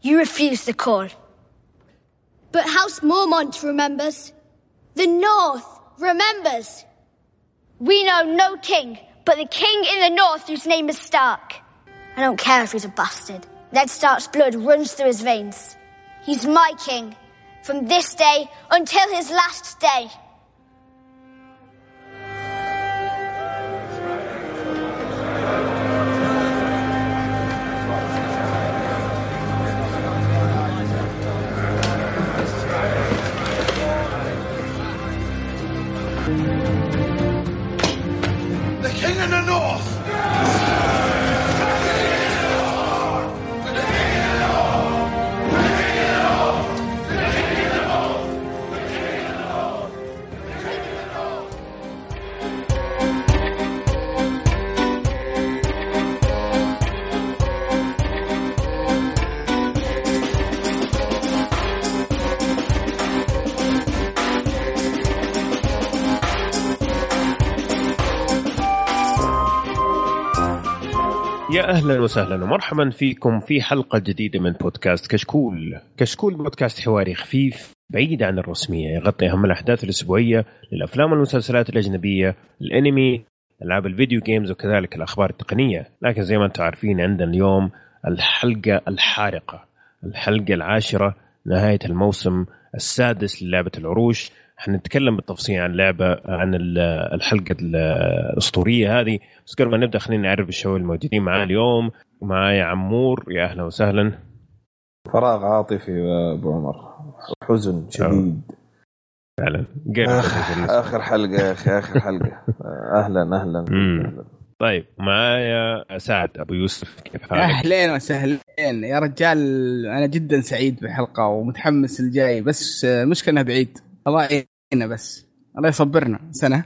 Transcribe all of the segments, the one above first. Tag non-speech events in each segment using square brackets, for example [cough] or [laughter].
You refuse the call. But House Mormont remembers. The North remembers. We know no king but the king in the north whose name is Stark. I don't care if he's a bastard. Ned Stark's blood runs through his veins. He's my king from this day until his last day. أهلا وسهلا ومرحبا فيكم في حلقة جديدة من بودكاست كشكول. كشكول بودكاست حواري خفيف بعيد عن الرسمية يغطي أهم الأحداث الأسبوعية للأفلام والمسلسلات الأجنبية، الأنمي، ألعاب الفيديو جيمز وكذلك الأخبار التقنية، لكن زي ما أنتم عارفين عندنا اليوم الحلقة الحارقة، الحلقة العاشرة نهاية الموسم السادس للعبة العروش حنتكلم بالتفصيل عن لعبة عن الحلقة الأسطورية هذه. بس قبل ما نبدأ خلينا نعرف الشو الموجودين معاه اليوم. معايا عمور يا أهلا وسهلا. فراغ عاطفي أبو عمر. حزن شديد. فعلا. آخر, آخر حلقة يا أخي آخر حلقة. [laughs] أهلا أهلا, أهلاً. طيب معايا سعد أبو يوسف. كيف حالك؟ أهلين وسهلين. يا رجال أنا جدا سعيد بالحلقة ومتحمس الجاي بس المشكلة انها بعيد. الله يعيننا بس. الله يصبرنا. سنة.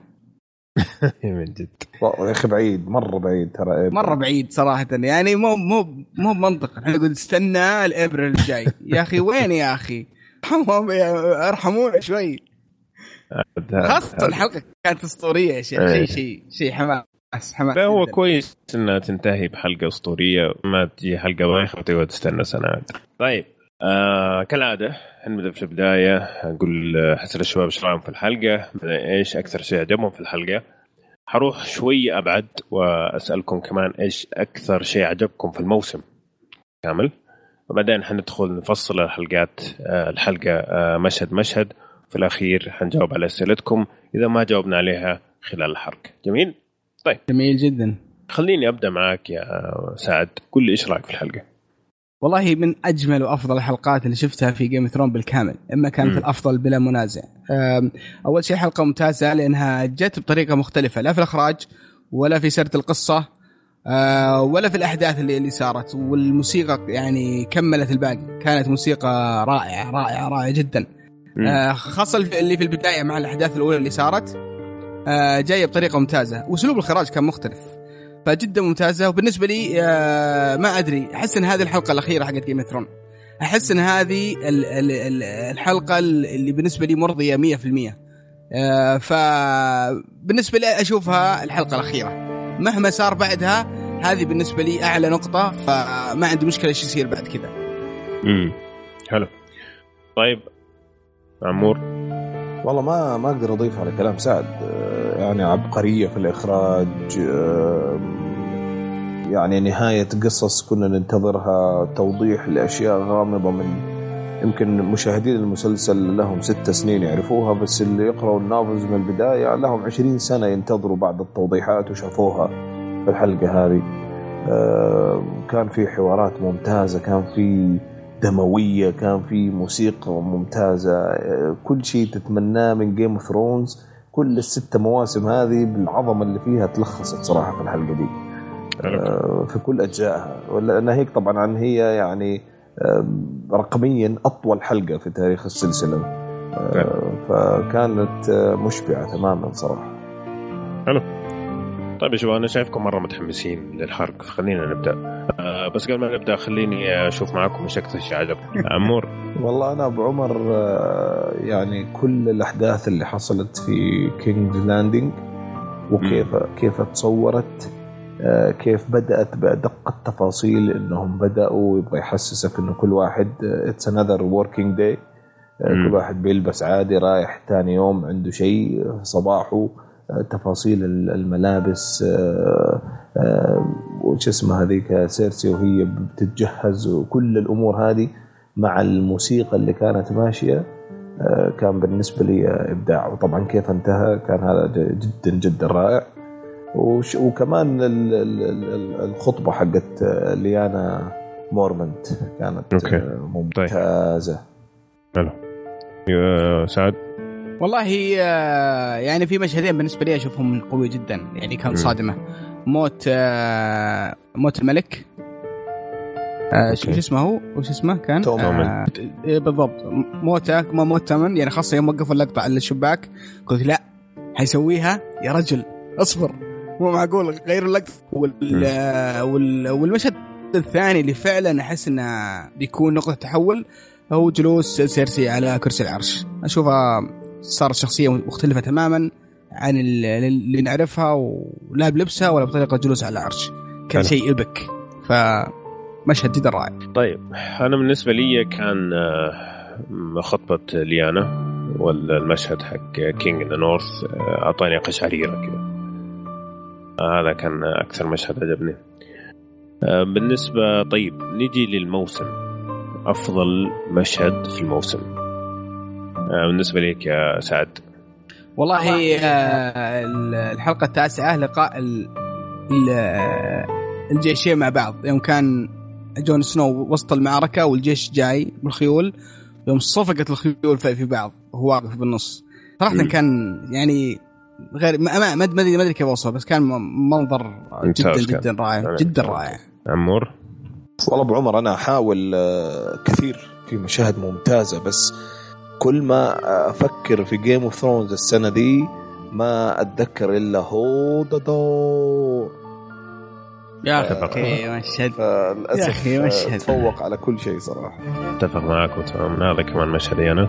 [laughs] من جد. يا أخي بعيد مرة بعيد ترى. مرة بعيد صراحة. يعني مو مو مو بمنطق. إحنا نقول استنى الابريل الجاي. يا أخي وين يا أخي؟ أرحمونا شوي. خاصة الحلقة كانت أسطورية يا شيخ. شيء شيء شيء حماس حماس. هو كويس إنها تنتهي بحلقة أسطورية. ما تجي حلقة بايخة وتقعد تستنى سنوات طيب. آه كالعادة نبدا في البداية نقول حسن الشباب إيش رأيهم في الحلقة إيش أكثر شيء عجبهم في الحلقة. حروح شوي أبعد وأسألكم كمان إيش أكثر شيء عجبكم في الموسم. كامل. وبعدين حندخل نفصل الحلقات آه، الحلقة آه، مشهد مشهد. في الأخير حنجاوب على أسئلتكم. إذا ما جاوبنا عليها خلال الحلقة جميل؟ طيب. جميل جدا. خليني أبدأ معك يا سعد. قل لي إيش رأيك في الحلقة؟ والله من أجمل وأفضل الحلقات اللي شفتها في جيم ثرون بالكامل إما كانت م. الأفضل بلا منازع. أول شيء حلقة ممتازة لأنها جت بطريقة مختلفة لا في الإخراج ولا في سرد القصة آه، ولا في الأحداث اللي, اللي صارت والموسيقى يعني كملت الباقي. كانت موسيقى رائعة رائعة رائعة جدا. آه، خاصة اللي في البداية مع الأحداث الأولى اللي صارت آه، جاية بطريقة ممتازة. وأسلوب الاخراج كان مختلف. فجدا ممتازة. وبالنسبة لي آه، ما أدري أحس إن هذه الحلقة الأخيرة حقت جيم ثرون أحس إن هذه الحلقة اللي بالنسبة لي مرضية 100% آه، فبالنسبه لي أشوفها الحلقة الأخيرة. مهما صار بعدها هذه بالنسبة لي أعلى نقطة فما عندي مشكلة إيش يصير بعد كذا. امم حلو. طيب عمور؟ والله ما ما أقدر أضيف على كلام سعد. آه، يعني عبقرية في الإخراج آه، يعني نهاية قصص كنا ننتظرها توضيح لأشياء غامضة من يمكن مشاهدين المسلسل لهم ست سنين يعرفوها بس اللي يقرأوا النافلز من البداية لهم عشرين سنة ينتظروا بعض التوضيحات وشافوها في الحلقة هذه. آه، كان في حوارات ممتازة كان في دموية كان في موسيقى ممتازة كل شيء تتمناه من Game of Thrones كل الست مواسم هذه بالعظمه اللي فيها تلخصت صراحة في الحلقة دي. آه، في كل أجزائها. لانها هيك طبعا هي يعني رقميا أطول حلقة في تاريخ السلسلة. آه، فكانت مشبعة تماما صراحة. حلو. طيب يا شباب أنا شايفكم مرة متحمسين للحرق فخلينا نبدأ. آه بس قبل ما نبدأ خليني أشوف معاكم إيش أكثر شيء عجبكم عمور. والله أنا أبو عمر آه يعني كل الأحداث اللي حصلت في King's Landing وكيف م. كيف تصورت آه، كيف بدأت بأدق التفاصيل إنهم بدأوا يبغى يحسسك إنه كل واحد it's another working day كل واحد بيلبس عادي رايح ثاني يوم عنده شيء صباحه. تفاصيل الملابس وش اسمها هذيك سيرسي وهي بتتجهز وكل الأمور هذه مع الموسيقى اللي كانت ماشية كان بالنسبة لي إبداع. وطبعا كيف انتهى كان هذا جدا جدا رائع. وكمان الخطبة حقت ليانا مورمنت كانت okay. ممتازة. حلو. طيب. سعد؟ والله يعني في مشهدين بالنسبة لي أشوفهم قوي جدا. يعني كان صادمة. موت موت الملك. شو اسمه هو؟ وش اسمه كان؟ تومن. آه بالضبط. موته ما موت تومن. يعني خاصة يوم وقفوا اللقطة على الشباك قلت لا حيسويها يا رجل اصبر. مو معقول غيروا اللقطة وال... وال... والمشهد الثاني اللي فعلا أحس إنه بيكون نقطة تحول هو جلوس سيرسي على كرسي العرش. أشوفها صارت شخصية مختلفة تماما عن اللي نعرفها ولا بلبسها ولا بطريقة جلوس على العرش. كان شيء epic ف مشهد جدا رائع طيب أنا بالنسبة لي كان آه، خطبة ليانا والمشهد حق King in the North أعطاني قشعريره كذا. هذا كان أكثر مشهد عجبني. آه، بالنسبة طيب نجي للموسم. أفضل مشهد في الموسم. آه، بالنسبة لك يا سعد. والله الحلقة التاسعة لقاء الجيشين مع بعض. يوم كان جون سنو وسط المعركة والجيش جاي بالخيول يوم صفقت الخيول في بعض وهو واقف بالنص. صراحة كان يعني غير ما ما ادري ما أدري كيف اوصف بس كان منظر جدا جدا رائع جدا رائع. عمور؟ والله أبو عمر أنا أحاول آه، كثير في مشاهد ممتازة بس كل ما أفكر في Game of Thrones السنة دي ما أتذكر إلا hold the door يا أخي مشهد. يا أخي مشهد. تفوق على كل شيء صراحة. أتفق معك وتمام. هذا كمان مشهدي أنا.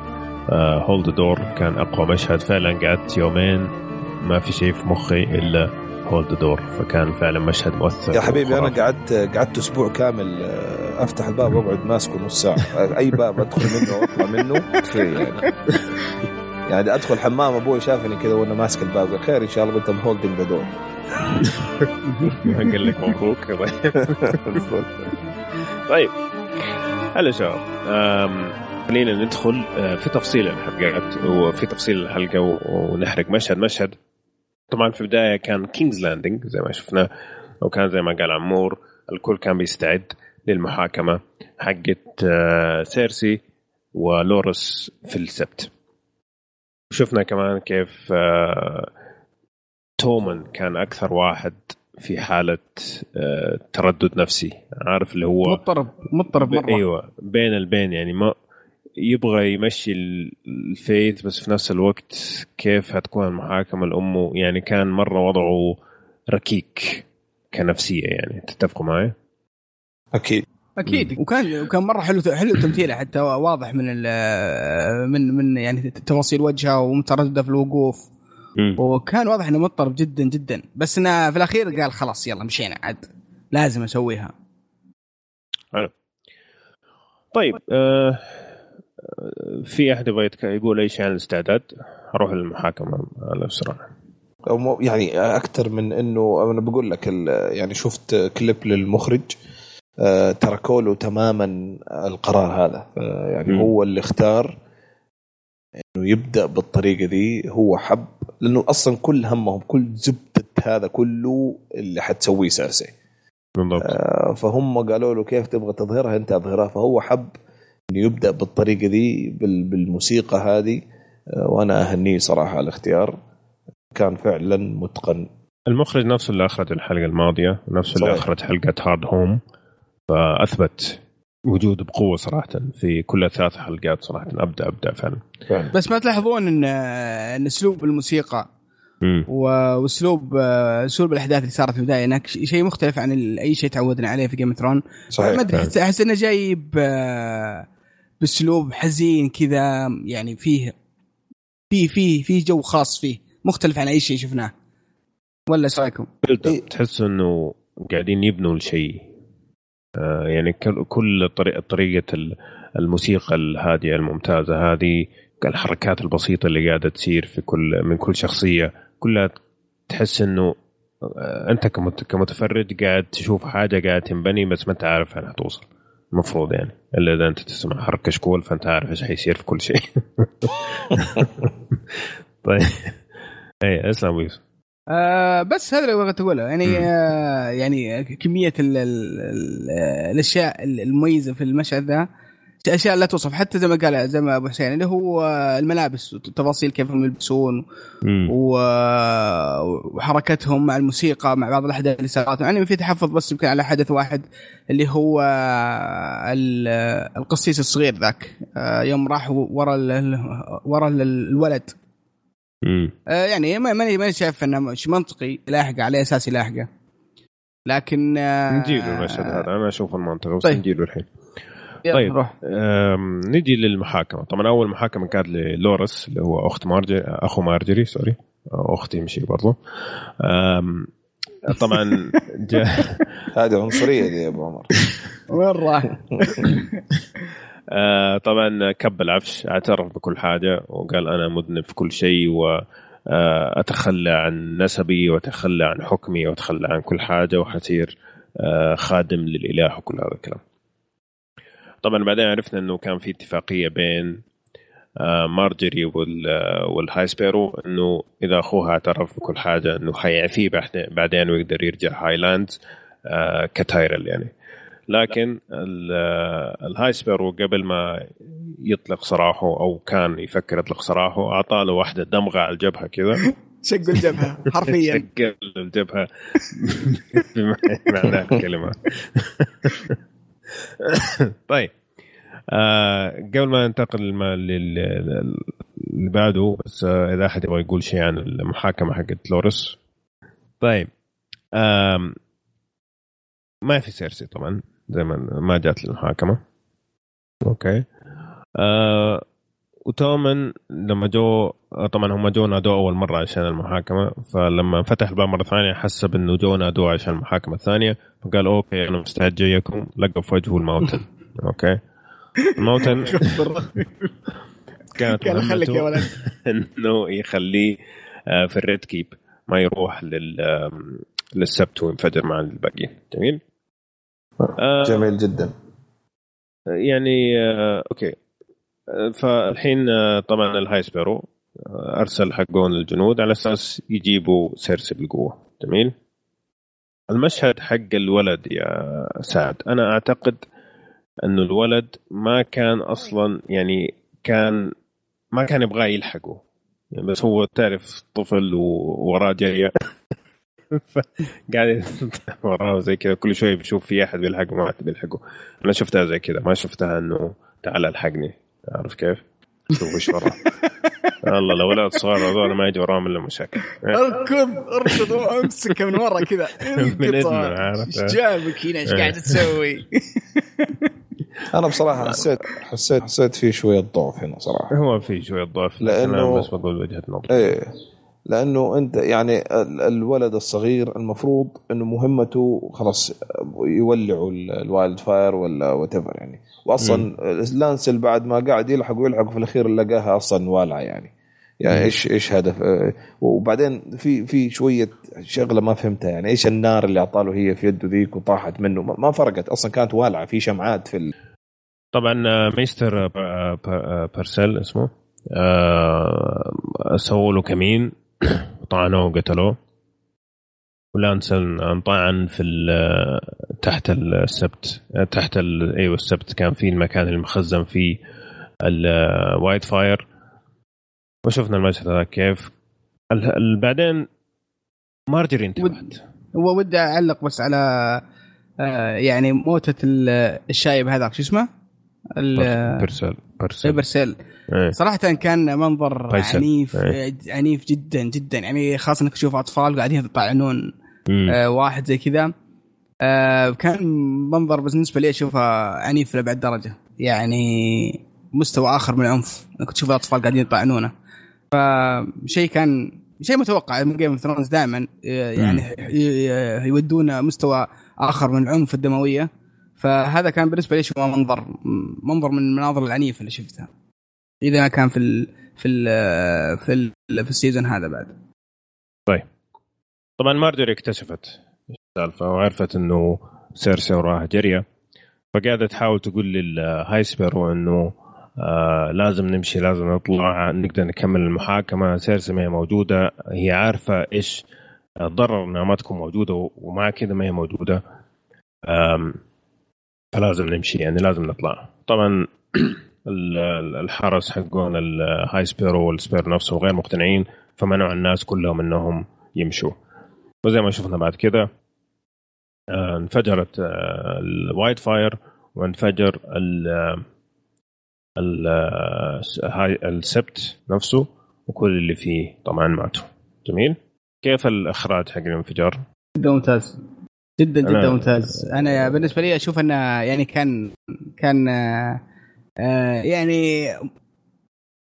hold the door كان أقوى مشهد. فعلا قعدت يومين ما في شيء في مخي إلا hold the door فكان فعلا مشهد مؤثر يا حبيبي أنا قعدت قعدت أسبوع كامل آه، أفتح الباب وأقعد ماسكه نص ساعة. أي باب أدخل منه واطلع منه يعني. [laughs] يعني أدخل حمام أبوي شافني كذا وأنا ماسك الباب خير إن شاء الله قلت holding the door. [laughs] قال لك مبروك [laughs] طيب. هلا شباب. خلينا ندخل آه، في تفصيل الحلقات وفي تفصيل الحلقة ونحرق مشهد مشهد. طبعا في البداية كان King's Landing زي ما شفنا وكان زي ما قال عمور الكل كان بيستعد للمحاكمة حقت آه، سيرسي ولورس في ال Sept شفنا كمان كيف آه، تومن كان أكثر واحد في حالة آه، تردد نفسي عارف اللي هو مضطرب مضطرب مرة. إيوه بين البين يعني ما يبغى يمشي الفيث بس في نفس الوقت كيف حتكون المحاكمة لأمه؟ يعني كان مرة وضعه ركيك كنفسية يعني. تتفقوا معي؟ أكيد. أكيد. وكان وكان مرة حلو حلو تمثيله حتى واضح من من من يعني تفاصيل وجهه ومتردده في الوقوف. وكان واضح إنه مضطرب جدا جدا. بس إنه في الأخير قال خلاص يلا مشينا عاد. لازم أسويها. حلو. طيب آه في أحد يبغى يقول أي شيء عن الاستعداد؟ أروح للمحاكمة على بسرعة يعني أكثر من إنه أنا بقول لك يعني شفت كليب للمخرج آه تركوا له تماما القرار هذا. يعني م. هو اللي اختار إنه يبدأ بالطريقة دي. هو حب لأنه أصلا كل همهم كل زبدة هذا كله اللي حتسويه سيرسي بالضبط. آه فهم قالوا له كيف تبغى تظهرها؟ أنت أظهرها. فهو حب إنه يبدأ بالطريقة دي بالموسيقى هذه آه وأنا أهنيه صراحة على الاختيار. كان فعلا متقن. المخرج نفسه اللي أخرج الحلقة الماضية نفسه. اللي أخرج حلقة هارد هوم فأثبت وجوده بقوة صراحة في كل ثلاث حلقات صراحة. ابدع ابدع فعلا. بس ما تلاحظون إن إن أسلوب الموسيقى واسلوب اسلوب الاحداث اللي صارت في البداية هناك شيء مختلف عن أي شيء تعودنا عليه في جيم ثرون صحيح. ما أدري احس إنه جايب بأسلوب حزين كذا يعني فيه فيه فيه فيه جو خاص فيه مختلف عن أي شيء شفناه. ولا إيش رأيكم؟ تحس إنه قاعدين يبنوا الشيء آه، يعني كل طريقة طريقه الموسيقى الهاديه الممتازة هذه الحركات البسيطة اللي قاعدة تصير في كل من كل شخصية. كلها تحس إنه آه، أنت كمتفرج قاعد تشوف حاجة قاعدة تنبني بس ما أنت عارف انها توصل المفروض يعني. إلا إذا أنت تسمع حركة كشكول فأنت عارف إيش حيصير في كل شيء. [laughs] طيب. اي اسلم يوسف. آه بس هذا اللي بغيت أقوله. يعني آه يعني كمية ال ال الأشياء المميزة في المشهد ذا أشياء لا توصف. حتى زي ما قال زي ما أبو حسين اللي هو الملابس تفاصيل كيف هم يلبسون وحركتهم مع الموسيقى مع بعض الأحداث اللي صارت. يعني في تحفظ بس يمكن على حدث واحد اللي هو القسيس الصغير ذاك. آه، يوم راح ورا ورا الولد. آه يعني ماني ماني شايف إنه مش منطقي لاحقة على أساس يلاحقه. لكن آه نجيله المشهد هذا أنا أشوف المنطقة بس طيب. نجيله الحين. طيب روح. نجي للمحاكمة طبعا أول محاكمة كانت للورس اللي هو أخت مارجري أخو مارجري sorry أخت يمشي برضو طبعا [laughs] جاء هذه عنصرية دي يا أبو عمر [laughs] وين راح؟ [laughs] آه، طبعا كب العفش اعترف بكل حاجة وقال أنا مذنب في كل شيء و آه، أتخلى عن نسبي وأتخلى عن حكمي وأتخلى عن كل حاجة وحصير آه، خادم للإله وكل هذا الكلام. طبعا بعدين عرفنا إنه كان في اتفاقية بين مارجري وال High Sparrow إنه إذا أخوها اعترف بكل حاجة إنه حيعفيه بعدين ويقدر يرجع هاي لاند كتايرل يعني. لكن ال High Sparrow قبل ما يطلق سراحه أو كان يفكر يطلق سراحه اعطى له واحدة دمغة على الجبهه كذا. [laughs] شق الجبهة حرفيا. [laughs] شق الجبهة. [laughs] بمعنى الكلمة [laughs] طيب. آه قبل ما ننتقل للي بعده بس آه إذا أحد يبغى يقول شيء عن المحاكمة حقت لوريس. طيب. آه ما في سيرسي طبعا زي ما ما جات للمحاكمة. okay. آه وتومن لما جو طبعا هم جو نادوه أول مرة عشان المحاكمة فلما فتح الباب مرة ثانية حسب إنه جو نادوه عشان المحاكمة الثانية فقال okay أنا مستعد جايكم لقى في وجهه الماونتن. [laughs] okay؟ الماونتن [laughs] [laughs] كانت قال خليك يا ولد. إنه يخليه آه، في ال Red Keep ما يروح لل لل Sept وينفجر مع الباقيين. جميل؟ آه جميل جدا. يعني آه okay. آه، فالحين آه طبعا ال High Sparrow آه أرسل حقون الجنود على أساس يجيبوا سيرسي بالقوة. جميل؟ المشهد حق الولد يا سعد أنا أعتقد إنه الولد ما كان أصلا يعني كان ما كان يبغاه يلحقه. يعني بس هو تعرف طفل ووراه جاية قاعد [laughs] وراه زي كذا كل شوية بيشوف في أحد بيلحقه ما حد بيلحقه. أنا شفتها زي كذا ما شفتها إنه تعال ألحقني. عارف كيف؟ شوف إيش وراه والله [laughs] لو ولاد صغار هذول ما يجي وراهم إلا مشاكل. اركض اركض [laughs] وامسكه من ورا كذا. [laughs] من إذنه عارف إيش جابك هنا؟ إيش قاعد تسوي؟ أنا بصراحة حسيت حسيت حسيت في شوية ضعف هنا صراحة. هو في شوية ضعف لأنه بس بقول وجهة نظر إيه. لأنه أنت يعني الولد الصغير المفروض إنه مهمته خلاص يولعوا ال wildfire ولا what يعني. واصلا لانسل بعد ما قاعد يلحق ويلحق في الأخير لقاها أصلا والعه يعني. يعني إيش إيش هدف؟ وبعدين في في شوية شغلة ما فهمتها يعني. إيش النار اللي أعطاله هي في يده ذيك وطاحت منه؟ ما فرقت. أصلا كانت والعه في شمعات في ال... طبعا آه، ميستر آه، آه، بارسيل اسمه سووا له كمين [coughs] طعنوه وقتلوه. ولانسل انطعن في تحت السبت تحت أيوه السبت. كان في المكان اللي مخزن فيه ال wildfire. وشفنا المشهد هذا كيف. بعدين مارجري انتبهت هو ودي أعلق بس على آه، يعني موتة الشايب هذاك شو اسمه؟ برسل برسل برسل إيه. صراحة كان منظر بيسل. عنيف إيه. عنيف جدا جدا. يعني خاصة إنك تشوف أطفال قاعدين يطعنون آه واحد زي كذا. آه كان منظر بالنسبة لي اشوفه عنيف لأبعد درجة. يعني مستوى آخر من العنف. انك تشوف الأطفال قاعدين يطعنونه. فشيء كان شيء متوقع. من Game of Thrones دائما يعني ي- يودونا مستوى آخر من العنف الدموية. فهذا كان بالنسبة لي شو منظر منظر من المناظر العنيفة اللي شفتها. إذا ما كان في ال في ال في ال في ال season هذا بعد. طبعا مارجري اكتشفت. السالفة وعرفت إنه سيرسي وراها جرية. فقاعدة تحاول تقول لل High Sparrow إنه آه لازم نمشي لازم نطلع نقدر نكمل المحاكمة. سيرسي ما هي موجودة هي عارفة إيش الضرر إنها ما تكون موجودة ومع كذا ما هي موجودة. فلازم نمشي يعني لازم نطلع. طبعا [clears throat] ال- ال- الحرس حقون ال High Sparrow وال Sparrow نفسه غير مقتنعين فمنعوا الناس كلهم إنهم يمشوا. وزي ما شفنا بعد آه، انفجرت آه، ال wildfire وانفجر ال ال هاي ال Sept نفسه وكل اللي فيه طبعا ماتوا. جميل. كيف الإخراج حق الانفجار؟ جدا ممتاز. جدا جدا أنا- ممتاز. أنا بالنسبة لي أشوف أنه يعني كان كان آه، آه، يعني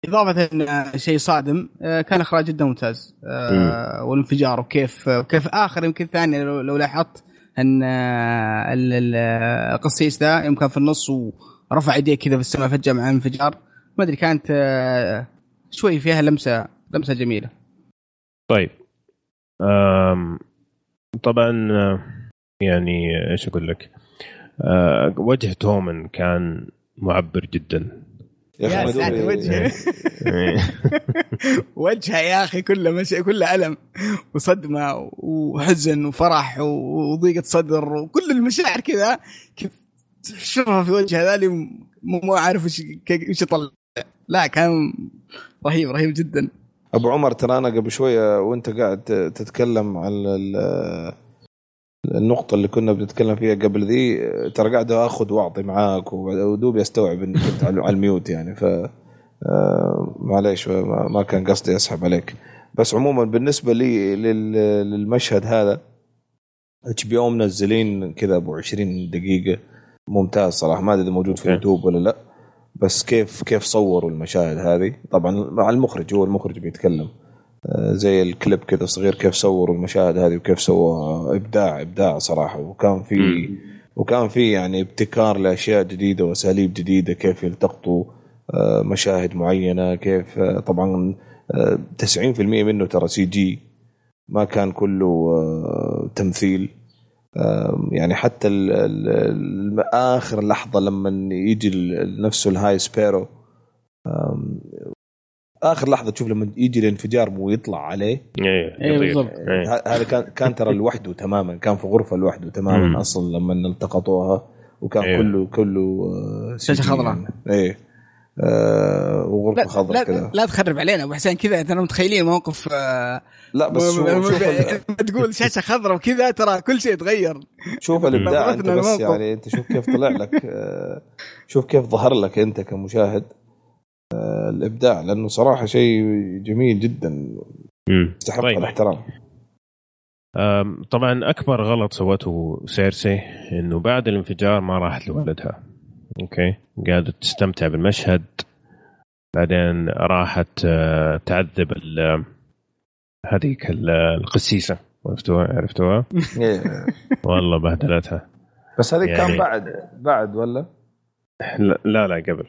إضافة انه شيء صادم آه، كان إخراج جدا ممتاز. آه، والانفجار وكيف وكيف آخر يمكن ثانية لو, لو لاحظت أن آه، ال- ال- القسيس ده يوم كان في النص ورفع يديه كذا في السماء فجأة مع الانفجار ما أدري كانت آه، شوي فيها لمسة لمسة جميلة. طيب. آم، طبعا آه، يعني إيش أقول لك؟ آه، وجه تومن كان معبر جدا. يا ساتر وجهه [laughs] وجهه يا أخي كله مش... كله ألم وصدمة وحزن وفرح وضيقة صدر وكل المشاعر كذا. كيف تشوفها في وجه هذا اللي مو مو عارف إيش إيش يطلع. لا كان رهيب رهيب جدا. أبو عمر ترى أنا قبل شوية وأنت قاعد تتكلم عن ال- النقطة اللي كنا بنتكلم فيها قبل ذي ترى قاعد أخذ وأعطي معاك ودوبي استوعب إنك كنت على الميوت يعني. ف آه، معليش ما كان قصدي أسحب عليك. بس عموما بالنسبة لي لل- المشهد هذا HBO منزلين كذا أبو 20 دقيقة. ممتاز صراحة. ما أدري إذا موجود في okay. اليوتيوب ولا لا. بس كيف كيف صوروا المشاهد هذه؟ طبعا مع المخرج هو المخرج بيتكلم. زي الكليب كذا صغير كيف صوروا المشاهد هذه وكيف سووا إبداع إبداع صراحة. وكان في وكان في يعني ابتكار لأشياء جديدة وأساليب جديدة كيف يلتقطوا آه، مشاهد معينة كيف آه، طبعا آه، 90% منه ترى CG. ما كان كله آه، تمثيل. يعني حتى آخر لحظة لما يجي نفسه ال High Sparrow آخر لحظة تشوف لما يجي الانفجار ويطلع عليه إيه إيه. بالضبط. إيه. هذا كان كان ترى لوحده تماما كان في غرفة لوحده تماما مم. أصلا لما التقطوها وكان أيوه. كله كله آه، شاشة CG خضراء. يعني. إيه آه وغرفة خضراء كذا لا تخرب علينا أبو حسين كذا ترى متخيلين موقف آه، لا بس شوف, شوف, [laughs] تقول شاشة خضراء وكذا ترى كل شيء يتغير شوف [laughs] الإبداع أنت بس. يعني أنت شوف كيف طلع لك آه شوف كيف ظهر لك أنت كمشاهد الإبداع لأنه صراحة شيء جميل جدا. يستحق طيب. الاحترام. طبعا أكبر غلط سوته سيرسي إنه بعد الانفجار ما راحت لولدها okay؟ قاعدة تستمتع بالمشهد. بعدين راحت آه، تعذب ال- هذيك ال- القسيسة. عرفتوها؟ عرفتوها؟ [laughs] إيه. والله بهدلتها. بس هذيك يعني- كان بعد بعد ولا؟ لا لا, لا قبل.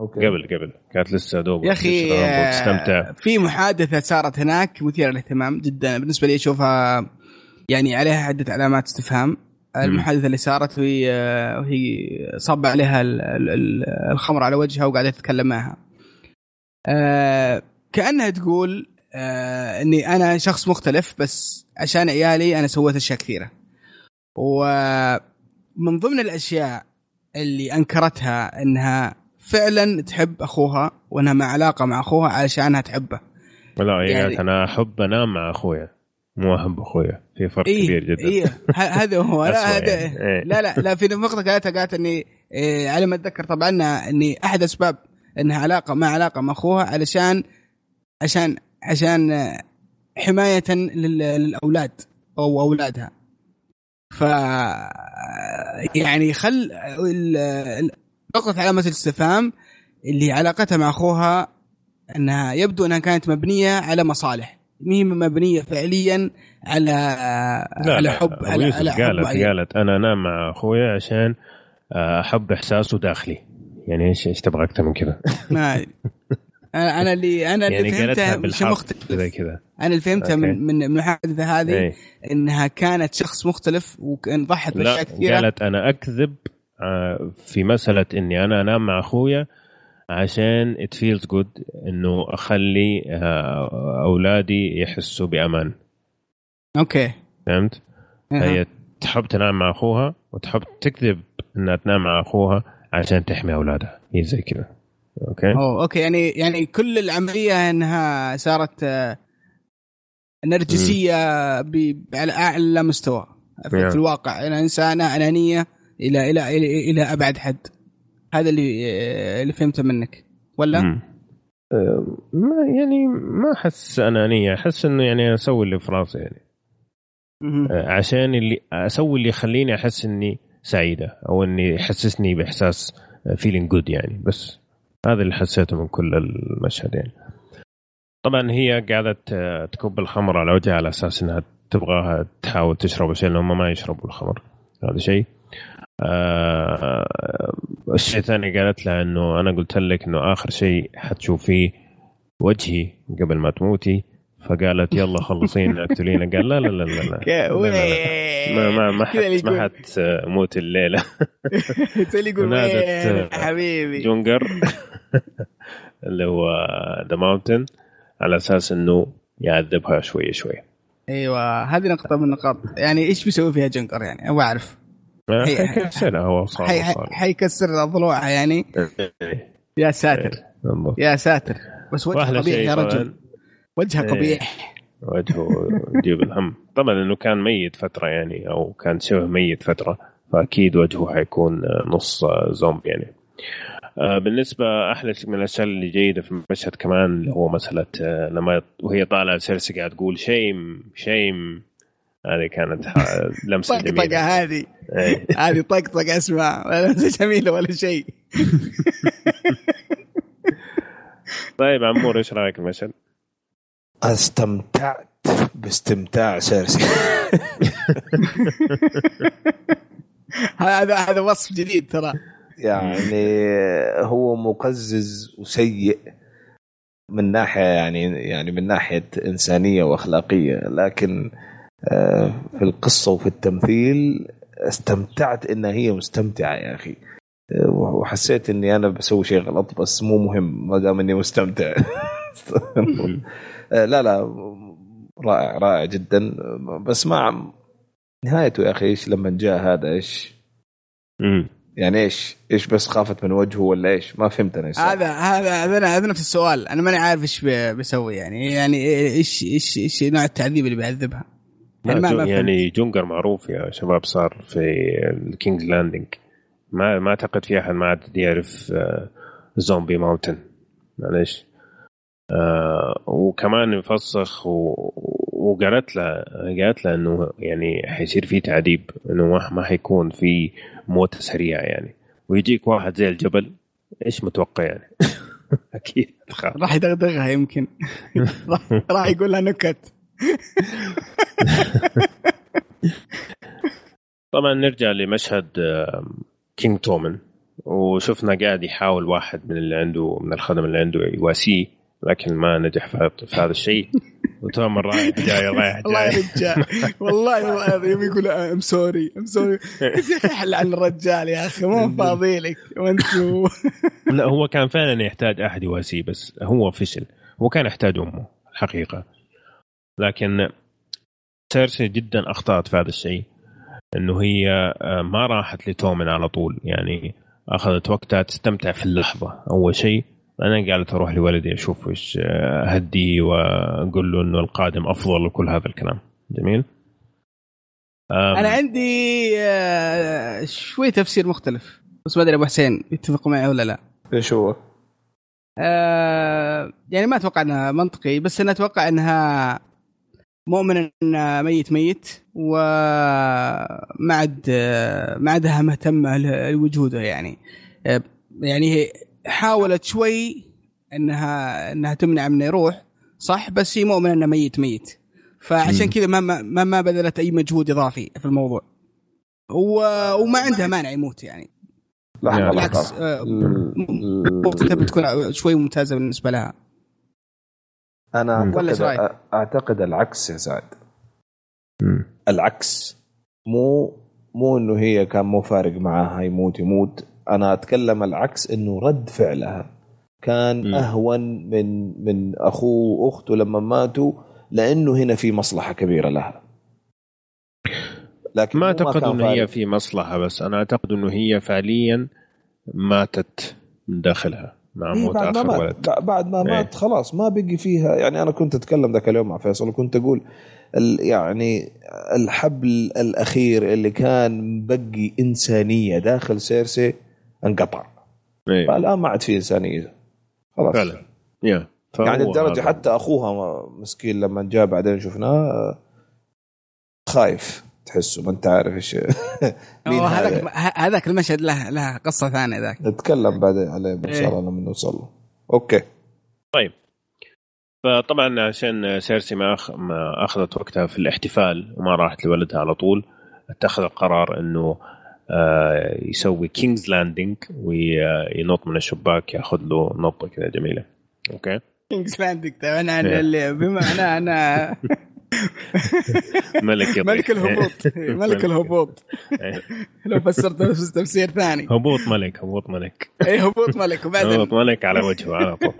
okay. قبل قبل. كانت لسه دوب يا أخي تشرب آه، في محادثة صارت هناك مثيرة للاهتمام جدا. بالنسبة لي أشوفها يعني عليها عدة علامات استفهام. المحادثة اللي صارت وهي آه، وهي صب عليها ال- ال- ال- الخمر على وجهها وقاعدة تتكلم معها. آه، كأنها تقول إني أنا شخص مختلف بس عشان عيالي أنا سويت أشياء كثيرة. ومن ضمن الأشياء اللي أنكرتها إنها فعلا تحب أخوها وأنها مع علاقة مع أخوها علشانها تحبه. لا يعني- قالت أنا أحب أنام مع أخويا. مو أحب أخويا. في فرق إيه كبير جدا. إيه. هذا هو. لا هذا يعني. إيه. لا لا لا في نقطه قالتها قالت إني إيه على ما أتذكر طبعا إني احد اسباب إنها علاقة مع علاقة مع أخوها علشان عشان عشان آه، حماية لل- للأولاد أو أولادها. ف يعني خل نقطه علامة الاستفهام اللي علاقتها مع أخوها أنها يبدو أنها كانت مبنية على مصالح مي مبنية فعليا على لا على لا، حب أبو على, على حب قالت معين. قالت أنا أنام مع اخويا عشان آه، أحب إحساسه داخلي يعني إيش إيش تبغى أكثر من كذا ما. أنا اللي أنا اللي يعني قالتها فهمته مش مختلف زي كذا أنا اللي فهمته أوكي. من من المحادثه هذه إيه. إنها كانت شخص مختلف وكان ضحت لا بأشياء كثيرة قالت أنا أكذب في مسألة إني أنا أنام مع أخويا عشان it feels good إنه أخلي آه، أولادي يحسوا بأمان. okay. فهمت؟ أها. هي تحب تنام مع أخوها وتحب تكذب إنها تنام مع أخوها عشان تحمي أولادها. هي زي كذا. okay؟ أوه okay. يعني يعني كل العملية إنها صارت آه، نرجسية على أعلى مستوى في, نعم. في الواقع. أنا إنسانة أنانية إلى إلى إلى, إلى أبعد حد. هذا اللي آه، اللي فهمته منك. ولا؟ مم. آه، ما يعني ما أحس أنانية. أحس إنه يعني أسوي اللي في راسي يعني. مهم. آه، عشان اللي أسوي اللي يخليني أحس إني سعيدة أو إني يحسسني بإحساس feeling good يعني. بس هذا اللي حسيته من كل المشهد يعني. طبعا هي قاعدة تكب الخمر على وجهها على أساس إنها تبغاها تحاول تشرب شيء لأنهم ما يشربوا الخمر. هذا شيء. آه الشيء الثاني قالت له إنه أنا قلت لك إنه آخر شيء حتشوفيه وجهي قبل ما تموتي. فقالت يلا خلصينا اقتلينا. قال لا لا لا لا, لا. لا، لا، لا. ما ما ما حت ما يقول. حتموت الليلة. [laughs] نادت، حبيبي. جريجور [laughs] اللي هو the Mountain على أساس إنه يعذبها شوي شوي أيوه هذه نقطة من النقاط. يعني إيش بيسوي فيها جريجور يعني؟ أبغى أعرف. ما هي- حيكسرها هو صار حي- حي- صار. حيكسر ضلوعها يعني. إيه، يا ساتر. بالضبط. يا ساتر. بس وجهه والله قبيح يا رجل. وجهه إيه. قبيح. وجهه يجيب الهم. طبعا إنه كان ميت فترة يعني أو كان شبه ميت فترة فأكيد وجهه حيكون نص زومبي يعني. آه، بالنسبة أحلى من الأشياء اللي جيدة في المشهد كمان اللي هو مسألة آه، لما وهي طالعة سيرسي قاعد تقول شيم شيم هذه كانت ح- [laughs] لمسة طقطقه هذه. إيه. هذه طقطقة أسمع. ولا جميلة ولا شيء. [laughs] طيب عمور إيش رأيك في المشهد؟ استمتعت باستمتاع سيرسي. [laughs] هذا هذا وصف جديد ترى. يعني هو مقزز وسيء من ناحية يعني يعني من ناحية إنسانية وأخلاقية. لكن آه، في القصة وفي التمثيل استمتعت انها هي مستمتعة يا أخي. آه، وحسيت إني أنا بسوي شيء غلط بس مو مهم ما دام إني مستمتع. [laughs] آه، لا لا رائع رائع جدا. بس مع نهايته يا أخي إيش لما جاء هذا إيش؟ يعني إيش؟ إيش بس خافت من وجهه ولا إيش؟ ما فهمت أنا إيش. هذا هذا هذا هذا نفس السؤال. أنا ماني عارف إيش بي- بيسوي يعني. يعني إيش إيش إيش نوع التعذيب اللي بيعذبها؟ يعني ما- ما فهمت. يعني جريجور معروف يا شباب صار في ال King's Landing ما ما أعتقد في أحد ما عاد يعرف آه، زومبي ماونتن. معلش آه وكمان يفسخ و- وقالت له قالت له إنه يعني حيصير في تعذيب إنه ما حيكون في موت سريع يعني. ويجيك واحد زي الجبل إيش متوقع يعني؟ [laughs] أكيد راح يدغدغها يمكن. [laughs] راح يقول لها نكت. [laughs] طبعا نرجع لمشهد King تومن. وشفنا قاعد يحاول واحد من اللي عنده من الخدم اللي عنده يواسيه لكن ما نجح في هذا الشيء. وتومن رايح جاي رايح [laughs] جاي. والله والله العظيم يقول I'm sorry I'm sorry حل عن الرجال يا أخي مو [laughs] فاضي لك وأنتم لا هو كان فعلا يحتاج أحد يواسيه بس هو فشل. هو كان يحتاج أمه الحقيقة. لكن سيرسي جدا أخطأت في هذا الشيء إنه هي آه، ما راحت لتومن على طول. يعني أخذت وقتها تستمتع في اللحظة. أول شيء أنا قالت أروح لولدي أشوف إيش آه، اهديه وأقول له إنه القادم أفضل وكل هذا الكلام. جميل؟ أنا عندي آه، شوي تفسير مختلف بس ما أدري أبو حسين يتفق معي ولا لا إيش هو؟ يعني ما أتوقع إنها منطقي بس أنا أتوقع إنها مؤمن إن ميت ميت وما عاد ما عادها مهتمه لوجوده يعني. يعني حاولت شوي إنها إنها تمنع منه يروح صح؟ بس هي مؤمنه إنه ميت ميت. فعشان كذا ما ما ما بذلت أي مجهود إضافي في الموضوع. و... وما عندها مانع يموت يعني. بالعكس آه، ال- ال- تبي تكون شوي ممتازة بالنسبة لها. أنا أعتقد؟ أعتقد العكس يا سعد مم. العكس مو مو إنه هي كان مو فارق معاها يموت يموت أنا أتكلم العكس إنه رد فعلها كان مم. أهون من من اخوه واخته لما ماتوا لأنه هنا في مصلحة كبيرة لها لكن ما هو أعتقد إنه هي. في مصلحة بس أنا أعتقد إنه هي فعليا ماتت من داخلها مع إيه موت بعد ما مات. ولد. بع- بعد ما إيه. مات خلاص ما بقي فيها. يعني أنا كنت أتكلم ذاك اليوم مع فيصل وكنت أقول ال- يعني الحبل الأخير اللي كان مبقي إنسانية داخل سيرسي انقطع. إيه. فالآن ما عاد في إنسانية. خلاص. فعلا. يا. يعني الدرجه هذا. حتى أخوها مسكين لما جاء بعدين شفناه آه، خايف. تحسه ما انت عارف إيش مين هذاك هذاك المشهد له له قصة ثانية ذاك. نتكلم بعدين عليه إن شاء الله لما نوصل له. okay. طيب. فطبعا عشان سيرسي ما أخ... ما أخذت وقتها في الاحتفال وما راحت لولدها على طول اتخذ القرار إنه آه، يسوي King's Landing وينط من الشباك ياخذ له نطة كذا جميلة. okay؟ King's Landing أنا إيه. اللي بمعنى أنا [laughs] ملك يطير. [laughs] ملك الهبوط. [laughs] ملك الهبوط. إيه. [laughs] لو فسرت تفسير ثاني. هبوط ملك هبوط ملك. اي هبوط ملك. هبوط وبعدين ملك على وجهه على طول.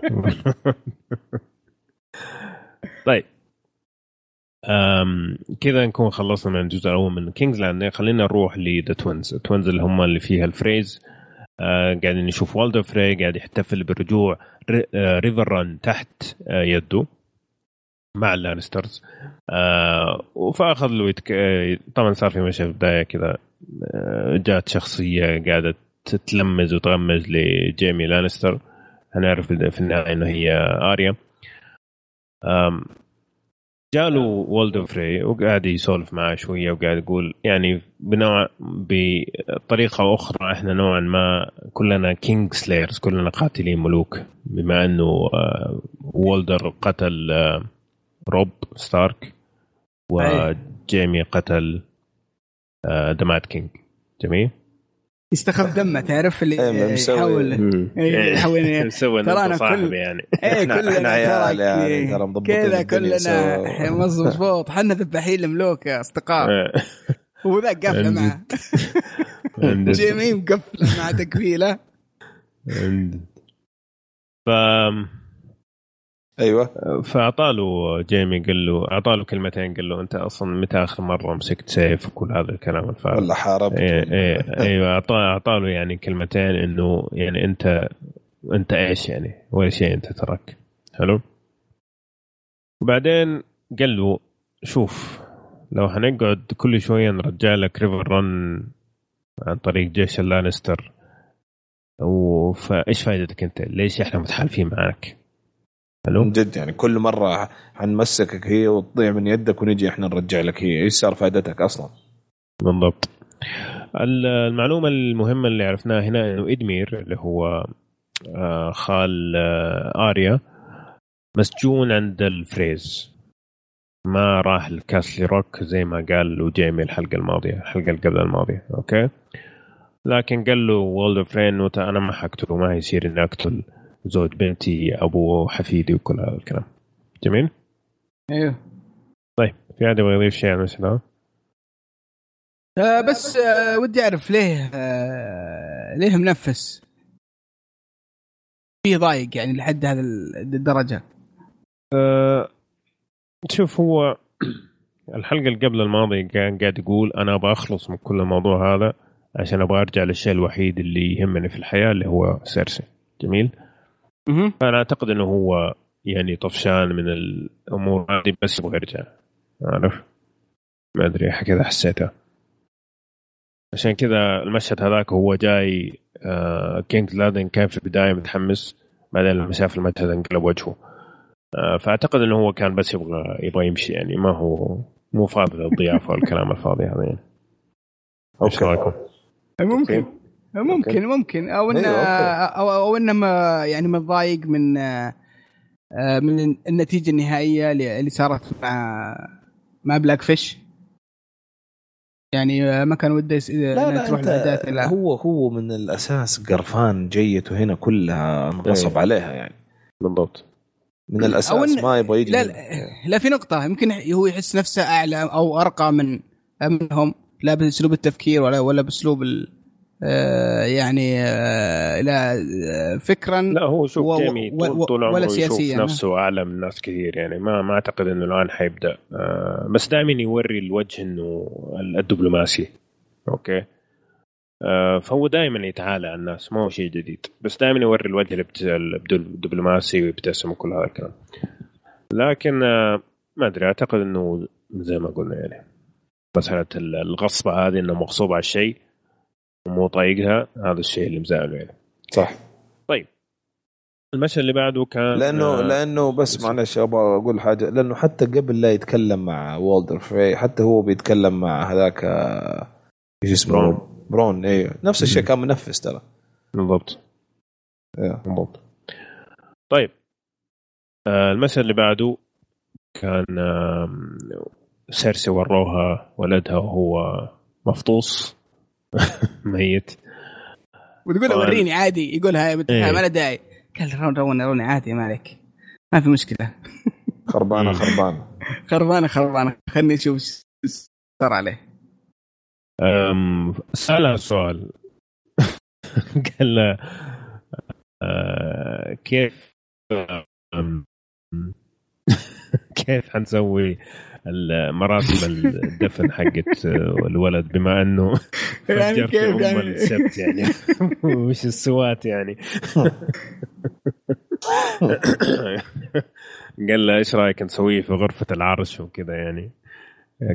طيب. أم كذا نكون خلصنا من الجزء الأول من King's Land خلينا نروح ل the Twins ال Twins اللي هم اللي فيها الفريز. آه قاعدين نشوف والدر فري قاعد يحتفل برجوع ري- ريفر ران تحت آه يده. مع اللانسترز. آه فأخذ له يتك... آه، طبعا صار في مشهد في البدايه كذا آه جات شخصية قاعدة تتلمز وتغمز لجيمي لانستر. هنعرف في النهاية إنه هي آريا. جاله والدر فري وقاعد يسولف معاه شوية وقاعد يقول يعني بنوع بطريقة أخرى إحنا نوعا ما كلنا kingslayers كلنا قاتلين ملوك بما إنه آه، والدر قتل آه، روب ستارك وجيمي قتل the Mad King. جميل؟ يستخف دمه تعرف اللي إيه، يحاول إيه، يحاول [laughs] مسوي ترى صاحبي كل- يعني. إيه [laughs] إحنا- كلنا عيال يعني، ترى مضبطين كذا. كلنا مظبوط إحنا ذباحين الملوك يا أصدقاء. آه، وذاك قفلة معه جيمي مقفلة مع تقفيلة. ف أيوه. فاعطاله جيمي قال له اعطاله كلمتين قال له أنت أصلا متى آخر مرة مسكت سيف وكل هذا الكلام الفارغ؟ ولا حاربت. إيه إيه أيوه اعطاله يعني كلمتين إنه يعني أنت أنت إيش يعني؟ ولا شيء أنت تراك حلو؟ وبعدين قال له شوف لو حنقعد كل شوية نرجع لك ريفر رن عن طريق جيش اللانستر. فايش فائدتك أنت؟ ليش إحنا متحالفين معك؟ حلو؟ من جد يعني كل مرة حنمسكك هي وتضيع من يدك ونجي إحنا نرجع لك هي. إيش صار فائدتك أصلا؟ بالضبط. ال- المعلومة المهمة اللي عرفناها هنا إنه إدمير اللي هو آه، خال آه، آريا مسجون عند الفريز. ما راح لكاسترلي روك زي ما قال له جيمي الحلقة الماضية الحلقة اللي قبل الماضية. okay؟ لكن قال له والدر فري أنا ما حقتله ما يصير إني أقتل زوج بنتي أبو حفيدي وكل هذا الكلام. جميل؟ أيوه. طيب في أحد يبغى يضيف شيء عن هذا؟ آه بس آه ودي أعرف ليه آه ليه منفس في ضايق يعني لحد هذا الدرجة. أه شوف هو الحلقة اللي قبل الماضيه كان قاعد يقول أنا أبغى أخلص من كل الموضوع هذا عشان أبغى أرجع للشيء الوحيد اللي يهمني في الحياة اللي هو سيرسي. جميل. فأنا أعتقد إنه هو يعني طفشان من الأمور هذه بس يبغى يرجع. عارف؟ ما أدري كذا حسيتها عشان كذا المشهد هذاك هو جاي آه King لادن كان في البداية متحمس بعدين لما شاف المشهد انقلب وجهه. آه فأعتقد إنه هو كان بس يبغى يبغى يمشي يعني ما هو مو فاضي للضيافة والكلام الفاضي هذا يعني. إيش okay رايكم؟ ممكن. ممكن okay. ممكن أو انه okay. أو, أو انه ما- يعني متضايق من آه، من النتيجة النهائية اللي اللي صارت مع مع بلاك فيش يعني آه، ما كان وده لا لا تروح أنت لا هو هو من الأساس قرفان جيته هنا كلها انغصب أيوة. عليها يعني بالضبط من أو الأساس إن- ما يبغى يجي لا. لا, لا في نقطة يمكن هو يحس نفسه أعلى أو أرقى من منهم لا بأسلوب التفكير ولا ولا بأسلوب ال يعني آه، لا آه، فكرا لا هو شوف و- جيمي طول, ولا عمره يشوف. نفسه اعلى من ناس كثير. يعني ما ما أعتقد إنه الآن حيبدأ. آه بس دائما يوري الوجه إنه الدبلوماسي. okay؟ آه فهو دائما يتعالى على الناس ما هو شيء جديد. بس دائما يوري الوجه الدبلوماسي ويبتسم وكل هذا الكلام. لكن آه ما أدري أعتقد إنه زي ما قلنا يعني مسألة ال- الغصبة هذه انه مغصوب على الشيء. ومو طايقها هذا الشيء اللي مزعله يعني. صح. المشهد اللي بعده كان لأنه آه، لأنه بس معلش أبغى أقول حاجة لأنه حتى قبل لا يتكلم مع والدر فري حتى هو بيتكلم مع هذاك آه، إيش اسمه؟ برون. برون أيوه نفس الشيء. كان منفس ترى. بالضبط. إيه. بالضبط. طيب. آه المشهد اللي بعده كان سيرسي وروها ولدها وهو مفطوس. [laughs] ميت. وتقول له طبعاً. وريني عادي يقولها إيه. ما له داعي. قال رون رون روني عادي ما عليك. ما في مشكلة. خربانة. [laughs] خربانة. خربانة خربانة. خلني أشوف إيش صار عليه. أم، سألها سؤال [laughs] قال له آه، كيف أم، كيف حنسوي مراسم الدفن حقت الولد بما أنه [laughs] يعني كيف؟ يعني؟ السبت يعني. [laughs] وش السوات يعني؟ [laughs] قال له إيش رأيك نسويه في غرفة العرش وكذا يعني؟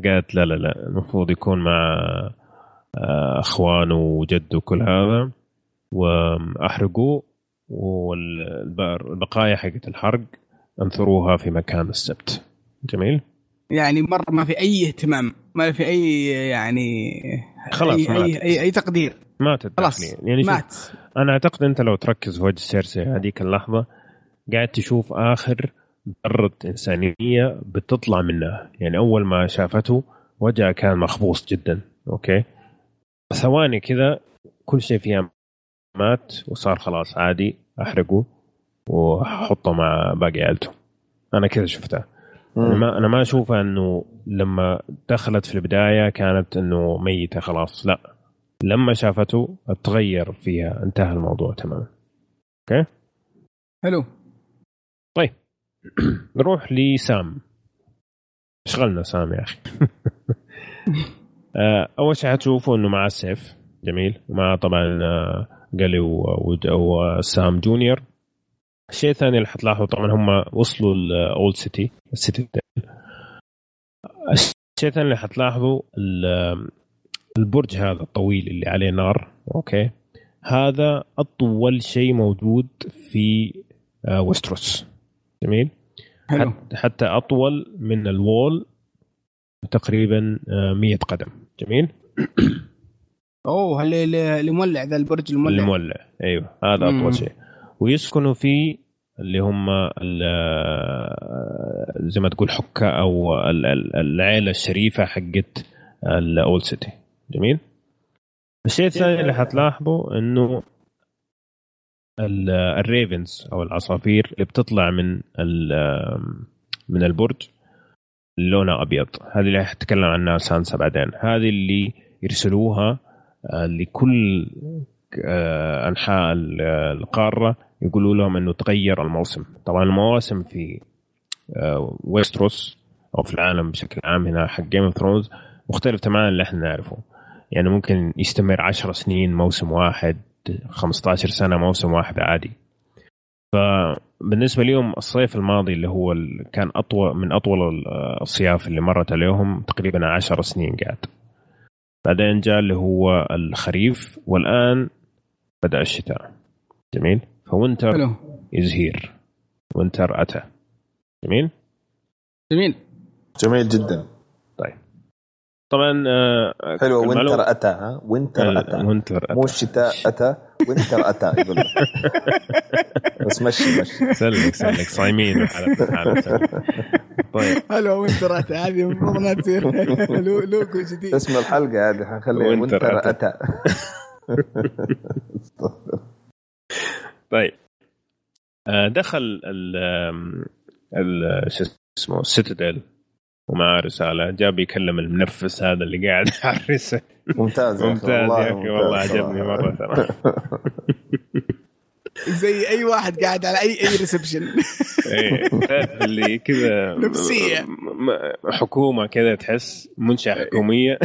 قالت لا لا لا المفروض يكون مع آه، أخوانه وجده وكل هذا. وأحرقوه والبقايا حقت الحرق انثروها في مكان السبت. جميل. يعني مرة ما في أي اهتمام ما في أي يعني خلاص أي, ماتت. أي, أي, أي تقدير. ماتت خلاص. يعني مات. أنا أعتقد أنت لو تركز في وجه سيرسي هذيك اللحظة قاعد تشوف آخر ذرة إنسانية بتطلع منها. يعني أول ما شافته وجهها كان مخبوص جدا أوكي؟ ثواني كذا كل شيء فيها مات وصار خلاص عادي أحرقه وحطه مع باقي عيلته. أنا كذا شفتها. أنا ما أنا ما أشوفها إنه لما دخلت في البداية كانت إنه ميتة خلاص. لا. لما شافته تغير فيها انتهى الموضوع تماما. حلو. [clears throat] نروح لسام. اشغلنا سام يا أخي. [laughs] آه، أول شيء حتشوفوا إنه معاه السيف جميل. ومعاه طبعا آه، و- وسام جونيور. الشيء الثاني اللي حتلاحظوا طبعا هم وصلوا الاولد سيتي السيتي الشيء الثاني اللي حتلاحظوا ال- البرج هذا الطويل اللي عليه نار أوكي؟ هذا أطول شيء موجود في آه، ويستروس جميل؟ حلو. حت- حتى أطول من ال wall تقريبا آه، 100 قدم. جميل؟ أوه اللي- مولع ذا البرج المولع؟ المولع. أيوه هذا. أطول شيء. ويسكنوا فيه اللي هم زي ما تقول حكة أو ال- ال- العيلة الشريفة حقت الاولد سيتي جميل؟ الشيء الثاني اللي حتلاحظه إنه ال- الريفنز أو العصافير اللي بتطلع من من البرج لونها أبيض. هذه اللي حتكلم عنها سانسا بعدين. هذه اللي يرسلوها لكل أنحاء ال- القارة يقولوا لهم إنه تغير الموسم. طبعا المواسم في آه، ويستروس أو في العالم بشكل عام هنا حق Game of Thrones مختلف تماما اللي إحنا نعرفه. يعني ممكن يستمر 10 سنين موسم واحد 15 سنة موسم واحد عادي. فبالنسبة لهم الصيف الماضي اللي هو كان أطول من أطول ال- الصياف اللي مرت عليهم تقريبا 10 سنين قاعد. بعدين جاء اللي هو الخريف والآن بدأ الشتاء. جميل. ف winter حلو. is here winter أتى. جميل؟ جميل. جميل جدا. طبعا آه، المعلومة- وينتر أتى ها؟ وينتر أتى. وينتر مو الشتاء أتى وينتر أتى. [laughs] يقول. بس مشي مشي. سلك سلك صايمين طيب. هلو winter هذه المفروض انها تصير. [laughs] لو- لوكو جديد. اسم الحلقة هذه حنخليها winter أتى. أتى. [laughs] طيب. آه، دخل ال ال شو اسمه السيتاديل ومعاه رسالة جاب يكلم المنفس هذا اللي قاعد [laughs] على الرسالة. ممتاز ممتاز يا أخي والله. عجبني مرة ترى. [laughs] زي أي واحد قاعد على أي أي ريسبشن إيه، اللي كذا م- حكومة كذا تحس منشأة حكومية.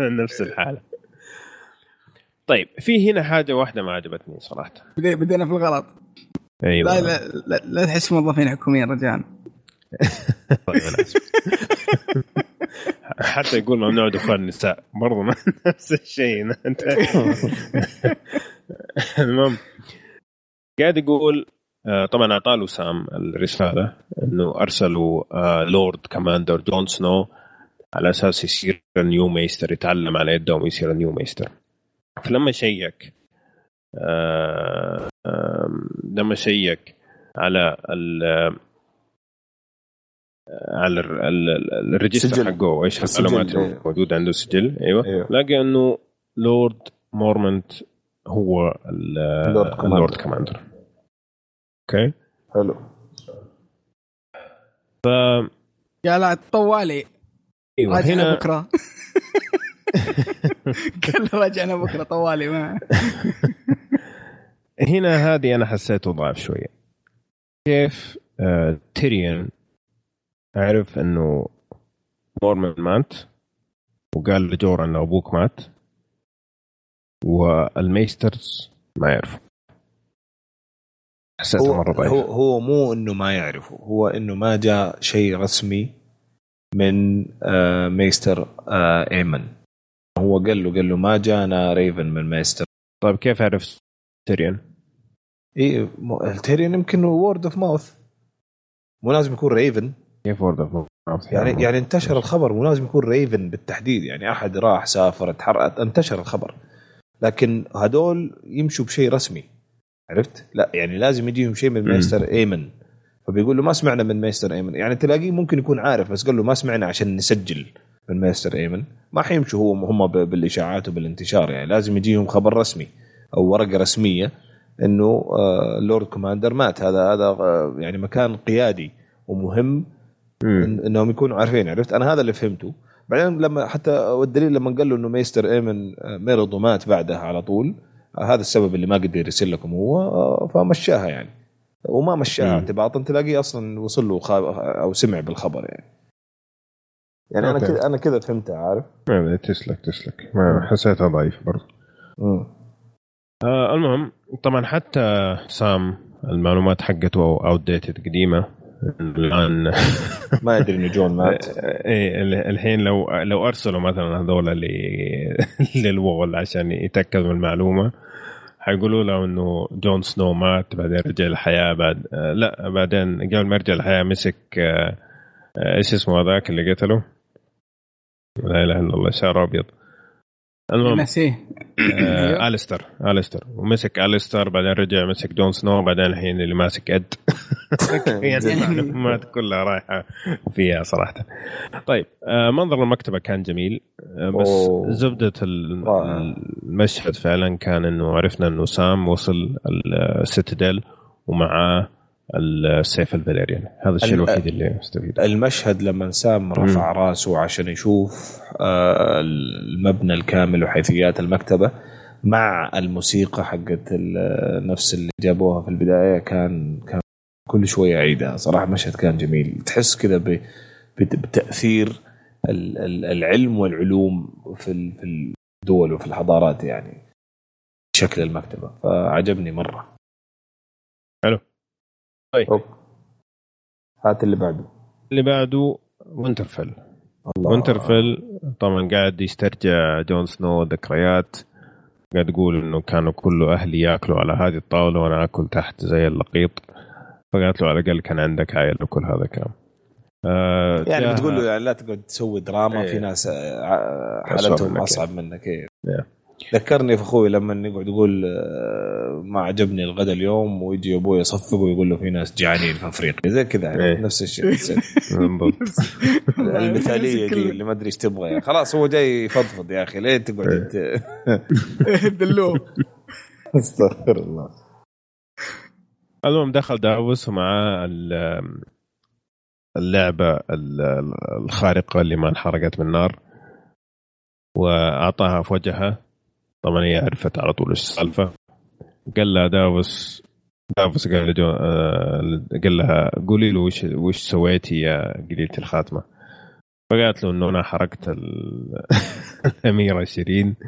نفس الحالة. طيب في هنا حاجة واحدة ما عجبتني صراحة. بدي- بدينا في الغلط. أيوه. لا لا لا, لا تحس موظفين حكوميين رجال. [laughs] طيب. حتى يقول ممنوع دخول النساء. برضو ما- [laughs] نفس الشيء. [laughs] المهم قاعد يقول آه، طبعا أعطاه له سام الرسالة إنه أرسلوا آه، لورد كماندر جون سنو على أساس يصير new maester يتعلم على يدهم يصير new maester فلما check آه، لما check على ال على ال- ال- ال- ال register. حقه إيش السجل، المعلومات أيوه. الموجوده عنده سجل أيوه, أيوه. لقى إنه لورد مورمنت هو ال- ال Lord Commander. ال Lord Commander أوكي حلو ف يا لا طوالي إيوه هنا بكره [laughs] [laughs] قال له راجعنا بكرة طوالي ما. [laughs] هنا هذه أنا حسيته ضعف شوية. كيف آه تيريان عرف إنه مورمن مات وقال لجورا إنه أبوك مات وال maesters ما يعرفوا. حسيته هو مرة ضعيف. هو هو مو إنه ما يعرفه هو إنه ما جاء شيء رسمي من آه maester آه إيمن. هو قال له قال له ما جانا raven من maester طيب كيف عرف تيريان؟ اي التيريان يمكن word of mouth مو لازم يكون raven كيف word of يعني يعني انتشر الخبر مو لازم يكون raven بالتحديد. يعني أحد راح سافر اتحرك انتشر الخبر. لكن هدول يمشوا بشيء رسمي. عرفت؟ لا يعني لازم يجيهم شيء من مم. maester ايمن فبيقول له ما سمعنا من maester ايمن يعني تلاقيه ممكن يكون عارف بس قال له ما سمعنا عشان نسجل من maester ايمن ما حيمشوا هو هم بالإشاعات وبالانتشار يعني. لازم يجيهم خبر رسمي أو ورقة رسمية إنه آه، ال Lord Commander مات. هذا هذا آه، يعني مكان قيادي ومهم إن- إنهم يكونوا عارفين. عرفت؟ أنا هذا اللي فهمته. بعدين لما حتى والدليل لما قال له إنه maester إيمن آه، مرض ومات بعدها على طول آه، هذا السبب اللي ما قدر يرسل لكم هو آه، فمشاها يعني. وما مشاها. اعتباطا تلاقيه أصلا وصل له أو سمع بالخبر يعني. يعني أنا. كذا أنا كذا فهمتها عارف تسلك تسلك ما حسيتها ضعيف برضه. آه المهم طبعا حتى سام المعلومات حقته outdated قديمة الآن ما يدري إنه جون مات [laughs] إيه ال- الحين لو لو أرسلوا مثلا هذول [laughs] لل wall عشان يتاكد من المعلومة حيقولوا له إنه جون سنو مات بعدين رجع للحياه بعد آه لا بعدين قبل ما يرجع للحياه مسك آه آه إيش اسمه هذاك اللي قتله؟ لا إله إلا الله شعر أبيض. المهم نسيه. آه أليستر أليستر. ومسك أليستر بعدين رجع مسك جون سنو بعدين الحين اللي ماسك اد [laughs] [laughs] يعني. المعلومات كلها رايحة فيها صراحة. طيب آه منظر المكتبة كان جميل آه بس أوه. زبدة. المشهد فعلا كان إنه عرفنا إنه سام وصل ال Citadel ومعاه السيف ال Valyrian. هذا الشيء ال- الوحيد اللي استفيد المشهد لما سام رفع راسه عشان يشوف آه، المبنى الكامل وحيثيات المكتبة مع الموسيقى حقت نفس اللي جابوها في البداية كان كان كل شوية عيدها صراحة مشهد كان جميل. تحس كذا ب- بت- بتأثير ال- ال- العلم والعلوم في في الدول وفي الحضارات يعني شكل المكتبة. فعجبني مرة. حلو. طيب. أوك. هات اللي بعده اللي بعده وينترفيل الله وينترفيل طبعا قاعد يسترجع جون سنو ذكريات قاعد يقول إنه كانوا كل أهلي ياكلوا على هذه الطاولة وأنا آكل تحت زي اللقيط فقالت له على الأقل كان عندك عائله وكل هذا الكلام آه يعني بتقول له يعني لا تقعد تسوي دراما إيه. في ناس آه، حالتهم منك أصعب منك إيه. إيه. ذكرني في أخوي لما يقعد يقول آه، ما عجبني الغداء اليوم ويجي أبوي يصفق ويقول له في ناس جعانين في أفريقيا. زي كذا يعني إيه. نفس الشيء. [laughs] بالضبط. [laughs] المثالية دي اللي ما أدري إيش تبغى يعني. خلاص هو جاي يفضفض يا أخي ليه تقعد ت- [laughs] دلوه. استغفر الله. المهم دخل داوس ومعاه ال- اللعبة ال- الخارقة اللي ما انحرقت من النار وأعطاها في وجهها. طبعا هي عرفت على طول إيش السالفة. قال لها داوس داوس قال لجو آه، قال لها قولي له وش وش سويتي يا قليلة الخاتمة. فقالت له إنه أنا حرقت ال- [laughs] الأميرة شيرين. [laughs]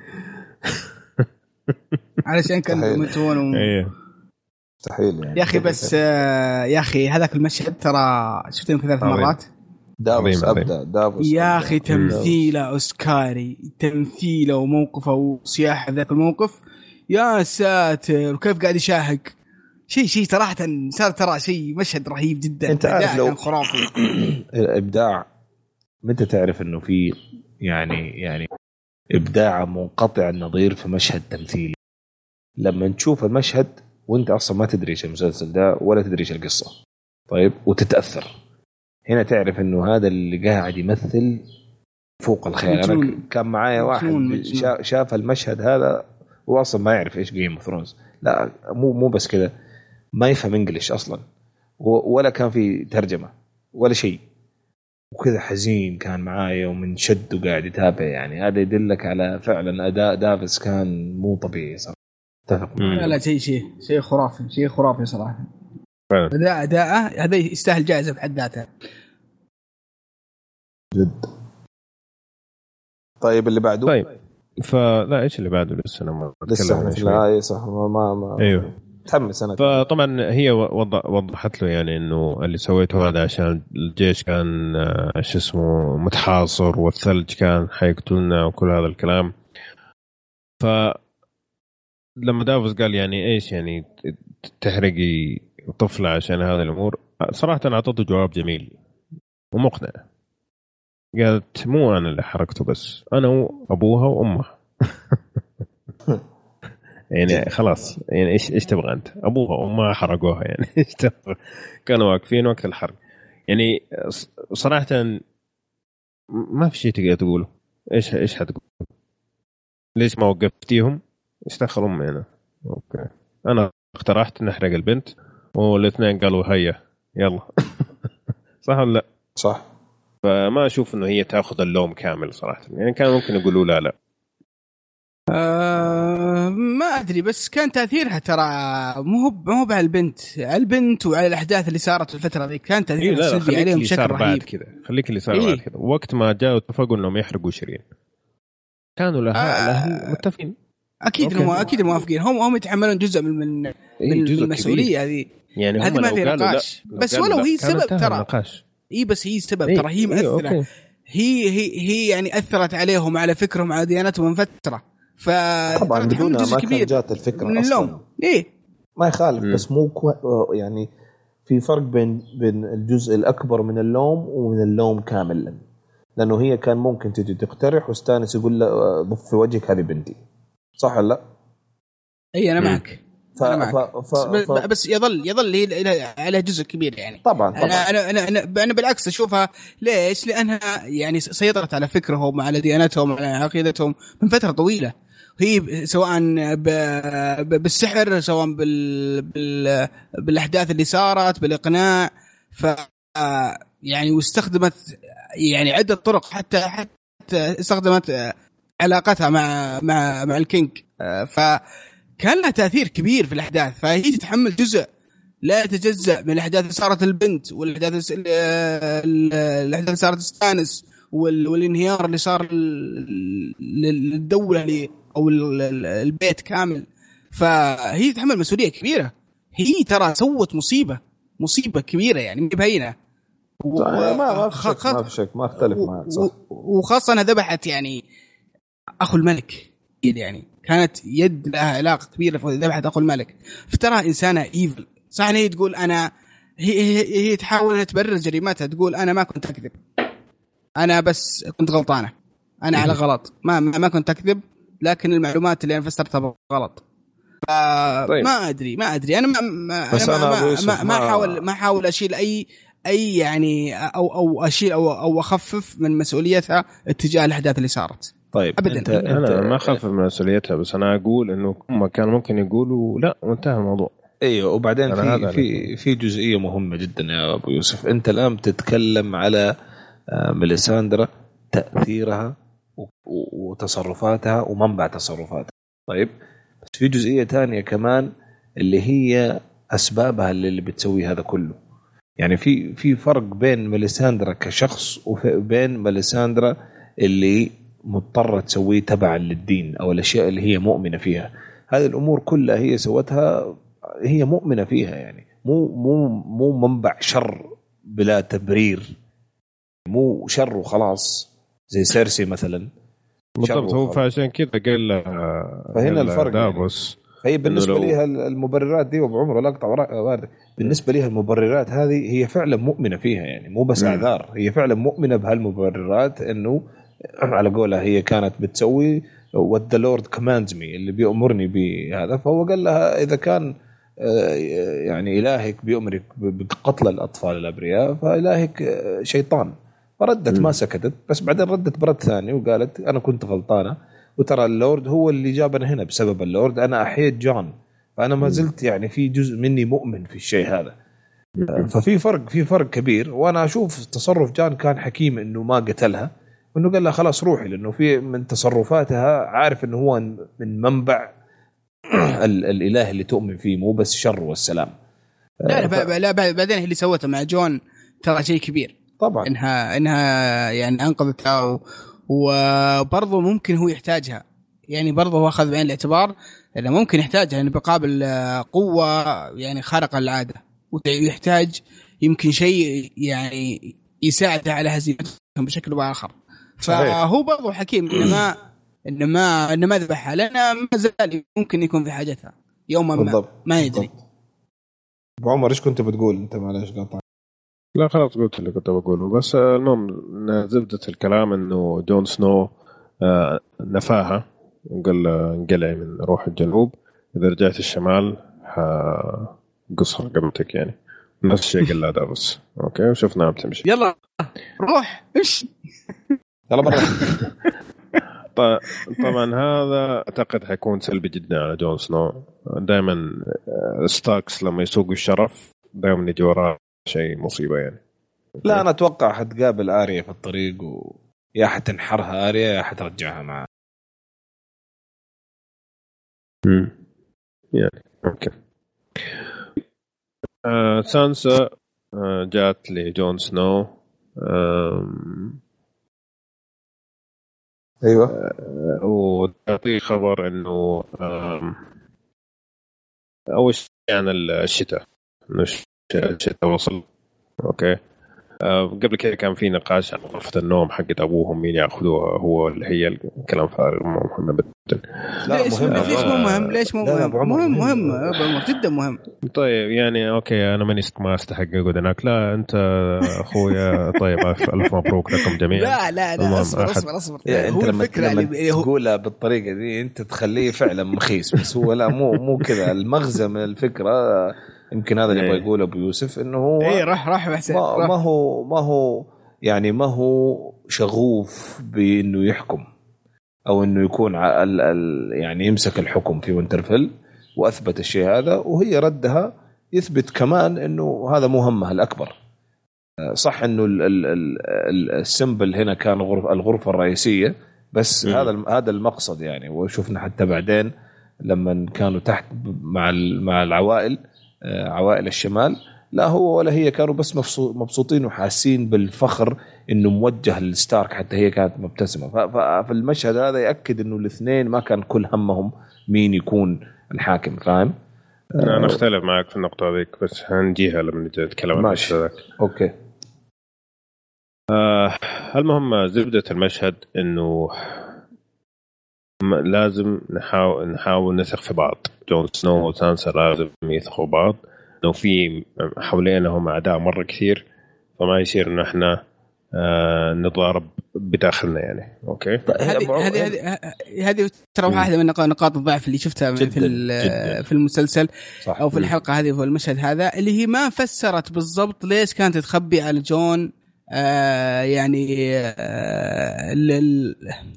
علشان كانوا. يموتون و... إيه. مستحيل يعني. يا أخي بس آه، يا أخي هذاك المشهد ترى شفته يمكن ثلاث. مرات. دافوس أبدأ. دافوس يا. أخي تمثيله أوسكاري تمثيله وموقفه وسياحه ذاك الموقف. يا ساتر وكيف قاعد يشاهق؟ شيء شيء صراحة صار ترى شيء مشهد رهيب جدا. أنت عارف لو- خرافي. [clears throat] الإبداع متى تعرف إنه في يعني يعني إبداع منقطع النظير في مشهد تمثيلي؟ لما تشوف المشهد وأنت أصلا ما تدري إيش المسلسل ده ولا تدري إيش القصة. طيب وتتأثر. هنا تعرف إنه هذا اللي قاعد يمثل فوق الخيال. أنا. كان معايا واحد مجنون، مجنون. شا- شاف المشهد هذا هو أصلا ما يعرف إيش Game of Thrones لا مو مو بس كذا ما يفهم انجلش أصلا. ولا كان في ترجمة ولا شيء. وكذا حزين كان معايا ومن شد وقاعد يتابع يعني. هذا يدلك على فعلا أداء دافيس كان مو طبيعي صراحة. اتفق. لا لا شيء شيء شيء خرافي شيء خرافي صراحة. فعلا. اداء أداءه هذا يستاهل جائزة بحد ذاته جد. طيب اللي بعده؟ طيب فلا إيش اللي بعده؟ لسه أنا ما لسه شوي. النهايه صح ما ما, ما أيوه. متحمس أنا. فطبعا هي وض- وضحت له يعني إنه اللي سويته هذا عشان الجيش كان آه، شو اسمه متحاصر والثلج كان حيقتلنا وكل هذا الكلام. ف لما دافوس قال يعني إيش يعني تحرقي طفلة عشان هذه الأمور صراحة اعطته جواب جميل ومقنع قالت مو أنا اللي حرقته بس أنا وأبوها وأمها [laughs] يعني خلاص يعني إيش إيش تبغى أنت؟ أبوها وأمها حرقوها يعني [laughs] إيش تبغى؟ كانوا واقفين وقت الحرق يعني صراحة ما في شيء تقدر تقوله إيش إيش حتقول؟ ليش ما وقفتيهم؟ إيش دخل امي أنا؟ أوكي أنا اقترحت نحرق البنت والإثنين قالوا هيا يلا. [laughs] صح ولا لا؟ صح. فما أشوف إنه هي تأخذ اللوم كامل صراحة. يعني كان ممكن يقولوا لا لا. آه ما أدري بس كان تأثيرها ترى مو هو مو هو على البنت. على البنت وعلى الأحداث اللي صارت في الفترة ذي كان إيه تاثيرها لا سلبي خليك عليهم اللي بشكل صار بعد رهيب. كذا خليك اللي صار إيه. بعد كذا. وقت ما جاءوا اتفقوا إنهم يحرقوا شيرين. كانوا لها آه. الاهل متفقين. أكيد. انهم أكيد موافقين هم هم يتحملون جزء من من إيه، من جزء المسؤولية هذه. يعني هذه هم ما في نقاش. بس ولو هي سبب ترى. اي بس هي سبب إيه، ترى هي إيه، مؤثرة. هي هي هي يعني أثرت عليهم على فكرهم على ديانتهم من فترة ف طبعا بدونها جزء ما كان كبير جات الفكرة من أصلا اللوم إيه ما يخالف مم. بس مو كو... يعني في فرق بين بين الجزء الأكبر من اللوم ومن اللوم كاملا لأنه هي كان ممكن تجي تقترح واستانس يقول له ضف في وجهك هذه بنتي صح ولا لا؟ اي أنا. معك ف... أنا معك. ف... ف... بس, ف... بس يظل يظل هي عليها جزء كبير يعني طبعا طبعا أنا أنا أنا أنا, أنا بالعكس أشوفها ليش؟ لأنها يعني سيطرت على فكرهم على ديانتهم على عقيدتهم من فترة طويلة هي سواء ب... ب... بالسحر سواء بال... بال... بالأحداث اللي صارت بالإقناع ف يعني واستخدمت يعني عدة طرق حتى حتى استخدمت علاقتها مع مع مع ال King. فكان لها تأثير كبير في الأحداث. فهي تتحمل جزء لا يتجزأ من الأحداث اللي صارت البنت والأحداث ال- ال- الأحداث اللي صارت ستانيس وال- والانهيار اللي صار للدولة اللي أو ال- ال- البيت كامل. فهي تتحمل مسؤولية كبيرة. هي ترى سوت مصيبة مصيبة كبيرة يعني مي بهينة. و- ما ما في شك ما في شك ما اختلف معك صح. وخاصة انها ذبحت يعني أخو الملك. يعني كانت يد لها علاقة كبيرة في ذبحت أخو الملك. فترى إنسانة ايفل صح هي تقول أنا هي هي, هي تحاول إنها تبرر جريمتها. تقول أنا ما كنت أكذب. أنا بس كنت غلطانة. أنا على غلط. ما ما كنت أكذب لكن المعلومات اللي أنا فسرتها غلط طيب. ما ادري ما أدري. أنا ما ما بس أنا ما, ما, ما, ما احاول ما احاول أشيل اي أي يعني أو أو أشيل أو أو أخفف من مسؤوليتها اتجاه الأحداث اللي صارت. طيب ابدا انت أنا ما اخفف من مسؤوليتها بس أنا أقول إنه هم كان ممكن يقولوا لا وانتهى الموضوع. أيوه وبعدين في في في جزئية مهمة جدا يا أبو يوسف. أنت الآن تتكلم على آه، ميليساندرا تأثيرها وتصرفاتها ومنبع تصرفاتها. طيب بس في جزئية ثانية كمان اللي هي أسبابها اللي, اللي بتسوي هذا كله. يعني في في فرق بين ميليساندرا كشخص وبين ميليساندرا اللي مضطرة تسويه تبعا للدين أو الأشياء اللي هي مؤمنة فيها. هذه الأمور كلها هي سوتها هي مؤمنة فيها يعني. مو مو مو منبع شر بلا تبرير. مو شر وخلاص. زي سيرسي مثلا. بالضبط هو فعشان كذا قال فهنا الفرق دافوس. يعني. فهي بالنسبة لها المبررات دي وابو عمر لا اقطع وارد. بالنسبة لها المبررات هذه هي فعلا مؤمنة فيها يعني. مو بس أعذار. هي فعلا مؤمنة بهالمبررات إنه على قولها هي كانت بتسوي what the Lord commands me اللي بيأمرني بهذا. فهو قال لها إذا كان آه، يعني إلهك بيأمرك بقتل الأطفال الأبرياء فإلهك آه، شيطان. فردت ما سكتت. بس بعدين ردت برد ثاني وقالت أنا كنت غلطانة. وترى اللورد هو اللي جابنا هنا بسبب اللورد. أنا أحييت جون. فأنا ما زلت يعني في جزء مني مؤمن في الشيء هذا. ففي فرق في فرق كبير. وأنا أشوف تصرف جون كان حكيم إنه ما قتلها. وانه قال لها خلاص روحي لأنه في من تصرفاتها عارف إنه هو من منبع [clears throat] الإله اللي تؤمن فيه مو بس شر والسلام. لا لا, لا بعدين اللي سوته مع جون ترى شيء كبير. طبعا. إنها إنها يعني انقذتها وبرضه ممكن هو يحتاجها. يعني برضه هو أخذ بعين الاعتبار إنه ممكن يحتاجها يعني بقابل قوة يعني خارقة للعادة. ويحتاج يمكن شيء يعني يساعده على هزيمتهم بشكل أو بآخر. فهو برضه حكيم انه ما انه ما انه ما ذبحها لأنه ما زال ممكن يكون في حاجتها يوما ما ما يدري. أبو عمر إيش كنت بتقول؟ أنت معلش قاطع. لا خلاص قلت اللي كنت بقوله. بس المهم زبدة الكلام إنه جون سنو آه، نفاها وقال انقلعي من روح الجنوب. إذا رجعت الشمال حقص رقبتك يعني. نفس الشيء قال لها بس أوكي؟ وشفناها بتمشي. يلا روح امشي يلا برا. [laughs] طبعا هذا أعتقد حيكون سلبي جدا على جون سنو. دائما ستاركس لما يسووا الشرف دائما يجي وراه شيء مصيبة يعني. لا أنا أتوقع حتقابل آريا في الطريق و يا حتنحرها آريا يا حترجعها معاه امم يعني okay. آه سانسا آه جات لجون سنو. أيوه. آه وتعطيه خبر إنه أول شيء عن الشتاء الشتاء وصل. okay. قبل كذا كان في نقاش عن غرفة النوم حقت أبوهم مين يأخذوها هو اللي هي الكلام فارغ مو مهم ابدا ليش مهم. ليش مو مهم؟ ليش مو مهم؟ مهم مهم. جدا مهم. طيب يعني okay أنا ماني ما أستحق أقعد هناك. لا أنت أخويا [laughs] طيب الف مبروك لكم جميعا. لا لا لا أصبر أصبر أصبر. يعني أنت لما, لما تقولها بالطريقة دي أنت تخليه فعلا مخيس. بس هو لا مو مو كذا. المغزى من الفكرة يمكن هذا اللي يبغى إيه. يقوله أبو يوسف إنه هو اي راح راح حسين ما, ما هو ما هو يعني ما هو شغوف بإنه يحكم أو إنه يكون ال ال يعني يمسك الحكم في وينترفيل وأثبت الشيء هذا وهي ردها يثبت كمان إنه هذا مو همها الأكبر صح إنه السمبل هنا كان غرف الغرفة الرئيسية بس م. هذا هذا المقصد يعني وشفنا حتى بعدين لما كانوا تحت مع مع العوائل عوائل الشمال. لا هو ولا هي كانوا بس مبسوطين وحاسين بالفخر إنه موجه لستارك حتى هي كانت مبتسمة. فالمشهد هذا يأكد إنه الاثنين ما كان كل همهم مين يكون الحاكم فاهم؟ أنا آه، أختلف معك في النقطة هذيك بس هنجيها لما نجي نتكلم عن المشهد ذاك أوكي. آه المهم زبدة المشهد إنه لازم نحاول نحاول نثق في بعض جون سنو وسانسا لازم يثقوا بعض. انه في حوالينهم أعداء مرة كثير فما يصير انه إحنا آه نتضارب بداخلنا يعني. okay؟ طيب، هذه هذه هذه ترى واحدة من نقاط الضعف اللي شفتها جداً في جداً. في المسلسل صح. أو في الحلقة هذه في المشهد هذا اللي هي ما فسرت بالضبط ليش كانت تخبي على جون آه يعني آه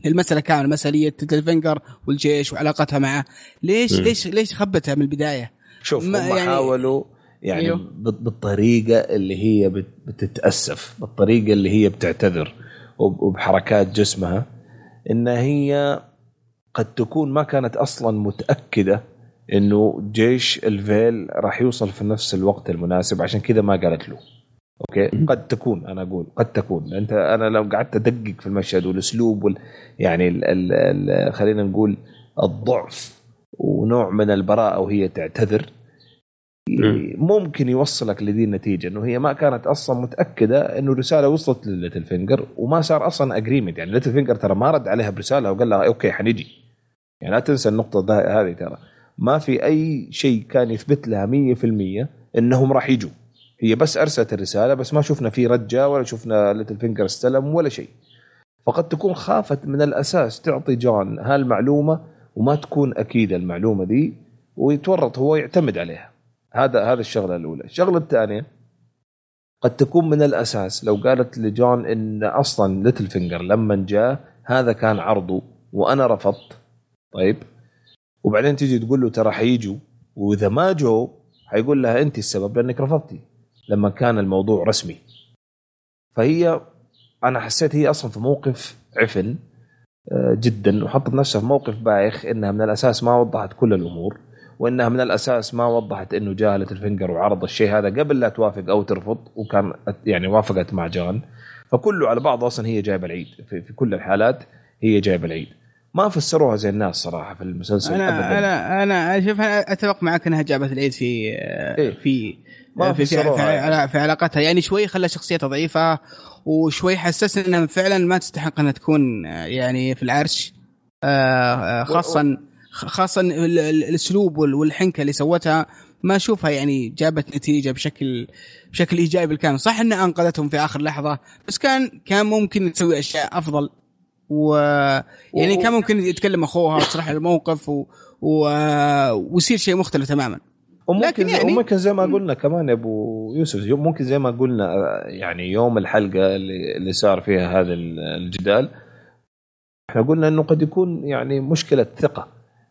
المسألة كاملة مسألة ليتل فينجر والجيش وعلاقتها معه ليش م. ليش ليش خبتها من البداية؟ شوف هم يعني حاولوا يعني أيوه. بالطريقة اللي هي بتتأسف بالطريقة اللي هي بتعتذر وبحركات جسمها إن هي قد تكون ما كانت أصلا متأكدة إنه جيش الفيل راح يوصل في نفس الوقت المناسب عشان كذا ما قالت له أوكي؟ قد تكون أنا أقول قد تكون. أنت أنا لو قعدت أدقق في المشهد والأسلوب وال يعني ال ال ال خلينا نقول الضعف ونوع من البراءة وهي تعتذر ممكن يوصلك لذي النتيجة إنه هي ما كانت أصلا متأكدة إنه الرساله وصلت لليتل فينجر وما صار أصلا agreement يعني ليتل فينجر ترى ما رد عليها برسالة وقال لها okay حنجي يعني لا تنسى النقطة هذه ترى. ما في أي شيء كان يثبت لها 100% إنهم راح يجوا. هي بس أرسلت الرسالة بس ما شفنا في رجة ولا شفنا ليتل فينجر استلم ولا شيء. فقد تكون خافت من الأساس تعطي جون هالمعلومة وما تكون أكيدة المعلومة دي ويتورط هو يعتمد عليها. هذا هذا الشغلة الأولى. الشغلة الثانية قد تكون من الأساس. لو قالت لجون إن أصلا ليتل فينجر لما جاء هذا كان عرضه وأنا رفضت. طيب. وبعدين تيجي تقول له ترى حيجوا وإذا ما جو حيقول لها أنت السبب لأنك رفضتي. لما كان الموضوع رسمي فهي أنا حسيت هي أصلا في موقف عفن آه، جدا وحطت نفسها في موقف بايخ إنها من الأساس ما وضحت كل الأمور وإنها من الأساس ما وضحت إنه جاهله الفنجر وعرض الشيء هذا قبل لا توافق أو ترفض وكان يعني وافقت مع جان فكله على بعض أصلا هي جايبة العيد في, في كل الحالات هي جايبة العيد ما فسروها زي الناس صراحة في المسلسل أنا أبداً. أنا أنا شوف أنا أتفق معك إنها جابت العيد في إيه؟ في ما في, في, في, في, في علاقتها. يعني شوي خلى شخصيتها ضعيفة وشوي حسسني إنها فعلا ما تستحق إنها تكون يعني في العرش. آه، خاصه خاصه الأسلوب والحنكة اللي سوتها ما أشوفها يعني جابت نتيجة بشكل بشكل إيجابي بالكامل صح إنها أنقذتهم في آخر لحظة بس كان كان ممكن تسوي أشياء أفضل. و يعني كان ممكن يتكلم أخوها وتشرح الموقف و... و... ويصير شيء مختلف تماما. وممكن يعني وممكن زي ما قلنا كمان يا أبو يوسف ممكن زي ما قلنا يعني يوم الحلقة اللي, اللي صار فيها هذا الجدال إحنا قلنا إنه قد يكون يعني مشكلة ثقة.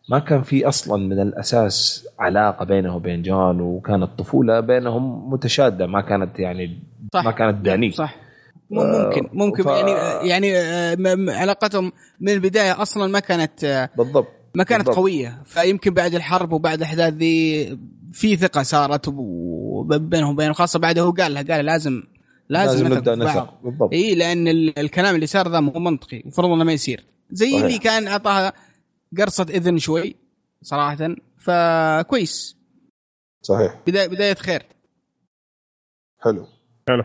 ما كان في أصلا من الأساس علاقة بينه وبين جون وكانت الطفوله بينهم متشادة ما كانت يعني صح. ما كانت دانيه صح. ممكن ممكن. ف... يعني يعني آه، علاقتهم من البداية أصلا ما كانت آه، بالضبط ما كانت بالضبط. قوية. فيمكن بعد الحرب وبعد الأحداث ذي في ثقة صارت بينهم وبين خاصة بعد هو قال لها قال لازم لازم, لازم نبدأ نثق بالضبط. إي لأن الكلام اللي صار ذا مو منطقي المفروض إنه ما يصير. زي صحيح. اللي كان أعطاها قرصة إذن شوي صراحة فكويس. صحيح. بدايه بداية خير. حلو. حلو.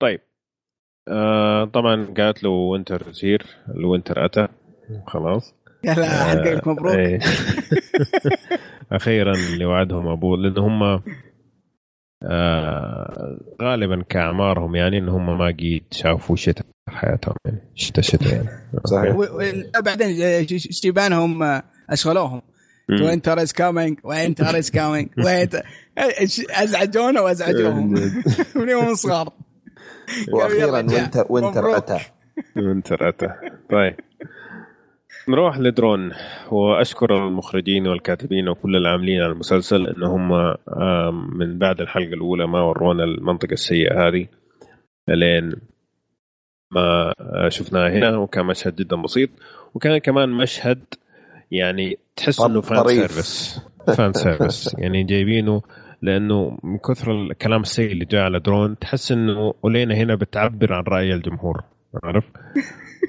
طيب. آه طبعا قالت له winter is here ال winter أتى. خلاص. يلا حقك مبروك. آه [laughs] أخيرا اللي وعدهم ابوه لأن هم آه غالبا كأعمارهم يعني إن هم ما قيد شافوا شتاء حياتهم يعني شتاء شتاء يعني. [laughs] صحيح. بعدين شيبانهم أشغلوهم. winter is coming winter is coming أزعجونا وأزعجوهم. [laughs] من يوم صغار. وأخيرا winter winter أتى. winter أتى. طيب. نروح لدورن وأشكر المخرجين والكاتبين وكل العاملين على المسلسل ان هم من بعد الحلقة الأولى ما ورونا المنطقة السيئة هذه. لين ما شفناه هنا وكان مشهد جدا بسيط. وكان كمان مشهد يعني تحس إنه fan service fan service يعني جايبينه لأنه من كثر الكلام السيء اللي جاء على درون تحس إنه أولينا هنا بتعبر عن رأي الجمهور عارف؟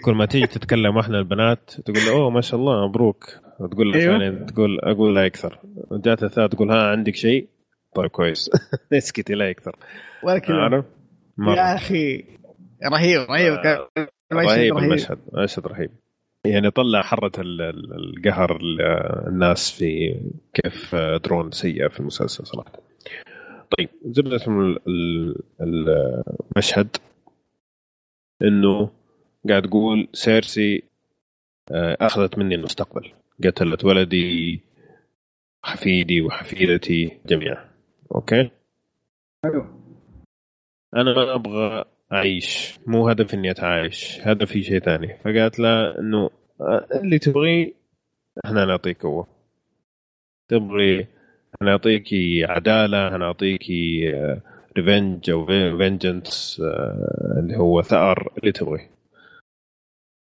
كل ما تيجي تتكلم إحنا البنات تقول أوه ما شاء الله مبروك. تقول أيوه. يعني تقول أقول لا أكثر. جات الثالث تقول ها عندك شيء؟ طيب كويس. [laughs] اسكتي لا أكثر. ولكن عارف يا أخي رهيب رهيب. آه رهيب المشهد مشهد رهيب. يعني طلع حرة ال- ال- القهر ال- الناس في كيف دورن سيئة في المسلسل صراحة. طيب زبدة ال- ال- المشهد إنه قاعد تقول سيرسي آه، أخذت مني المستقبل. قتلت ولدي حفيدي وحفيدتي جميعا. okay؟ حلو. أنا ما أبغى أعيش. مو هدفي إني أتعايش. هدفي شيء ثاني. فقالت له إنه آه، اللي تبغيه إحنا نعطيك هو تبغي نعطيكي عدالة نعطيكي revenge أو vengeance اللي هو ثأر اللي تبغيه.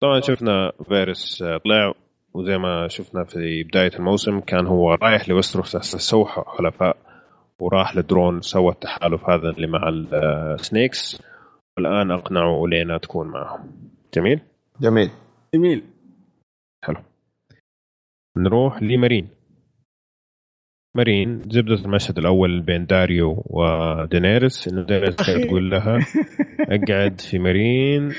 طبعا شفنا فيروس طلع وزي ما شفنا في بداية الموسم كان هو رايح لويستروس سوى حلفاء وراح لدورن سوى التحالف هذا اللي مع ال Snakes والآن أقنعوا أولينا تكون معهم. جميل؟ جميل. جميل. حلو. نروح لمارين. مارين زبدة المشهد الأول بين داريو ودينيرس إنه دينيرس تقول لها أقعد في مارين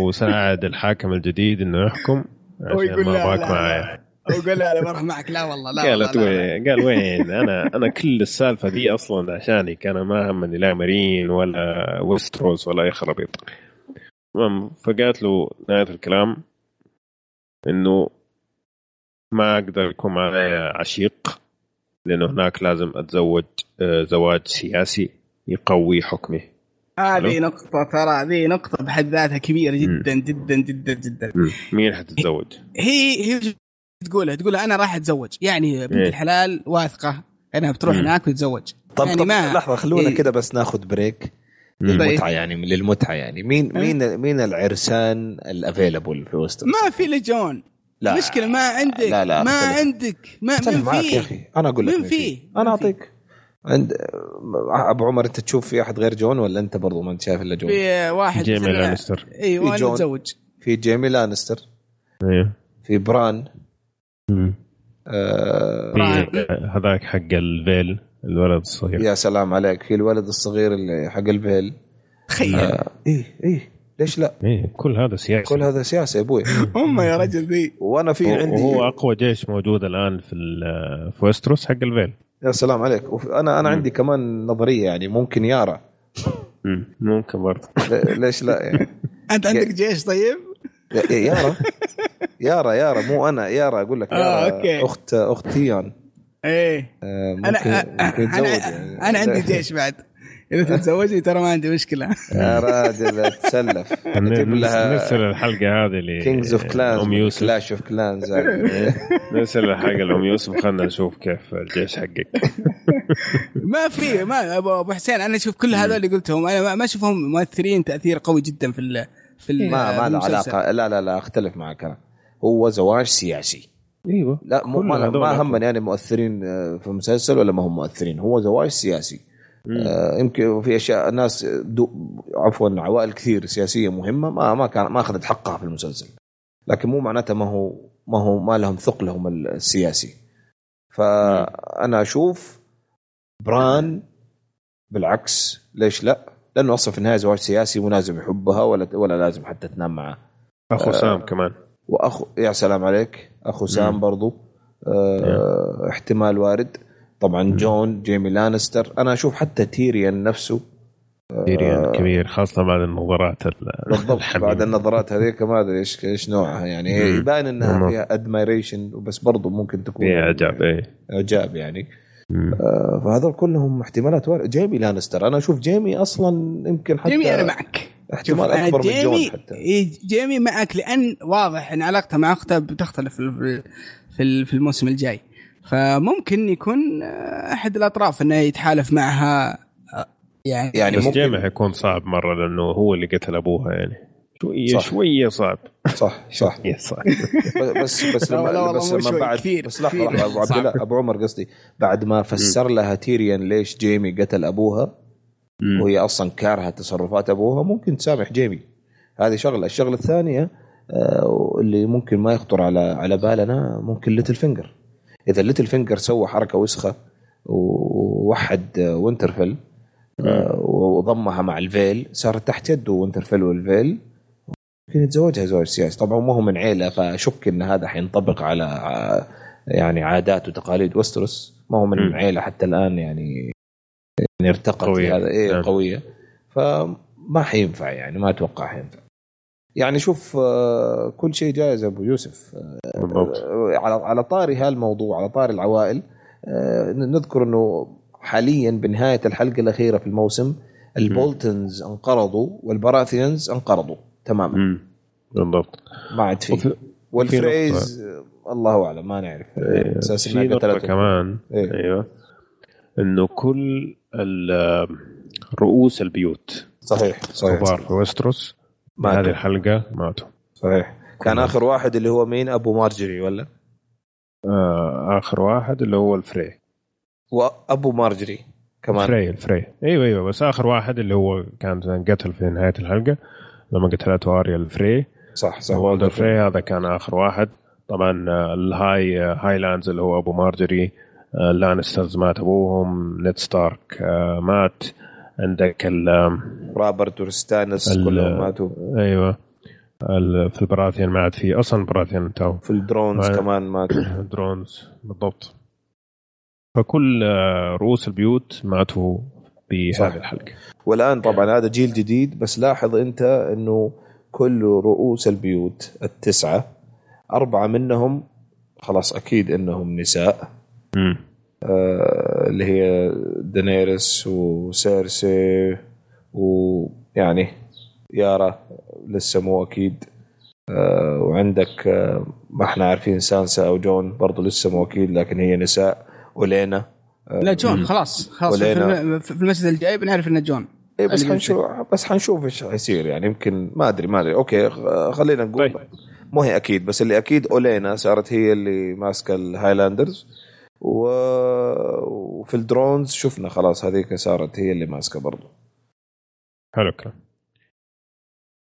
وساعد الحاكم الجديد إنه يحكم عشان ما لا معايا وقال لا. أنا بروح معك لا والله لا قالت. وين قال وين؟ أنا أنا كل السالفة دي أصلا عشانك أنا ما همني لا مارين ولا ويستروس ولا أي خرابيط. المهم فقالت له نهاية الكلام إنه ما أقدر يكون معي عشيق. لأنه هناك لازم أتزوج آه، زواج سياسي يقوي حكمي هذه. نقطة ترى هذه نقطة بحد ذاتها كبيرة جدا جدا جدا جدا مم. مين حتتزوج؟ هي هي تقولها تقولها أنا راح أتزوج يعني بنت إيه. الحلال واثقة أنها بتروح. هناك وتتزوج طب يعني طب ما- لحظة خلونا إيه. كده بس ناخذ break مم. للمتعة يعني للمتعة يعني مين إيه. مين مين العرسان ال available في وسط ما في إلا جون لا. مشكلة ما عندك لا لا ما أختلف. عندك. ما من معك يا فيه أخي. أنا أقول لك مين مين فيه؟ أنا أعطيك. عند أبو عمر أنت تشوف في أحد غير جون ولا أنت برضو ما أنت شايف إلا جون؟ في واحد جيمي لانستر. أيوه في جون. متزوج. في جيمي لانستر. أيوه في بران. مم. آه في هذاك حق الفيل الولد الصغير. يا سلام عليك. في الولد الصغير اللي حق الفيل تخيل. آه إيه إيه. ليش لا؟ إيه كل هذا سياسي كل هذا سياسة يا أبوي. [laughs] هم يا رجل ذي. وأنا في عندي وهو أقوى جيش موجود الآن في في ويستروس حق الفيل. يا سلام عليك. أنا أنا عندي كمان نظرية يعني ممكن يارا. مم. ممكن برضه. [laughs] ليش لا يعني؟ [laughs] أنت عندك جيش طيب؟ يا- يا- يارا. يارا يارا مو أنا يارا أقول لك. آه، يارا أوكي. اخت أخت ثيون إيه. آه، ممكن أنا يتزوج أنا يعني. أنا عندي جيش بعد. إذا تتزوجني ترى ما عندي مشكلة. يا [laughs] راجل تسلف نجيب لها نرسل الحلقة هذه ل Kings of Clans ام يوسف. Clash of Clans نرسل الحلقة لأم يوسف خلنا نشوف كيف الجيش حقك. [laughs] ما في ما ابو أبو حسين أنا أشوف كل هذول اللي قلتهم أنا ما- ما أشوفهم مؤثرين تأثير قوي جدا في ال في ال- ما ما له. علاقة. لا لا لا أختلف معك أنا. هو زواج سياسي. أيوه. لا ما, ما همني يعني مؤثرين آه، في المسلسل ولا ما هم مؤثرين. هو زواج سياسي. آه، يمكن في أشياء ناس دو عفوا عوائل كثير سياسية مهمة ما ما كان ما أخذت حقها في المسلسل. لكن مو معناته ما هو ما هو ما لهم ثقلهم السياسي. فأنا أشوف بران بالعكس. ليش لا؟ لأنه أصلا في النهاية زواج سياسي مو لازم يحبها ولا ولا لازم حتى تنام معه. أخو سام كمان. واخو يا سلام عليك. أخو سام برضو. آه احتمال وارد. طبعا جون جيمي لانستر. أنا أشوف حتى تيريان نفسه تيريان كبير خاصة بعد النظرات ال- بالضبط. بعد النظرات هذيك ما أدري إيش إيش نوعها يعني. يبان إنها. فيها admiration بس برضو ممكن تكون في إعجاب إيه. إعجاب يعني. آه فهذول كلهم احتمالات وارد. جيمي لانستر. أنا أشوف جيمي أصلا يمكن حتى جيمي أنا معك. احتمال أنا أكبر من جون جيمي حتى. إيه، جيمي معك لأن واضح إن علاقته مع أخته بتختلف في في الموسم الجاي. فممكن يكون آه، أحد الأطراف إنه يتحالف معها. آه، يعني يعني بس ممكن. جيمي حيكون صعب مرة لأنه هو اللي قتل أبوها يعني. شوية صح. شوية صعب. صح صح. [laughs] شوية صعب بس بس لا، لا لما والله بس لما بعد كثير، بس لحظة. لحظة ابو عبد. الله أبو عمر قصدي بعد ما فسر لها تيريان ليش جيمي قتل أبوها مم. وهي أصلا كارهه تصرفات أبوها ممكن تسامح جيمي. هذه شغلة. الشغلة الثانية آه، اللي ممكن ما يخطر على على بالنا ممكن ليتل فينجر إذا ليتل فينجر سوى حركة وسخة ووحد آه، وينترفيل آه، وضمها مع الفيل صارت تحت يده وينترفيل والفيل. يمكن يتزوجها زواج سياسي. طبعا ما هو من عيلة فأشك إن هذا حينطبق على ع- يعني عادات وتقاليد وستروس ما هو من. عيلة حتى الآن يعني يعني ارتقت قوية. هذا إيه نعم. قوية. فما حينفع يعني ما أتوقع حينفع. يعني شوف آه، كل شيء جائز أبو يوسف. بالضبط. آه، على على طاري هالموضوع على طاري العوائل آه، نذكر إنه حاليا بنهاية الحلقة الأخيرة في الموسم البولتنز انقرضوا والبراثيانز انقرضوا تماما. بالضبط. ما عاد في. والفريز آه، الله أعلم ما نعرف. إيه، أساس في نقطة كمان. إيه. أيوه. إنه كل رؤوس البيوت صحيح صحيح. كبار في ويستروس ماتوا. هذه الحلقة ماتوا صحيح. كان. آخر واحد اللي هو مين؟ أبو مارجري ولا؟ آه آخر واحد اللي هو الفري. وابو مارجري كمان. الفري الفري. أيوه أيوه بس آخر واحد اللي هو كان قتل في نهاية الحلقة لما قتلته آريا الفري. صح صح. والدر فري هذا كان آخر واحد. طبعا آه، الهاي آه، هايلاندز اللي هو أبو مارجري آه، لانسترز مات أبوهم نيد ستارك مات. عندك ال رابرت وستانس ال- كلهم ماتوا. أيوه. في البراثيان ما عاد في أصلا براثيان تو في الدرونز ما- كمان ماتوا. [coughs] درونز بالضبط. فكل آه، رؤوس البيوت ماتوا. بهذه الحلقة. والآن طبعا هذا جيل جديد بس لاحظ أنت إنه كل رؤوس البيوت التسعة أربعة منهم خلاص أكيد إنهم نساء. مم. آه اللي هي دينيرس وسيرسي ويعني يارا لسه مو أكيد آه وعندك آه ما إحنا عارفين سانسا أو جون برضو لسه مو أكيد لكن هي نساء ولينا لا جون خلاص خلاص في, ولينا. في المشهد الجاي بنعرف إنه جون إيه بس حنشوف بس حنشوف إيش حيصير يعني يمكن ما أدري ما أدري أوكي خلينا نقول طيب. مو هي أكيد بس اللي أكيد أولينا صارت هي اللي ماسكة الهايلاندرز. وفي الدرونز شفنا خلاص هذيك صارت هي اللي ماسكة برضو. حلو الكلام.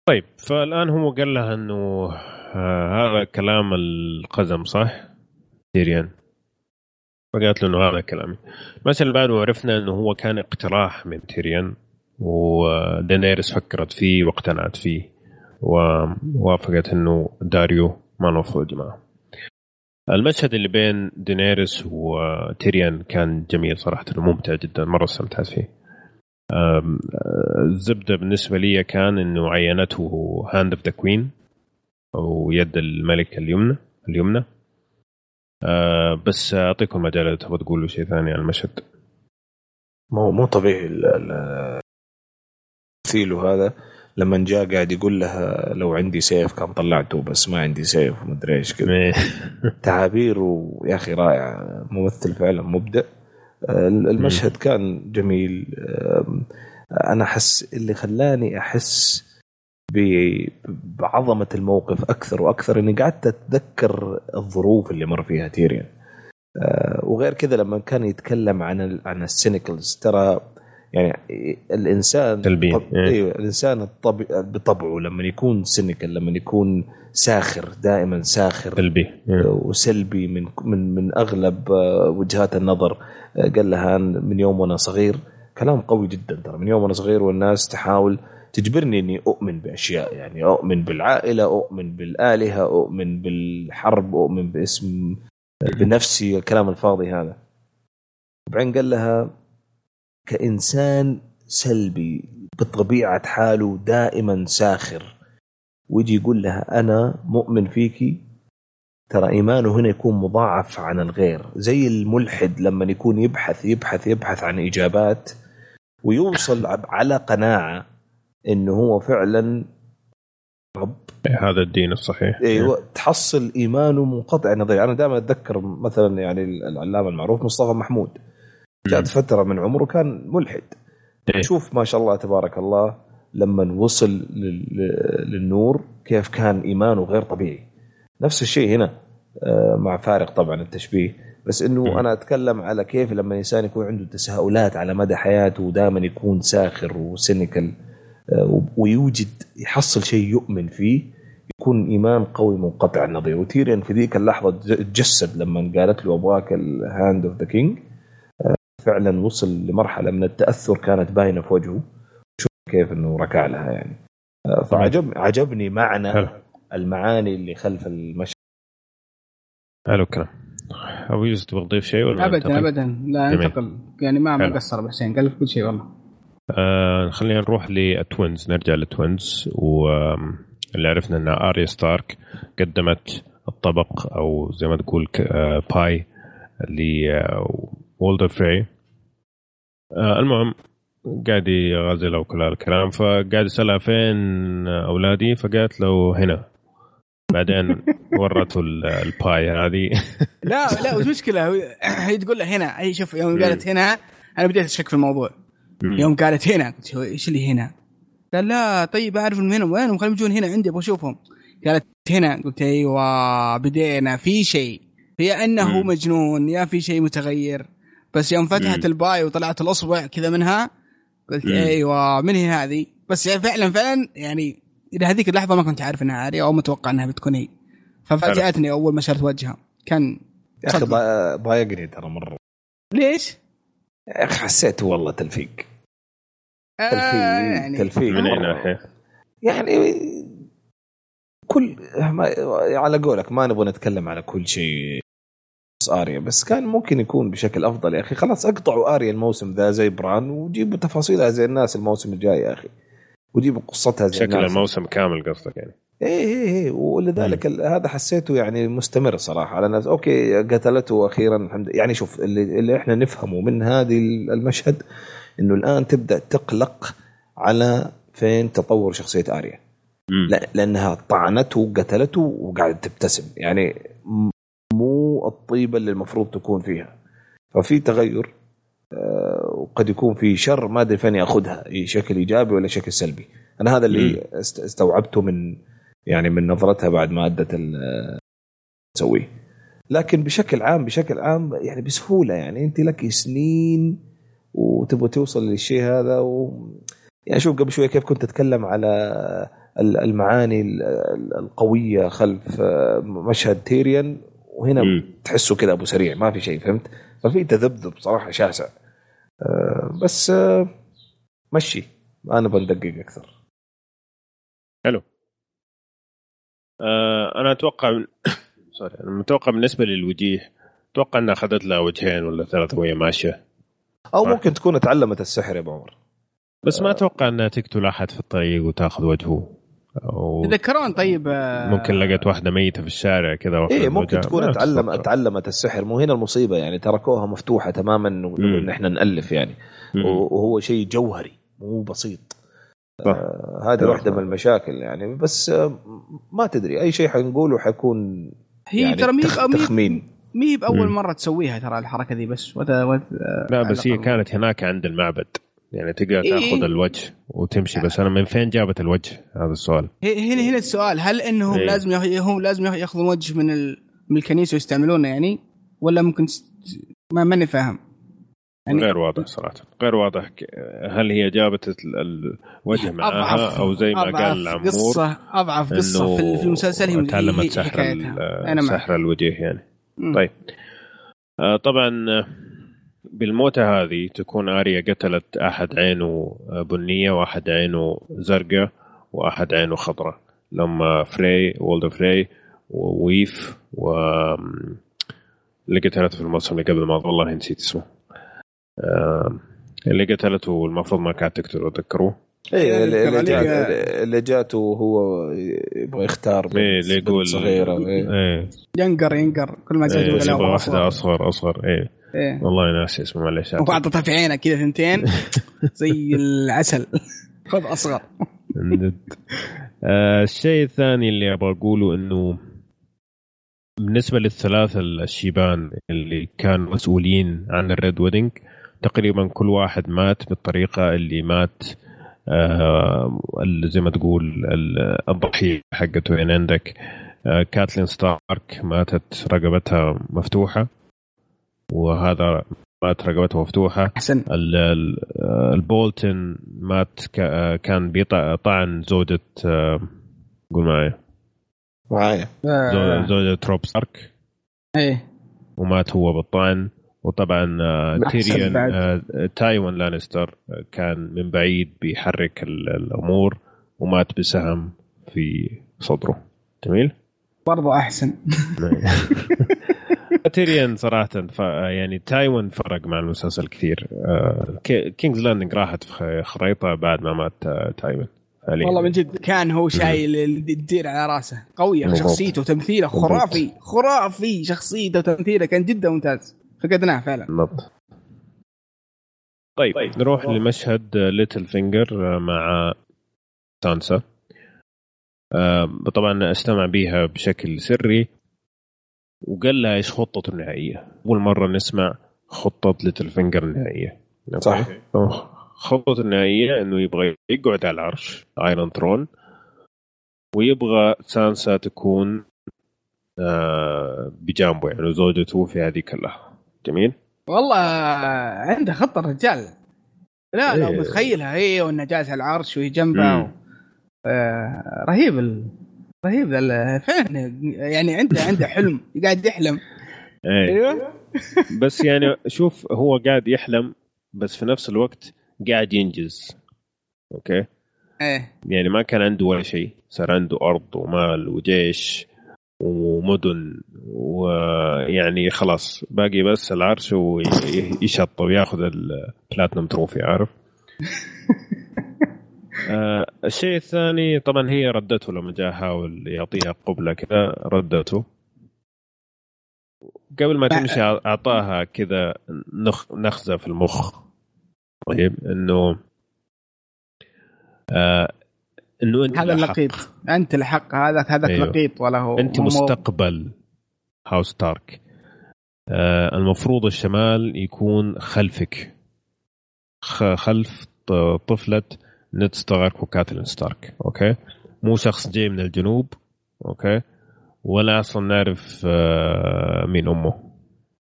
طيب فالآن هو قال لها إنه آه هذا كلام القزم صح؟ تيريان فقالت له إنه هذا كلامي. المشهد اللي بعده عرفنا إنه هو كان اقتراح من تيريان ودينيرس فكرت فيه واقتنعت فيه ووافقت إنه داريو ما المفروض معه المشهد اللي بين دينيرس وتيريان كان جميل صراحة ممتع جدا مرة استمتعت فيه. أم، الزبدة بالنسبة لي كان إنه عينته hand of the queen أو يد الملكة اليمنى اليمنى. أه، بس أعطيكم مجال إذا تبغوا تقولوا شيء ثاني عن المشهد. مو مو طبيعي الثيلو هذا لما جاء قاعد يقول لها لو عندي سيف كان طلعته بس ما عندي سيف. ومدري إيش كذا. تعابيره يا أخي رائع. ممثل فعلا مبدع. المشهد كان جميل. أنا أحس اللي خلاني أحس بعظمة الموقف أكثر وأكثر إني قعدت أتذكر الظروف اللي مر فيها تيريان آه، وغير كذا لما كان يتكلم عن عن ال cynicals ترى يعني الإنسان سلبي. طب... إيه. أيوه الإنسان الطب... بطبعه لما يكون cynical لما يكون ساخر دائما ساخر. سلبي وسلبي من من من أغلب آه، وجهات النظر. آه، قال لها من يوم وأنا صغير كلام قوي جدا ترى. من يوم وأنا صغير والناس تحاول تجبرني إني أؤمن بأشياء. يعني أؤمن بالعائلة أؤمن بالآلهة أؤمن بالحرب أؤمن باسم بنفسي الكلام الفاضي هذا. وبعدين قال لها كإنسان سلبي بطبيعة حاله دائما ساخر. ويجي يقول لها أنا مؤمن فيكي ترى إيمانه هنا يكون مضاعف عن الغير. زي الملحد لما يكون يبحث يبحث يبحث عن إجابات ويوصل على قناعة إنه هو فعلا رب. هذا الدين الصحيح. أيوه تحصل إيمانه منقطع النظير أنا دائما أتذكر مثلا يعني العلامة المعروف مصطفى محمود. جاءت فترة من عمره كان ملحد. إيه. شوف ما شاء الله تبارك الله لما وصل لل- للنور كيف كان إيمانه غير طبيعي. نفس الشيء هنا آه، مع فارق طبعا التشبيه. بس إنه مم. أنا أتكلم على كيف لما الانسان يكون عنده تساؤلات على مدى حياته ودائما يكون ساخر و cynical آه، ويوجد يحصل شيء يؤمن فيه يكون إيمان قوي منقطع النظير. وتيريان في ذيك اللحظة تجسد لما قالت له ابغاك ال Hand of the King فعلا وصل لمرحلة من التأثر كانت باينة في وجهه. شوف كيف إنه ركع لها يعني. آه، فعجب عجبني معنى حلو. المعاني اللي خلف المشهد. حلو الكلام. أبو يوسف تبغى تضيف شيء ولا ابدا ننتقل؟ ابدا. لا. انتقل. يعني ما ما. قصر أبو حسين قال في كل شيء والله. آه خلينا نروح للتوينز نرجع للتوينز. واللي عرفنا إن آريا ستارك قدمت الطبق أو زي ما تقول آه pie لولدر فري. آه المهم قاعد يغازلها وكل الكلام فقاعد يسألها فين أولادي فقالت له هنا. بعدين [laughs] ورته ال- ال pie هذه. لا لا [laughs] وش مشكله هي تقول له هنا. هي شوف يوم قالت هنا أنا بديت أشك في الموضوع. يوم قالت هنا قلت إيش اللي هنا؟ قال لا طيب أعرف من هنا وينهم؟ خليهم يجون هنا عندي أبغى أشوفهم. قالت هنا قلت أيوه بدينا في شيء. يا إنه مم. مجنون يا في شيء متغير. بس يوم فتحت مم. الباي وطلعت الأصبع كذا منها قلت مم. أيوه من هي هذه بس يعني فعلا فعلا يعني إلى هذيك اللحظة ما كنت عارف إنها عاريه أو متوقع إنها بتكون هي ففاجأتني أول ما شفت وجهها كان يا أخي ضايقني ترى مرة ليش؟ يا أخي حسيت والله تلفيق آه تلفيق يعني تلفيق من اي. ناحيه؟ يعني كل ما على قولك ما نبغى نتكلم على كل شيء بس آريا بس كان ممكن يكون بشكل أفضل يا أخي. خلاص أقطعوا آريا الموسم ذا زي بران وجيبوا تفاصيلها زي الناس الموسم الجاي يا أخي. وجيبوا قصتها زي شكل الناس. الموسم كامل قصدك يعني. إيه إيه إيه. ولذلك ال- هذا حسيته يعني مستمر صراحة. على ناس okay قتلته أخيرا الحمد يعني شوف اللي, اللي إحنا نفهمه من هذه المشهد إنه الآن تبدأ تقلق على فين تطور شخصية آريا. لا لأنها طعنته وقتلته وقاعد تبتسم. يعني الطيبه اللي المفروض تكون فيها. ففي تغير آه، وقد يكون في شر ما أدري فين يأخذها شكل إيجابي ولا شكل سلبي. أنا هذا اللي است- استوعبته من يعني من نظرتها بعد ما أدت تسويه. لكن بشكل عام بشكل عام يعني بسهولة يعني أنت لك سنين وتبغى توصل للشيء هذا و يعني شوف قبل شوية كيف كنت أتكلم على ال- المعاني ال- ال- القوية خلف آه، مشهد تيريان. وهنا مم. تحسه كذا أبو سريع ما في شيء فهمت؟ ففي تذبذب صراحة شاسع. آه، بس آه، مشي. ما نبغى ندقق أكثر آه أنا أتوقع. [coughs] سوري أنا متوقع بالنسبة للوجيه أتوقع إنها أخذت لها وجهين ولا ثلاثة وهي ماشية. أو. ممكن تكون تعلمت السحر يا ابو عمر. بس ما أتوقع إنها تقتل أحد في الطريق وتأخذ وجهه. تذكرون طيب آه، ممكن لقت واحدة ميتة في الشارع كذا إيه ممكن. تكون ما تعلم أتوقع. تعلمت السحر مو هنا المصيبة يعني تركوها مفتوحة تماما. إنه إحنا نألف يعني مم. وهو شيء جوهري مو بسيط صح. آه هذه. واحدة من المشاكل يعني بس آه ما تدري أي شيء حنقوله حيكون هي يعني ترى مي تخ- مي تخمين مي بأول مم. مرة تسويها ترى الحركة ذي بس وت... وت... لا بس هي. كانت هناك عند المعبد يعني تقدر إيه. تاخذ الوجه وتمشي بس أنا من فين جابت الوجه هذا السؤال هنا هنا السؤال هل إنهم إيه. لازم هم لازم ياخ- ياخذون وجه من ال... من الكنيسة ويستعملونه يعني ولا ممكن س... ما ماني فاهم يعني غير واضح صراحة غير واضح ك- هل هي جابت ال- الوجه معها أو زي ما أضعف قال العمور قصة أضعف قصة في, في المسلسل هي تعلمت سحر. سحر الوجيه يعني مم. طيب آه، طبعا بالموتة هذه تكون آريا قتلت أحد عينه بنية وأحد عينه زرقاء وأحد عينه خضراء. لما فري وولد فري وويف و اللي قتلته في الموسم اللي قبل ما والله نسيت اسمه. اللي قتلته المفروض ما كانت تقتله تذكروه. إيه اللي, جات اللي جاته وهو يبغى يختار بنت- إيه اللي يقول صغيرة إيه. إيه ينقر ينقر كل ما إيه، زاد يقول يبغى أصغر. واحدة أصغر أصغر إيه إيه. والله ناسي اسمه معلش وأعطتها في عينك كذا ثنتين [laughs] زي العسل [laughs] خذ أصغر. آه، الشيء الثاني اللي أبغى أقوله إنه بالنسبة للثلاثه الشيبان اللي كانوا مسؤولين عن ال Red Wedding تقريبا كل واحد مات بالطريقة اللي مات آه زي ما تقول ال- الضحية حقته يعني عندك. آه كاتلين ستارك ماتت رقبتها مفتوحة وهذا مات رقبته مفتوحة. أحسن. ال- ال- آه، البولتن مات ك- آه، كان بيطعن زوجة آه، قول معي معايا. زو- آه. زوجة روب ستارك. إيه. ومات هو بالطعن. وطبعا آه، تيريون. آه، تايوين لانستر آه، كان من بعيد بيحرك ال- الأمور ومات بسهم في صدره. جميل؟ برضو أحسن. [laughs] تيريان صراحة ف... يعني تايوين فرق مع المسلسل كثير. آه، كينجز لاندنج راحت في خريطة بعد ما مات آه، تايوين فعليا. والله من جد كان هو شايل الدير على راسه. قوية شخصيته وتمثيله. خرافي. خرافي شخصيته وتمثيله. كان جدا ممتاز. فقدناه فعلا. بالضبط. طيب, طيب. نروح لمشهد ليتل فينجر مع سانسا. طبعا اجتمع بها بشكل سري وقال لها إيش خطته النهائية؟ أول مرة نسمع خطة ليتل فينجر النهائية. صح. خطته النهائية إنه يبغى يقعد على العرش ايرون ثرون ويبغى سانسا تكون آه، بجانبه يعني زوجته في هذه كلها جميل. والله عنده خطة الرجال. لا إيه. متخيلها. هي وإنه جالس على العرش وهي جنبه. و... آه رهيب ال... رهيب فعلا يعني عنده عنده حلم. [laughs] قاعد يحلم. إيه. أيوه. [laughs] بس يعني شوف هو قاعد يحلم بس في نفس الوقت قاعد ينجز. okay؟ إيه. يعني ما كان عنده ولا شيء. صار عنده أرض ومال وجيش. ومدن ويعني خلاص باقي بس العرش ويشطب ياخذ ال platinum trophy عارف؟ [laughs] آه الشيء الثاني طبعا هي ردته لما جاء حاول يعطيها قبلة كذا ردته. قبل ما تمشي أعطاها كذا نخ نخزة في المخ. طيب إنه آه إنه أنت هذا اللقيط. أنت الحق هذا هذاك أيوه. لقيط ولا هو أنت مستقبل. House ستارك آه المفروض الشمال يكون خلفك. خلف طفلة نيد ستارك وكاتلين ستارك. okay؟ مو شخص جاي من الجنوب. okay؟ ولا أصلا نعرف آه مين أمه.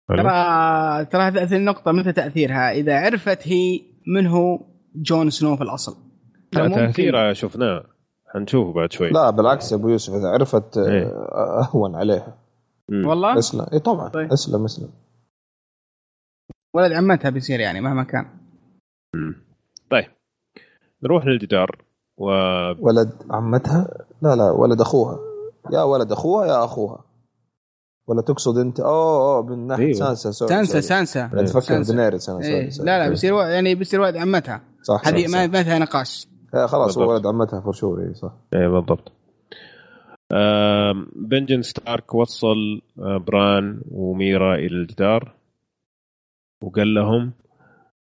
ترى ترى هذه النقطة مثل تأثيرها. إذا عرفت هي من هو؟ جون سنو في الأصل. تأثيرها شفناه. حنشوفه بعد شوي. لا بالعكس يا أبو يوسف إذا عرفت؟ آه، أهون عليها والله؟ اسلم. اي طبعا. طيب. اسلم اسلم. ولد عمتها بيصير يعني مهما كان. مم. طيب. نروح للجدار و ولد عمتها؟ لا لا ولد أخوها. يا ولد أخوها يا أخوها. ولا تقصد أنت؟ أوه أوه من ناحية أيوه. سانسا سانسا سانسا. تفكر دينيريس أنا إيه. لا لا بيصير يعني بيصير ولد عمتها. صح هذه ما ما فيها نقاش. خلاص هو ولد عمتها for sure اي صح. اي بالضبط. آه بنجن ستارك وصل آه بران وميرا إلى الجدار وقال لهم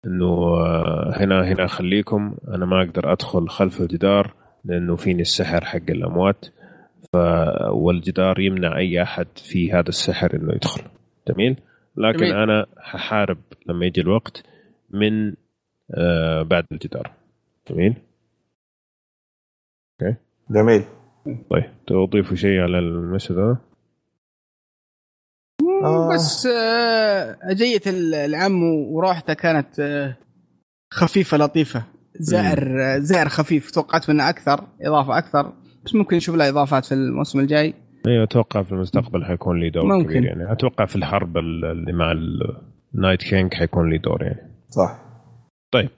إنه آه هنا هنا خليكم أنا ما أقدر أدخل خلف الجدار لأنه فيني السحر حق الأموات ف والجدار يمنع أي أحد في هذا السحر إنه يدخل. جميل؟ لكن جميل. أنا ححارب لما يجي الوقت من آه بعد الجدار. جميل؟ جميل. طيب تضيفوا شيء على المشهد هذا؟ آه. بس آه اجية العم وروحته كانت آه خفيفة لطيفة. زائر آه زائر خفيف. توقعت منه أكثر إضافة أكثر. بس ممكن نشوف له إضافات في الموسم الجاي. أيوه أتوقع في المستقبل حيكون لي دور ممكن. كبير يعني. أتوقع في الحرب اللي مع Night King حيكون لي دور يعني. صح. طيب.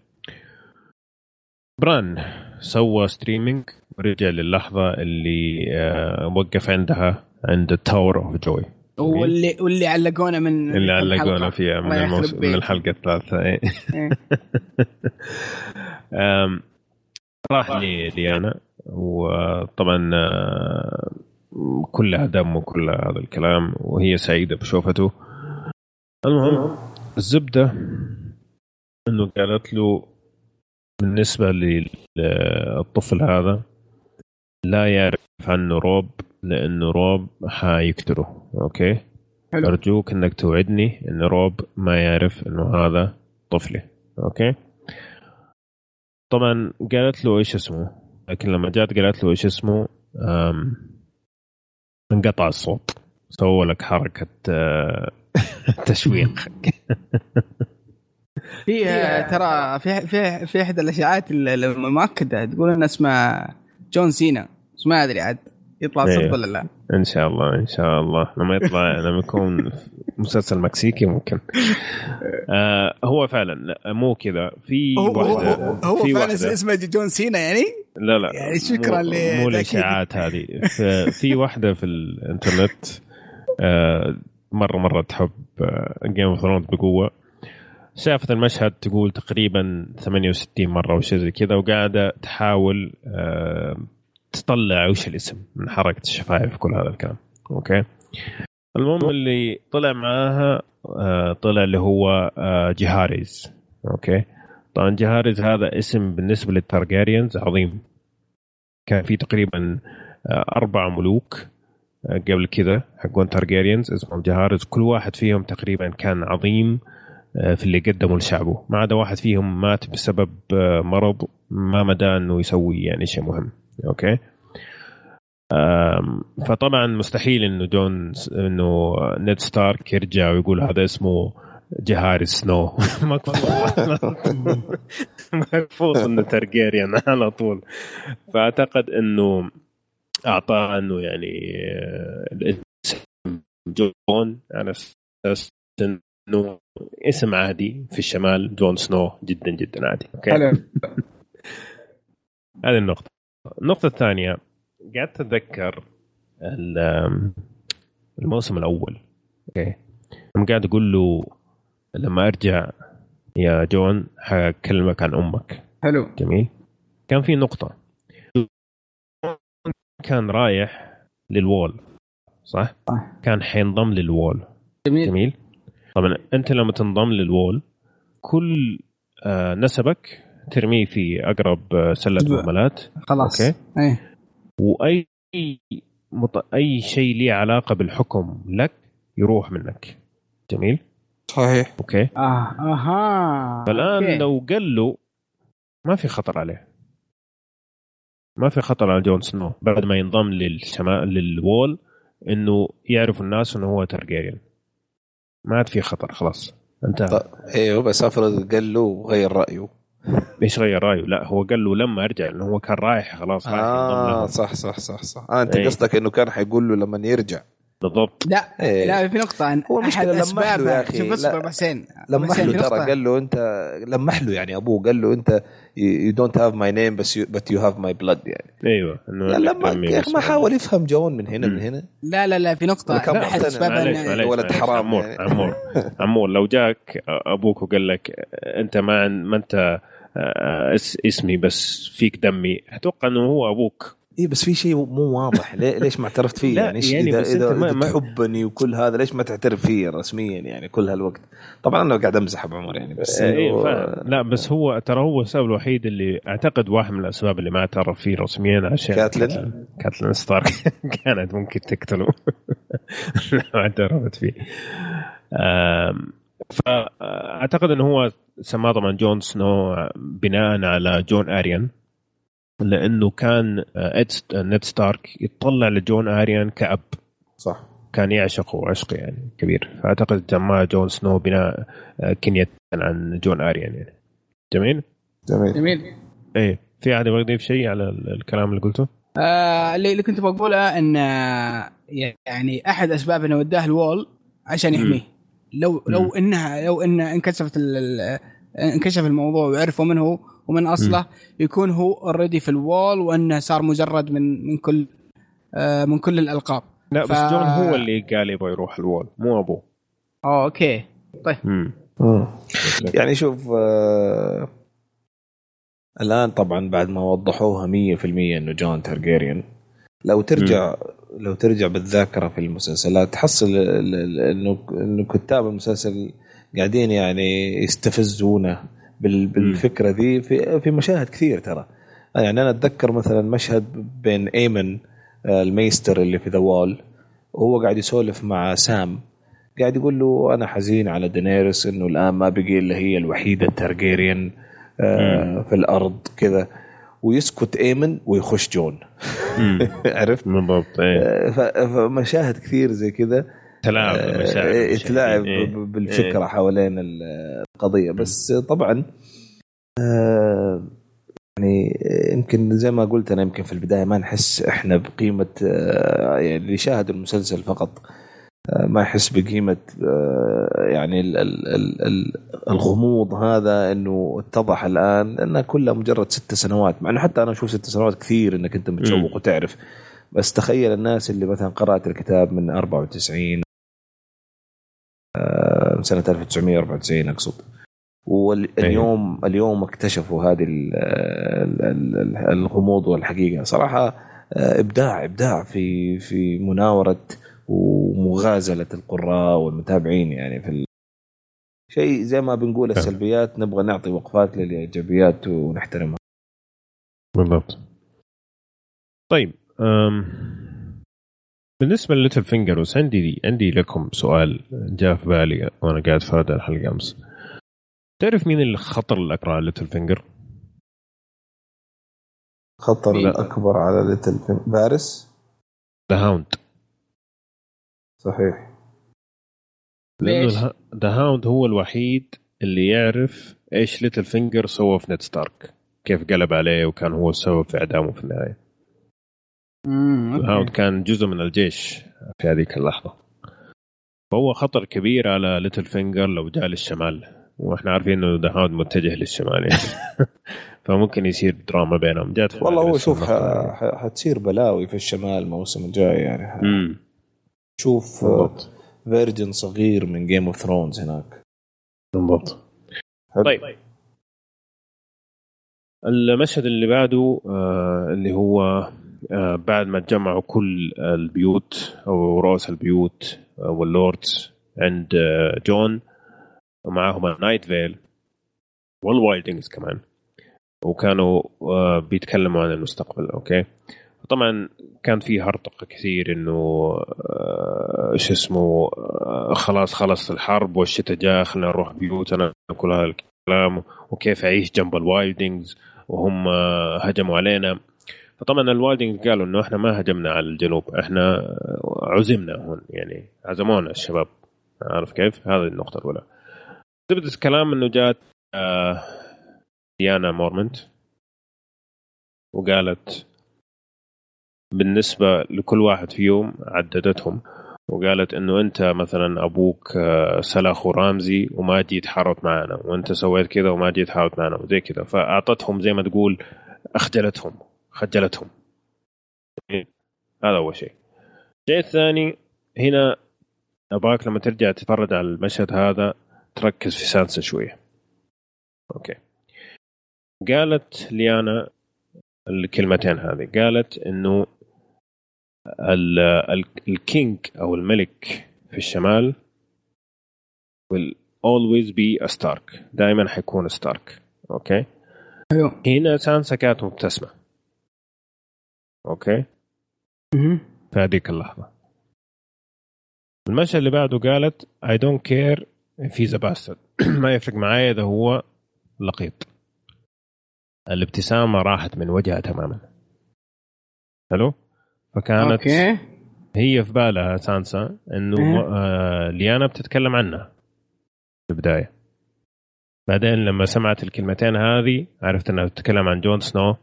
بران سوى streaming ورجع للحظة اللي آه وقف عندها عند ال Tower of Joy. واللي واللي علقونا من اللي علقونا فيها من الموسم من الحلقة الثالثة. إيه. إيه. [laughs] راح لي ليانا. وطبعا آه، كلها دم وكلها هذا الكلام وهي سعيدة بشوفته. المهم الزبدة إنه قالت له بالنسبة للطفل هذا لا يعرف عنه روب لأنه روب حيقتله okay؟ حلو. أرجوك إنك توعدني إن روب ما يعرف إنه هذا طفلي. okay؟ طبعا قالت له إيش اسمه؟ لكن لما جات قالت له إيش اسمه؟ انقطع الصوت. سووا لك حركة آه، [laughs] تشويق. في ترى في في في إحدى الاشاعات المؤكده تقول إن اسمه جون سينا. بس ما أدري عاد يطلع صدق إيه. ولا لا. إن شاء الله إن شاء الله. لما يطلع [laughs] لما يكون مسلسل مكسيكي ممكن. آه هو فعلا مو كذا. في هو واحدة هو, هو في فعلا واحدة. اسمه جون سينا يعني؟ لا لا. يعني شكراً مو- ل- مو. الاشاعات هذه. في- في واحدة في الإنترنت آه، مرة مرة تحب Game of Thrones بقوة. شافت المشهد تقول تقريبا 68 مرة أو شيء زي كذا وقاعدة تحاول آه، تطلع وش الاسم من حركة الشفايف كل هذا الكلام. okay؟ المهم اللي طلع معاها آه، طلع اللي هو آه، جهاريز. okay؟ طبعا جهاريز هذا اسم بالنسبة للتارجاريانز عظيم. كان في تقريبا أربع ملوك قبل كذا حقون تارجاريانز اسمهم جهاريز كل واحد فيهم تقريبا كان عظيم. آه، في اللي قدمه لشعبه. ما عدا واحد فيهم مات بسبب آه، مرض ما مداه إنه يسوي يعني شيء مهم. okay؟ فطبعا مستحيل إنه جون إنه نيد ستارك يرجع ويقول هذا اسمه جهاريز سنو. [laughs] مرفوض إنه تارجاريان على طول. فأعتقد إنه أعطاه إنه يعني آه، جون على أساس انه اسم عادي في الشمال جون سنو جدا جدا عادي. okay؟ [laughs] هذه النقطة. النقطة الثانية قعدت أتذكر ال- الموسم الأول. okay؟ لما قاعد أقول له لما أرجع يا جون حكلمك عن أمك. حلو. جميل. كان في نقطة. كان رايح لل Wall صح؟ صح. كان حينضم لل Wall. جميل. جميل. طبعا أنت لما تنضم لل Wall كل آه، نسبك ترميه في أقرب آه، سلة ب- مهملات. خلاص. okay. إيه. وأي مط... أي شيء ليه علاقة بالحكم لك يروح منك. جميل؟ صحيح. okay. آه أها. فالآن okay. لو قال له ما في خطر عليه. ما في خطر على جون سنو بعد ما ينضم للشمال لل Wall إنه يعرف الناس إنه هو تارجاريان ما عاد في خطر خلاص. انتهى. أيوه بس أفرض قال له وغير رأيه. إيش غير رأيه؟ لا هو قال له لما أرجع انه هو كان رايح خلاص رايح آه لهم. صح صح صح صح. آه أنت إيه. قصدك إنه كان حيقول له لما يرجع. بالضبط لا إيه. لا في نقطة أن هو المشكلة لمح له يا أخي. شوف لا. اصبر حسين لمح حسين له ترى. قال له أنت لمح له يعني أبوه قال له أنت you don't have my name بس you, but you have my blood يعني أيوه لما يا أخي ما. حاول يفهم جون من هنا مم. من هنا لا لا لا في نقطة كان. أسباب ولد. حرام عمور يعني. عمور عمور لو جاك أبوك وقال لك أنت ما ما أنت آه، اس- اسمي بس فيك دمي أتوقع إنه هو أبوك اي بس في شيء مو واضح. ليش ما اعترفت فيه؟ [laughs] يعني, يعني اذا بس إذا, ما- إذا ما- تحبني وكل هذا ليش ما تعترف فيه رسميا يعني كل هالوقت؟ طبعا أنا قاعد أمزح أبو عمر يعني بس إيه إنه- فاهم لا بس هو ترى هو السبب الوحيد اللي أعتقد واحد من الأسباب اللي ما اعترف فيه رسميا عشان كاتلين؟ كاتلين. ستارك. [laughs] كانت ممكن تقتله. [laughs] لو اعترفت فيه. فأعتقد إنه هو سماه طبعا جون سنو بناء على جون آرين. لأنه كان آه، نيد ست- نيد ستارك يتطلع لجون آرين كأب. صح. كان يعشقه عشق يعني كبير. فاعتقد جا مع جون سنو بناء آه، كنية عن جون آرين يعني. جميل؟ جميل. جميل. إيه. في أحد يبغى يضيف شيء على ال- الكلام اللي قلته؟ آه اللي اللي كنت بقوله إن آه، يعني أحد اسباب إنه وداه ال Wall عشان يحميه. لو لو. إنها لو ان انكشفت انكشف الموضوع وعرفوا من هو ومن أصله يكون هو already في ال Wall وأنه صار مجرد من من كل آه من كل الألقاب. لا بس ف- جون هو اللي قال يبغى يروح ال Wall مو أبوه. آه okay. طيب. امم يعني شوف آه الآن طبعا بعد ما وضحوها 100% إنه جون ترجيريان لو ترجع لو ترجع بالذاكرة في المسلسلات تحصل ال- ال- إنه إنه كتاب المسلسل قاعدين يعني يستفزونه. بالفكرة ذي في في مشاهد كثير ترى. يعني أنا أتذكر مثلا مشهد بين إيمن آه، ال Maester اللي في the Wall وهو قاعد يسولف مع سام. قاعد يقول له أنا حزين على دينيرس إنه الآن ما بقي إلا هي الوحيدة الترجيريان آه في الأرض كذا. ويسكت إيمن ويخش جون. [laughs] عرفت؟ بالضبط إيه. آه، فمشاهد كثير زي كذا. تلاعب آه، بالمشاعر يتلاعب إيه. ب- بالفكرة حوالين ال- القضية. بس طبعا آه، يعني يمكن زي ما قلت أنا يمكن في البداية ما نحس إحنا بقيمة آه، يعني اللي شاهد المسلسل فقط آه، ما يحس بقيمة آه، يعني ال ال ال ال الغموض هذا إنه اتضح الآن انها كلها مجرد ست سنوات. مع إنه حتى أنا أشوف ست سنوات كثير إنك أنت متشوق وتعرف. بس تخيل الناس اللي مثلا قرأت الكتاب من 94 آه، سنة 1994 أقصد. واليوم اليوم اكتشفوا هذه الغموض والحقيقة. صراحة آه، ابداع إبداع في في مناورة ومغازلة القراء والمتابعين يعني في. شيء زي ما بنقول السلبيات نبغى نعطي وقفات للإيجابيات ونحترمها. بالضبط. طيب أم... بالنسبة ل Littlefinger's عندي عندي لكم سؤال جاء في بالي وأنا قاعد في هذا الحلقة أمس. تعرف مين الخطر الأكبر على Littlefinger؟ خطر الأكبر على Littlefinger Varys؟ The Hound صحيح. لأنه The Hound هو الوحيد اللي يعرف إيش Littlefinger سوى في نيد ستارك. كيف قلب عليه وكان هو السبب في إعدامه في النهاية. Hound كان جزء من الجيش في هذيك اللحظة. فهو خطر كبير على Littlefinger لو جاء للشمال. وإحنا عارفين إنه The Hound متجه للشمال. يعني [laughs] فممكن يصير دراما بينهم. جات والله هو شوف حتصير بلاوي في الشمال الموسم الجاي يعني. امم شوف version صغير من Game of Thrones هناك. بالضبط. طيب. المشهد اللي بعده آه اللي هو بعد ما تجمعوا كل البيوت أو رؤوس البيوت آه وال lords عند آه جون ومعاهم Knight Vale وال wildlings كمان. وكانوا آه بيتكلموا عن المستقبل أوكي طبعا كان في هرطقه كثير إنه آه شو اسمه آه خلاص خلص الحرب والشتاء جاء خلينا نروح بيوتنا كل هذا الكلام وكيف اعيش جنب ال wildlings وهم آه هجموا علينا. فطبعا ال wildlings قالوا إنه إحنا ما هجمنا على الجنوب إحنا عزمنا هون يعني عزمونا الشباب. عارف كيف؟ هذه النقطة الأولى. زبدة الكلام إنه جات آه ليانا مورمنت وقالت بالنسبة لكل واحد فيهم عددتهم وقالت إنه أنت مثلا أبوك سلخو رامزي وما جيت حاربت معنا وأنت سويت كذا وما جيت حاربت معنا وزي كذا. فأعطتهم زي ما تقول أخجلتهم. خجلتهم. هذا أول شيء. الشيء الثاني هنا ابغاك لما ترجع تتفرج على المشهد هذا تركز في سانسا شوية. أوكي. قالت ليانا الكلمتين هذه. قالت إنه ال king أو الملك في الشمال will always be a stark. دائما حيكون ستارك أوكي. أيوه. هنا سانسا كانت مبتسمة. أوكي. في هذيك اللحظة. المشهد اللي بعده قالت I don't care if he's a bastard. [clears throat] ما يفرق معايا إذا هو لقيط. الابتسامة راحت من وجهها تماما. حلو؟ فكانت أوكي. هي في بالها سانسا إنه آه ليانا بتتكلم عنها في البداية. بعدين لما سمعت الكلمتين هذه عرفت إنها بتتكلم عن جون سنو.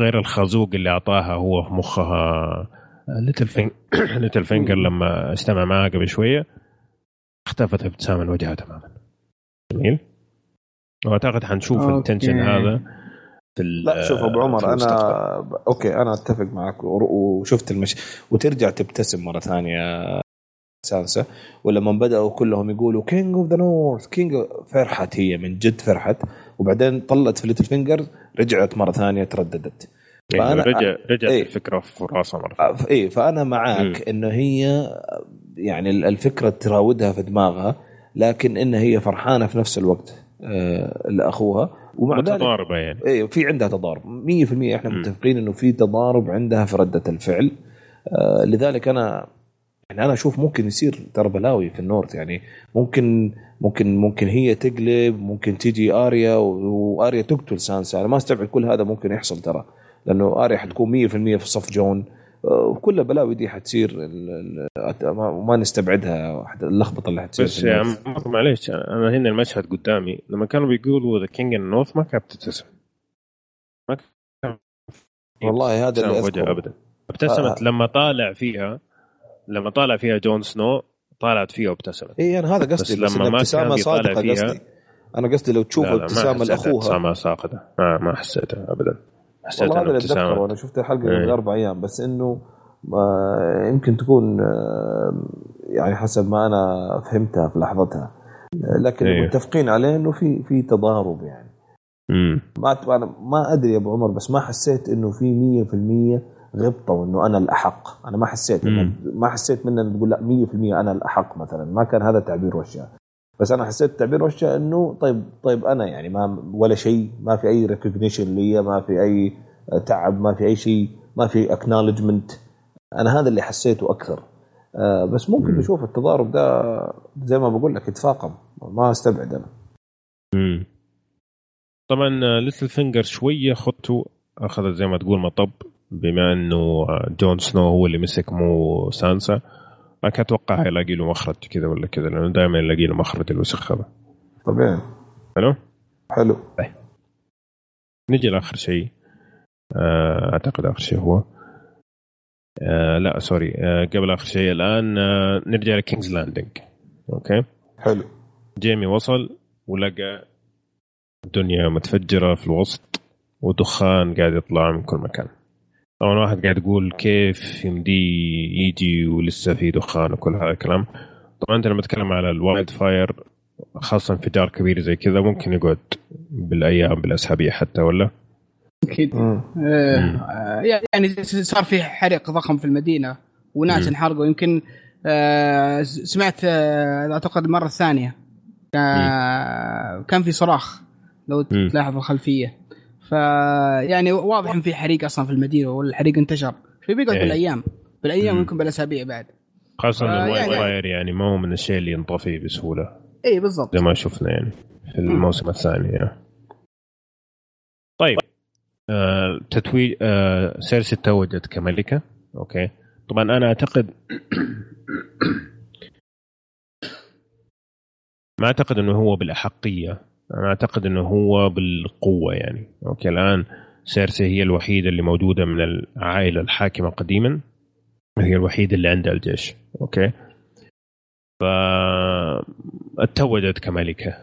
غير الخازوق اللي أعطاها هو في مخها Littlefinger Littlefinger لما استمع معها قبل شوية اختفت ابتسامة من وجهها تماما. جميل. وأعتقد حنشوف ال tension هذا في لا شوف أبو عمر أنا أوكي أنا أتفق معك وشفت المش وترجع تبتسم مرة ثانية سانسا. ولما بدأوا كلهم يقولوا King of the North King فرحت هي من جد فرحت. وبعدين طلت في Littlefinger رجعت مرة ثانية ترددت. فأنا رجع رجعت إيه. الفكرة في راسها مرة إيه فأنا معك إنه هي يعني الفكرة تراودها في دماغها لكن إن هي فرحانة في نفس الوقت آه لأخوها. ومع متضاربه يعني. إيه في عندها تضارب. 100% إحنا م. متفقين إنه في تضارب عندها في ردة الفعل. آه لذلك أنا يعني أنا أشوف ممكن يصير ترى بلاوي في ال North يعني ممكن ممكن ممكن هي تقلب ممكن تيجي آريا وآريا تقتل سانسا. أنا ما أستبعد كل هذا ممكن يحصل ترى لأنه آريا حتكون 100% في صف جون. وكل البلاوي دي حتصير وما نستبعدها اللخبطة اللي حتصير بس يا عمر معليش أنا هنا المشهد قدامي. لما كانوا بيقولوا the King in North ما كانت بتبتسم ما كان والله هذا اللي ابدا. ابتسمت آه. لما طالع فيها لما طالع فيها جون سنو طالعت فيها وابتسمت. اي أنا هذا قصدي بس بس, لما ما ابتسامة بيطالع صادقة فيها- قصدي. أنا قصدي لو تشوف ما ابتسامة لأخوها. ابتسامة ساقطة آه ما حسيتها ابدا. حسيت والله هذا أتذكره. وأنا شفت الحلقة إيه. قبل أربع أيام بس إنه ما يمكن تكون آه، يعني حسب ما أنا فهمتها في لحظتها. آه، لكن إيه. متفقين عليه إنه في في تضارب يعني. امم ما أنا ما أدري يا أبو عمر بس ما حسيت إنه في 100% غبطة وإنه أنا الأحق. أنا ما حسيت. ما حسيت منه إنه تقول لا 100% أنا الأحق مثلا. ما كان هذا تعبير وشها بس أنا حسيت تعبير وشها إنه طيب طيب أنا يعني ما ولا شيء ما في أي recognition لي ما في أي تعب ما في أي شيء ما في acknowledgment أنا هذا اللي حسيته أكثر. آه بس ممكن مم. نشوف التضارب ده زي ما بقول لك يتفاقم. ما أستبعد أنا. امم طبعا Littlefinger شوية خطو أخذت زي ما تقول مطب. بما أنه جون سنو هو اللي مسك مو سانسا. ما كان أتوقع يلاقي له مخرج كذا ولا كذا لأنه دائما يلاقي له مخرج الوسخ هذا. طبيعي. حلو؟ حلو. نجي لآخر شيء. آه، أعتقد آخر شيء هو. آه لا sorry. آه قبل آخر شيء الآن آه نرجع ل King's Landing okay؟ حلو. جيمي وصل ولقى الدنيا متفجرة في الوسط ودخان قاعد يطلع من كل مكان. طبعا واحد قاعد يقول كيف يمدي يجي ولسه في دخان وكل هذا الكلام. طبعا أنت لما تتكلم على ال wildfire خاصة انفجار كبير زي كذا ممكن يقعد بالأيام بالأسابيع حتى ولا؟ أكيد. مم. آه، يعني صار في حريق ضخم في المدينة وناس. انحرقوا. يمكن آه، سمعت آه، أعتقد المره الثانية آه، كان في صراخ لو. تلاحظ الخلفية. فيعني واضح إن في حريق أصلا في المدينة والحريق انتشر. في بيقعد إيه. بالأيام. بالأيام مم. يمكن بالأسابيع بعد. خاصة ان آه، يعني- فاير يعني ما هو من الشيء اللي ينطفي بسهولة. اي بالضبط. زي ما شفنا يعني في الموسم الثاني يعني. طيب آه تتويج آه سيرسي توجت كملكة. okay. طبعا أنا أعتقد [coughs] ما أعتقد إنه هو بالأحقية أنا أعتقد إنه هو بالقوة يعني. okay الآن سيرسي هي الوحيدة اللي موجودة من العائلة الحاكمة قديما. وهي الوحيدة اللي عندها الجيش. okay. فاتوجت كملكة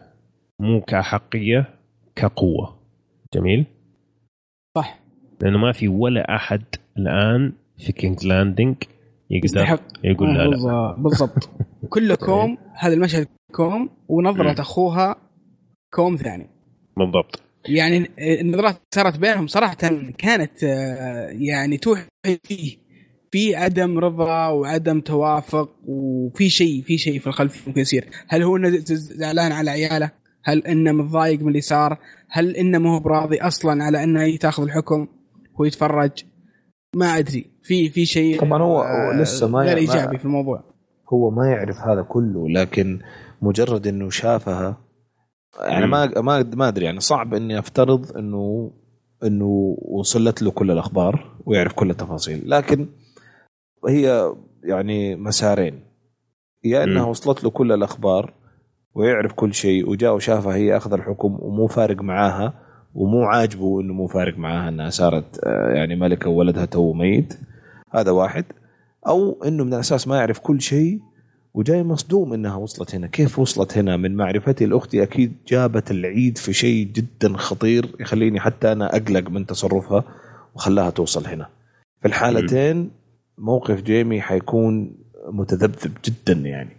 مو كأحقية كقوة. جميل؟ صح. لأنه ما في ولا أحد الآن في King's Landing يقدر يستحق. يقول لا لا. بالضبط- [laughs] كله كوم هذا المشهد كوم ونظرة مم. كوم ثاني. بالضبط. يعني النظرات صارت بينهم صراحة كانت آه، يعني توحي فيه. في عدم رضا وعدم توافق وفي شيء في شيء في الخلفيه ممكن يصير. هل هو زعلان على عياله؟ هل إنه متضايق من اللي صار؟ هل إنه ما هو براضي أصلا على إنه تاخذ الحكم هو يتفرج ما أدري. في في شيء طبعاً هو- آه، لسه ما- غير إيجابي في الموضوع. هو ما يعرف هذا كله لكن مجرد إنه شافها يعني مم. ما ما ما أدري يعني صعب إني أفترض إنه إنه وصلت له كل الأخبار ويعرف كل التفاصيل لكن هي يعني مسارين يا إنها مم. وصلت له كل الأخبار ويعرف كل شيء وجاء وشافها هي أخذ الحكم ومو فارق معاها ومو عاجبه إنه مو فارق معاها إنها صارت آه، يعني ملكة وولدها تو ميت هذا واحد أو إنه من الأساس ما يعرف كل شيء وجاي مصدوم إنها وصلت هنا، كيف وصلت هنا؟ من معرفتي لأختي أكيد جابت العيد في شيء جدا خطير يخليني حتى أنا أقلق من تصرفها وخلاها توصل هنا. في الحالتين موقف جيمي حيكون متذبذب جدا يعني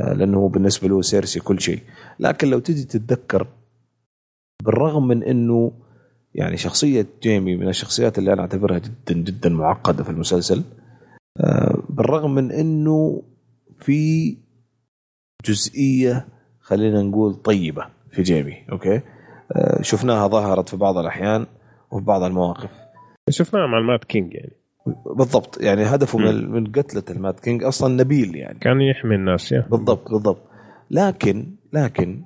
آه، لأنه بالنسبة له سيرسي كل شيء، لكن لو تجي تتذكر بالرغم من إنه يعني شخصية جيمي من الشخصيات اللي أنا أعتبرها جدا جدا معقدة في المسلسل آه، بالرغم من إنه في جزئية خلينا نقول طيبة في جيمي okay؟ آه، شفناها ظهرت في بعض الأحيان وفي بعض المواقف. شفناها مع ال Mad King يعني. بالضبط يعني هدفه من من قتلة ال Mad King أصلا نبيل يعني. كان يحمي الناس يا. بالضبط بالضبط. لكن لكن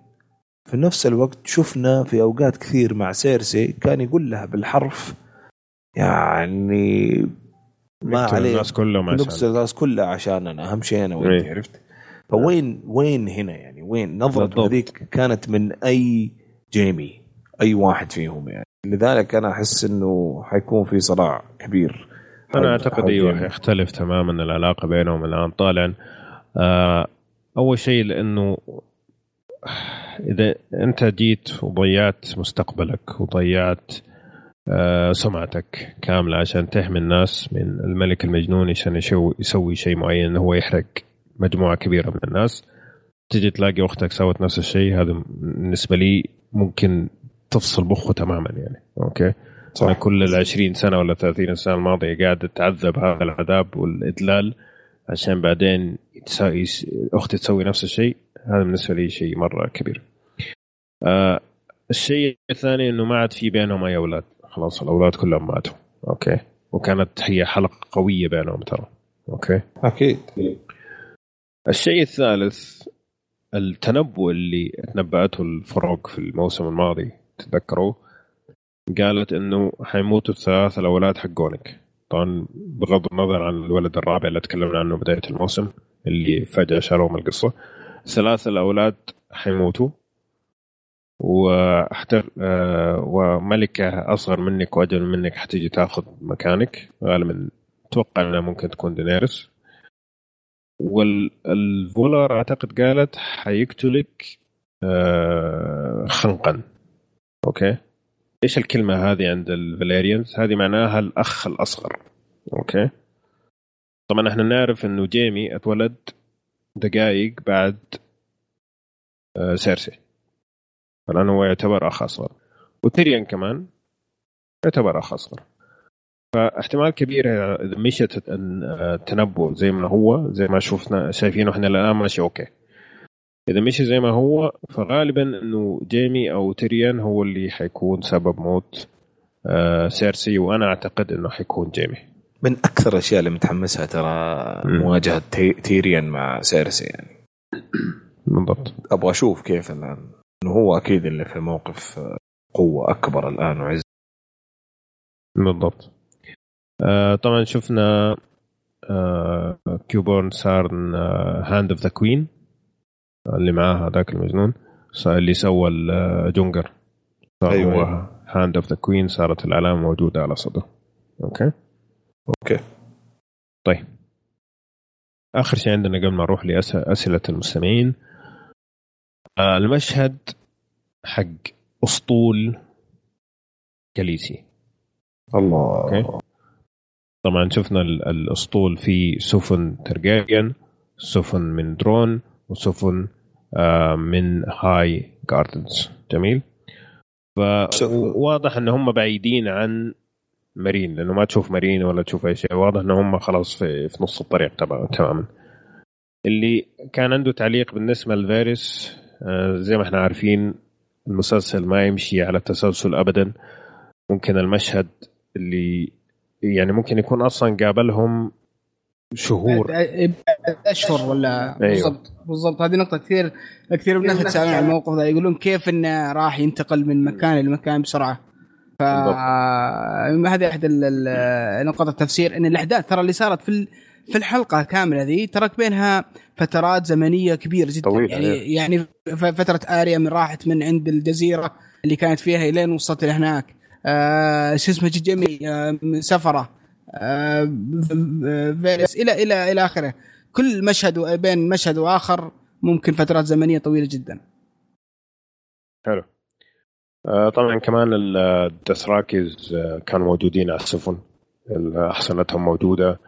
في نفس الوقت شفنا في أوقات كثير مع سيرسي كان يقول لها بالحرف يعني ما عليه الناس كلهم نقص عشان الناس كلها عشان أنا أهم شيء أنا وأنت إيه. عرفت؟ فوين وين هنا يعني؟ وين؟ بالضبط. هذيك كانت من أي جيمي أي واحد فيهم يعني. لذلك أنا أحس إنه حيكون في صراع كبير. أنا أعتقد أيوه. يختلف تماما العلاقة بينهم الآن. طالعا آه أول شيء لأنه إذا أنت جيت وضيعت مستقبلك وضيعت آه، سمعتك كاملة عشان تحمي الناس من الملك المجنون عشان يسوي شيء معين هو يحرق مجموعة كبيرة من الناس. تجي تلاقي أختك سوت نفس الشيء هذا بالنسبة لي ممكن تفصل مخه تماما يعني. أوكي؟ صح. كل ال 20 سنة ولا 30 سنة الماضية قاعد تعذب هذا العذاب والإدلال عشان بعدين أختي تسوي نفس الشيء. هذا بالنسبة لي شيء مرة كبير. آه الشيء الثاني إنه ما عاد في بينهم أي أولاد. خلاص الأولاد كلهم ماتوا. okay. وكانت هي حلقة قوية بينهم ترى. okay. أكيد. الشيء الثالث التنبؤ اللي تنبأته ال frog في الموسم الماضي تذكروا قالت إنه حيموتوا الثلاث الأولاد حقونك. طبعا بغض النظر عن الولد الرابع اللي تكلمنا عنه بداية الموسم اللي فجأة شالوه من القصة. ثلاث الأولاد حيموتوا. وحتر آه وملكة أصغر منك وأجمل منك حتيجي تأخذ مكانك. غالبا أتوقع أنها ممكن تكون دينيرس. والفالونكار أعتقد قالت حيقتلك آه خنقا. okay؟ إيش الكلمة هذه عند الفاليريانز؟ هذه معناها الأخ الأصغر. okay؟ طبعا إحنا نعرف إنه جيمي أتولد دقائق بعد آه سيرسي. فالآن هو يعتبر أخ أصغر وتيريان كمان يعتبر أخ أصغر فاحتمال كبير إذا مشت التنبؤ زي ما هو زي ما شفنا شايفينه إحنا الآن ماشي okay. إذا مشي زي ما هو فغالبا إنه جيمي أو تيريان هو اللي حيكون سبب موت آه، سيرسي وأنا أعتقد إنه حيكون جيمي. من أكثر الأشياء اللي متحمسها ترى مواجهة تيريان مع سيرسي يعني. بالضبط. أبغى أشوف كيف الآن. إنه هو أكيد اللي في موقف قوة أكبر الآن وعز. بالضبط. آه طبعا شفنا آه كيوبورن صار Hand of the Queen اللي معاه هذاك المجنون اللي سوى الجونجر صار أيوة. هو Hand of the Queen صارت العلامه موجودة على صدره. okay؟ okay. طيب. آخر شيء عندنا قبل ما نروح لاسئله المستمعين. آه، المشهد حق أسطول كاليسي. الله. okay. طبعا شفنا الأسطول في سفن تارجيريان سفن من دورن وسفن آه، من هاي جاردنز جميل. فواضح إن هم بعيدين عن مارين لأنه ما تشوف مارين ولا تشوف أي شيء. واضح إن هم خلاص في, في نص الطريق تماما. اللي كان عنده تعليق بالنسبة لفيريس آه، زي ما إحنا عارفين المسلسل ما يمشي على التسلسل ابدا. ممكن المشهد اللي يعني ممكن يكون أصلا قابلهم شهور. أشهر ولا أيوه. بالضبط. بالضبط. هذه نقطة كثير كثير من الناس يتساءلون عن الموقف ذا يقولون كيف إنه راح ينتقل من مكان لمكان بسرعة. ف هذه احد نقاط التفسير إن الأحداث ترى اللي صارت في في الحلقة كاملة ذي ترى بينها فترات زمنية كبيرة جدا. طويل يعني أيه. يعني فترة آريا من راحت من عند الجزيرة اللي كانت فيها إلين وصلت لهناك آه شو اسمه جيمي آه سفرة. آه فيرس إلى إلى إلى آخره. كل مشهد بين مشهد وآخر ممكن فترات زمنية طويلة جدا. حلو. طبعا كمان الدثراكيز آه، كانوا موجودين على السفن. أحصنتهم موجودة.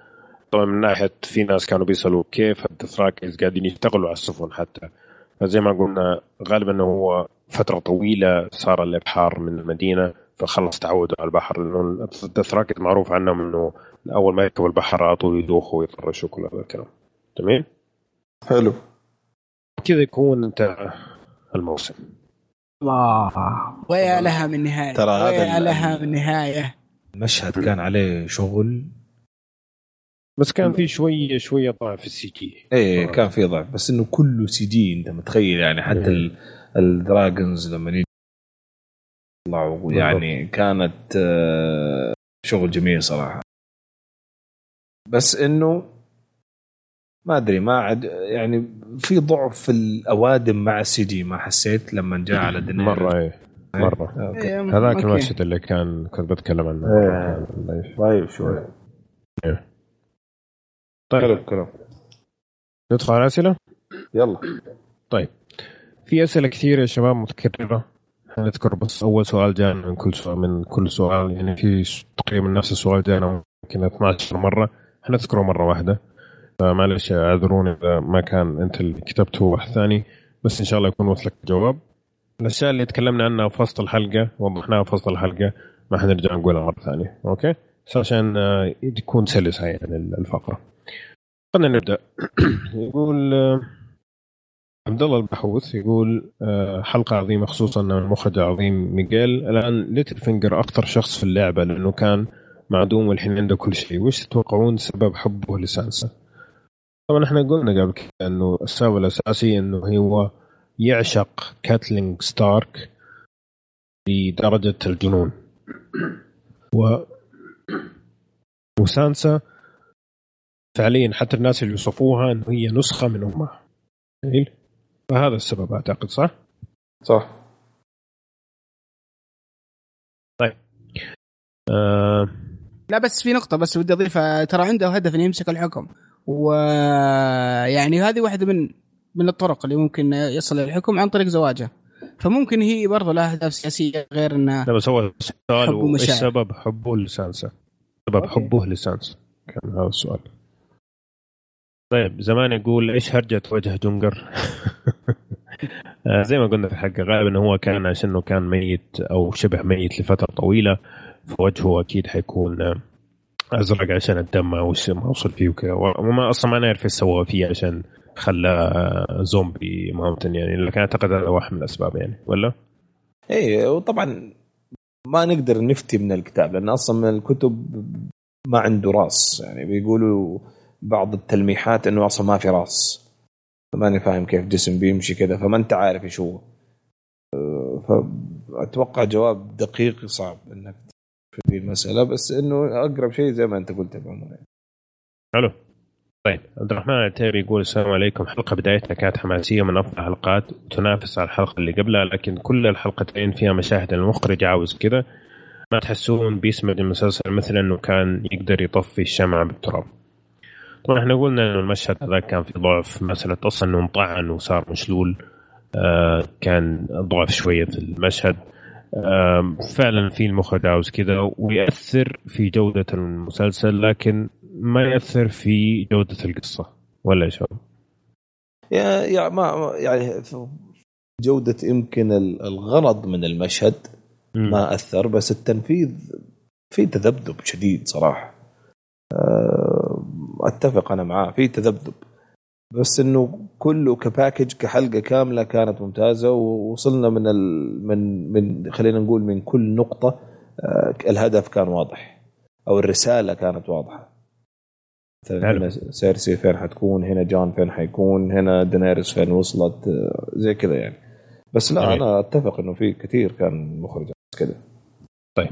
طبعا من ناحية في ناس كانوا بيسألوا كيف الدثراكيز قاعدين يشتغلوا على السفن حتى. فزي ما قلنا غالبا إنه هو فترة طويلة صار الإبحار من المدينة فخلص تعودوا على البحر. لأنه الدثراكيز معروف عنهم إنه أول ما يركبوا البحر على طول يدوخوا ويطرشوا كل هذا الكلام. جميل؟ حلو. كذا يكون انتهى الموسم. الله. ويا لها من نهاية. ترى هذا لها من نهاية. المشهد كان عليه شغل بس كان في شوية شوية ضعف في ال CGI. إيه كان في ضعف. بس إنه كله CGI أنت متخيل يعني حتى إيه. ال dragons لما يطلعوا يعني كانت آه، شغل جميل صراحة. بس إنه ما أدري ما عاد يعني في ضعف في الأوادم مع السي جي ما حسيت لما جاء على دنيا. مره إيه مرة. إيه هذاك المشهد اللي كان كنت بتكلم عنه. إيه ضعيف شوي. إيه. طيب. حلو الكلام. ندخل على الاسئله؟ يلا. طيب. في أسئلة كثيرة يا شباب متكررة. نذكر بس أول سؤال جانا من كل سؤال من كل سؤال. يعني في تقريبا نفس السؤال جانا يمكن 12 مرة. حنذكره مرة واحدة. فمعلش اعذروني إذا ما كان أنت اللي كتبته واحد ثاني. بس إن شاء الله يكون وصلك الجواب. الاشياء اللي تكلمنا عنها في وسط الحلقة وضحناها في وسط الحلقة ما حنرجع نقولها مرة ثانية. أوكي؟ بس عشان آه، تكون سلسه يعني الفقرة. خلينا نبدأ. [clears throat] يقول آه، عبد الله البحوث يقول آه، حلقة عظيمة خصوصا أن المخرج العظيم ميغيل. الآن ليتل فينجر أكثر شخص في اللعبة لأنه كان معدوم والحين عنده كل شيء. وش تتوقعون سبب حبه لسانسا؟ طبعا إحنا قلنا قبل كده إنه السبب الأساسي إنه هو يعشق كاتلين ستارك لدرجه الجنون. و وسانسا فعليا حتى الناس اللي يوصفوها انه هي نسخة من أمها. فهذا السبب أعتقد صح؟ صح. طيب. آه. لا بس في نقطة بس ودي أضيفها. ترى عنده هدف إنه يمسك الحكم. ويعني هذه واحدة من من الطرق اللي ممكن يصل للحكم عن طريق زواجه. فممكن هي برضه لها أهداف سياسية غير انها لا بس هو السؤال إيش سبب حبه لسانسا؟ سبب حبه لسانسا؟ كان هذا السؤال. طيب زمان يقول إيش هرجة وجه جونجر؟ [laughs] آه، زي ما قلنا في الحلقة غالبا هو كان عشان كان ميت أو شبه ميت لفترة طويلة فوجهه أكيد حيكون أزرق عشان الدم ما وصل فيه وكذا وما أصلا ما نعرف إيش سوى فيه عشان خلاه زومبي ماونتن يعني لكن أعتقد هذا واحد من الأسباب يعني ولا؟ إيه وطبعا ما نقدر نفتي من الكتاب لأن أصلا من الكتب ما عنده رأس يعني بيقولوا بعض التلميحات إنه أصلا ما في راس. ماني فاهم كيف جسم بيمشي كذا فما أنت عارف إيش هو. فأتوقع جواب دقيق صعب إنك في المسألة بس إنه أقرب شيء زي ما أنت قلت يعني. حلو. طيب عبد الرحمن العتيبي يقول السلام عليكم. حلقة بدايتها كانت حماسية من أفضل الحلقات تنافس على الحلقة اللي قبلها لكن كل الحلقتين فيها مشاهد المخرج عاوز كذا. ما تحسون بيسمد المسلسل مثل إنه كان يقدر يطفي الشمعة بالتراب؟ طبعا إحنا قلنا إنه المشهد هذا كان في ضعف مسألة أصلا إنه انطعن وصار مشلول آه كان ضعف شوية في المشهد. آه فعلا في المخرج عاوز كذا ويأثر في جودة المسلسل لكن ما يأثر في جودة القصة ولا إيش يا ما يعني جودة يمكن الغرض من المشهد ما أثر بس التنفيذ في تذبذب شديد صراحة. آه، أتفق أنا معاه في تذبذب. بس إنه كله كباكج كحلقة كاملة كانت ممتازة ووصلنا من ال من من خلينا نقول من كل نقطة آه، الهدف كان واضح أو الرسالة كانت واضحة. مثلا هنا سيرسي فين حتكون هنا جون فين حيكون هنا دينيرس فين وصلت آه، زي كذا يعني. بس لا أنا أتفق إنه في كثير كان مخرج. كذا طيب.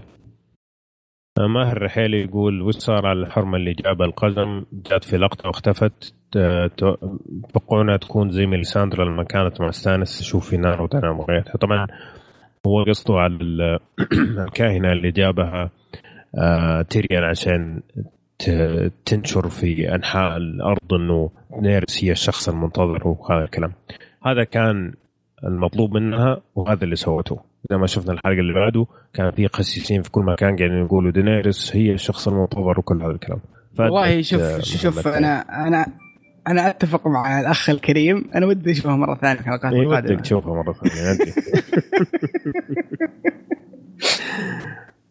ماهر الرحيلي يقول وش صار على الحرمة اللي جابها القزم؟ جات في لقطة واختفت توقعونها تكون زي ميليساندرا لما كانت مع ستانس تشوف في نار وتنام وغيرها. طبعا هو قصده على [clears throat] الكاهنة اللي جابها آه، تيريان عشان تنشر في أنحاء الأرض إن دينيرس هي الشخص المنتظر وهذا الكلام. هذا كان المطلوب منها وهذا اللي سوته. زي ما شفنا الحلقة اللي بعده كان في قسيسين في كل مكان قاعدين يقولوا دينيرس هي الشخص المنتظر وكل هذا الكلام. والله شوف شوف أنا أنا أنا أتفق مع الأخ الكريم. أنا ودي اشوفها مرة ثانية في الحلقات القادمه ودك تشوفها مرة ثانية [laughs]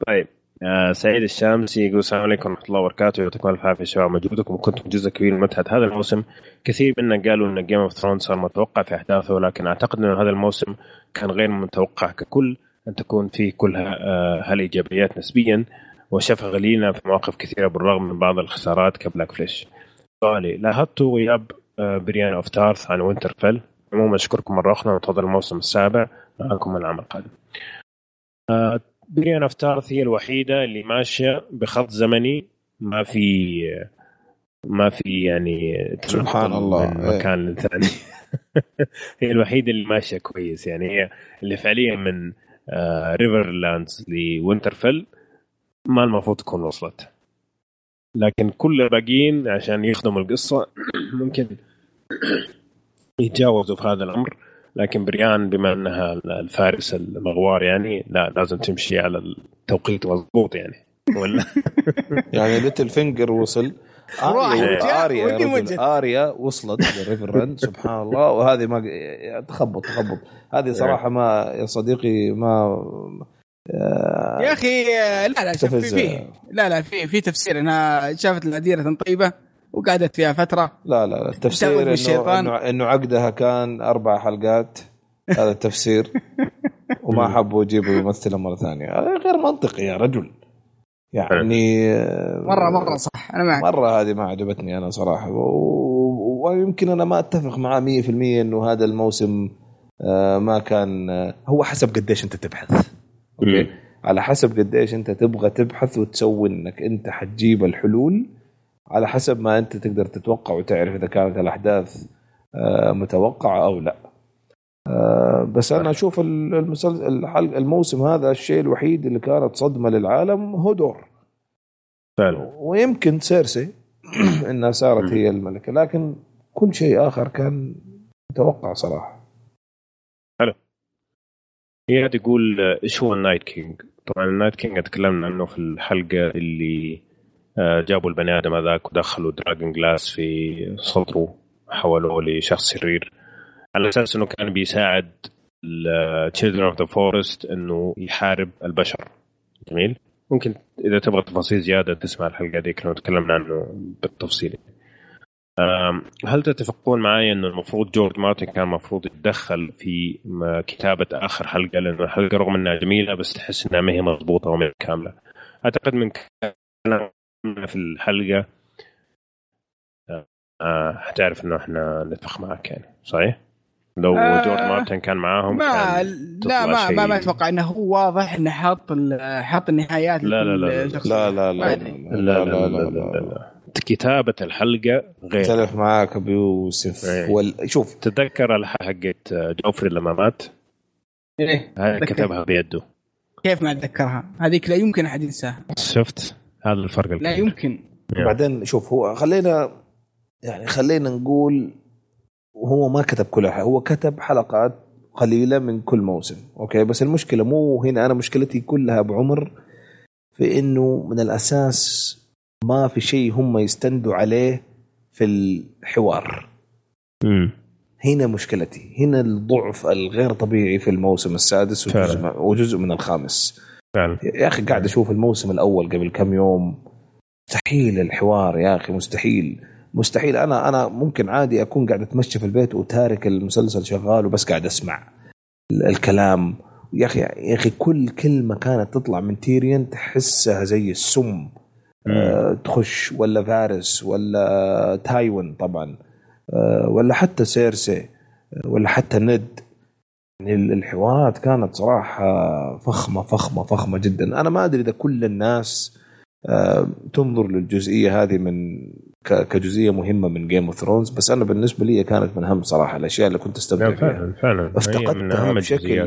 طيب. آه سعيد الشامسي يقول السلام عليكم ورحمة الله وبركاته. يعطيكم ألف عافية شباب. مجهودكم كنتم جزء كبير من متعه هذا الموسم. كثير منا قالوا إن Game of Thrones صار متوقع في أحداثه ولكن أعتقد إن هذا الموسم كان غير متوقع ككل أن تكون فيه كل آه، هالإيجابيات نسبيا وشفى غليلنا في مواقف كثيرة بالرغم من بعض الخسارات كبلاك فيش. سؤالي لاحظت غياب آه، بريان أوف تارث عن وينترفيل؟ عموما أشكركم مرة أخرى وانتظر الموسم السابع. معكم العام القادم. بريان اوف تارث هي الوحيدة اللي ماشية بخط زمني ما في ما في يعني سبحان الله من إيه. مكان للثاني. [laughs] هي الوحيدة اللي ماشية كويس يعني هي اللي فعليا من ريفر لاندز لوينترفيل ما المفروض تكون وصلت. لكن كل الباقيين عشان يخدموا القصة [clears throat] ممكن يتجاوزوا في هذا الأمر. لكن بريان بما أنها الفارس المغوار يعني لا لازم تمشي على التوقيت مضبوط يعني. ولا؟ [laughs] يعني ليتل فينجر وصل اريا آريا آريا وصلت للريفر رن [laughs] سبحان الله. وهذه ما تخبط تخبط. هذه صراحة ما يا صديقي ما يا أخي لا لا شوف في, في لا لا في في تفسير. انها شافت الأديرة طيبة. وقعدت فيها فترة. لا لا, لا. التفسير انه انه, إنه عقدها كان أربع حلقات هذا التفسير. [laughs] وما حبوا يجيبوا ممثله مرة ثانية. غير منطقي يا رجل. يعني مرة مرة صح. أنا معك. مرة هذه ما عجبتني أنا صراحة. ويمكن أنا ما أتفق معاه 100% إنه هذا الموسم آه، ما كان آه، هو حسب قديش أنت تبحث. أوكي؟ على حسب قديش أنت تبغى تبحث وتسوي إنك أنت حتجيب الحلول على حسب ما أنت تقدر تتوقع وتعرف إذا كانت الأحداث آه، متوقعة أو لا. بس أنا أشوف المسلسل الموسم هذا الشيء الوحيد اللي كانت صدمة للعالم هودور. فعلا. ويمكن سيرسي [clears throat] إنها صارت هي الملكة لكن كل شيء آخر كان متوقع صراحة. حلو. هي تقول إيش هو ال Night King طبعا ال Night King تكلمنا عنه في الحلقة اللي آه، جابوا البني آدم هذاك ودخلوا dragon glass في صدره حولوه لشخص شرير على أساس إنه كان بيساعد Children of the Forest إنه يحارب البشر. جميل؟ ممكن إذا تبغى تفاصيل زيادة تسمع الحلقة ذيك لو تكلمنا عنه بالتفصيل. هل تتفقون معي إنه المفروض جورج مارتن كان المفروض يتدخل في كتابة آخر حلقة؟ لأنه الحلقة رغم إنها جميلة بس تحس إنها ما هي مضبوطة وما كاملة. أعتقد من كلامنا في الحلقة آه حتعرف انه إحنا نتفق معك يعني صحيح؟ لو آه جورج مارتن كان معاهم ما كان لا ما, ما ما أتوقع انه هو واضح انه حاط حاط النهايات لا لا لا لا لا لا لا لا لا لا لا كتابة الحلقة غير اختلف معاك ابو يوسف إيه. وال... شوف تتذكر الحلقة حقت جوفري لما مات؟ إيه هاي كتبها بيده كيف ما اتذكرها؟ هذيك لا يمكن احد ينساها شفت؟ هذا الفرق الكبير. لا يمكن بعدين شوف هو خلينا يعني خلينا نقول وهو ما كتب كل حلقة هو كتب حلقات قليلة من كل موسم أوكي؟ بس المشكلة مو هنا أنا مشكلتي كلها بعمر في إنه من الأساس ما في شيء هم يستندوا عليه في الحوار. م. هنا مشكلتي هنا الضعف الغير طبيعي في الموسم السادس وجزء, وجزء من الخامس. فعلا. يا أخي قاعد أشوف الموسم الأول قبل كم يوم. مستحيل الحوار يا أخي مستحيل. مستحيل. أنا أنا ممكن عادي أكون قاعد أتمشى في البيت وتارك المسلسل شغال وبس قاعد أسمع الكلام. يا أخي يا أخي كل كلمة كانت تطلع من تيريان تحسها زي السم. آه تخش ولا فارس ولا تايون طبعا. آه ولا حتى سيرسي آه، ولا حتى ند. يعني الحوارات كانت صراحة فخمة فخمة فخمة جدا. أنا ما أدري إذا كل الناس آه، تنظر للجزئية هذه من كجزئية مهمة من Game of Thrones بس أنا بالنسبة لي كانت من اهم صراحة. الأشياء اللي كنت أستمتع فيها. فعلا فعلا. افتقدتها بشكل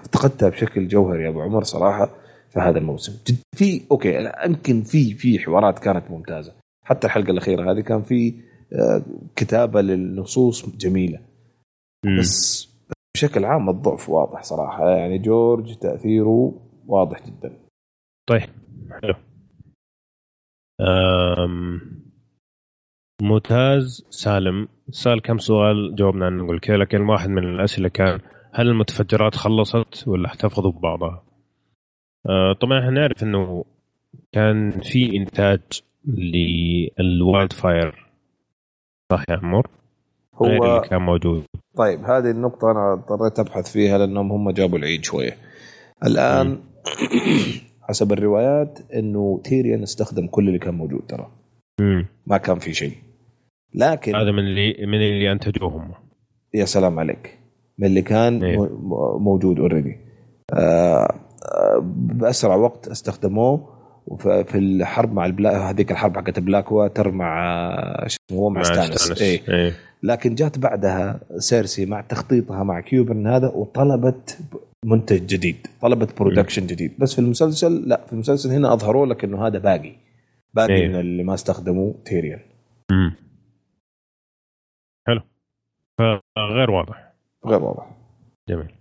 افتقدتها بشكل جوهري يا أبو عمر صراحة في هذا الموسم. في أوكي يمكن في في حوارات كانت ممتازة. حتى الحلقة الأخيرة هذه كان في آه، كتابة للنصوص جميلة. بس بشكل عام الضعف واضح صراحة يعني جورج تأثيره واضح جدا طيب حلو أم... ممتاز سالم سأل كم سؤال جاوبنا عنه نقول كذا لكن واحد من الأسئلة كان هل المتفجرات خلصت ولا احتفظوا ببعضها؟ أه طبعا إحنا نعرف إنه كان في إنتاج لل wildfire صح يا عمر؟ هو اللي كان موجود. طيب هذه النقطة أنا اضطريت أبحث فيها لأنهم هم جابوا العيد شوية. الآن [clears throat] حسب الروايات إنه تيريان استخدم كل اللي كان موجود ترى. ما كان في شيء. لكن هذا من اللي من اللي انتجوهم يا سلام عليك. من اللي كان إيه. موجود already آه بأسرع وقت استخدموه في الحرب مع ال Black هذيك الحرب حقت بلاك واتر مع شو هو مع ستانيس إيه. إيه. لكن جات بعدها سيرسي مع تخطيطها مع كايبرن هذا وطلبت منتج جديد طلبت production جديد. بس في المسلسل لا في المسلسل هنا أظهروا لك إنه هذا باقي. باقي إيه. من اللي ما استخدموا تيريان امم حلو. غير واضح. غير واضح. جميل.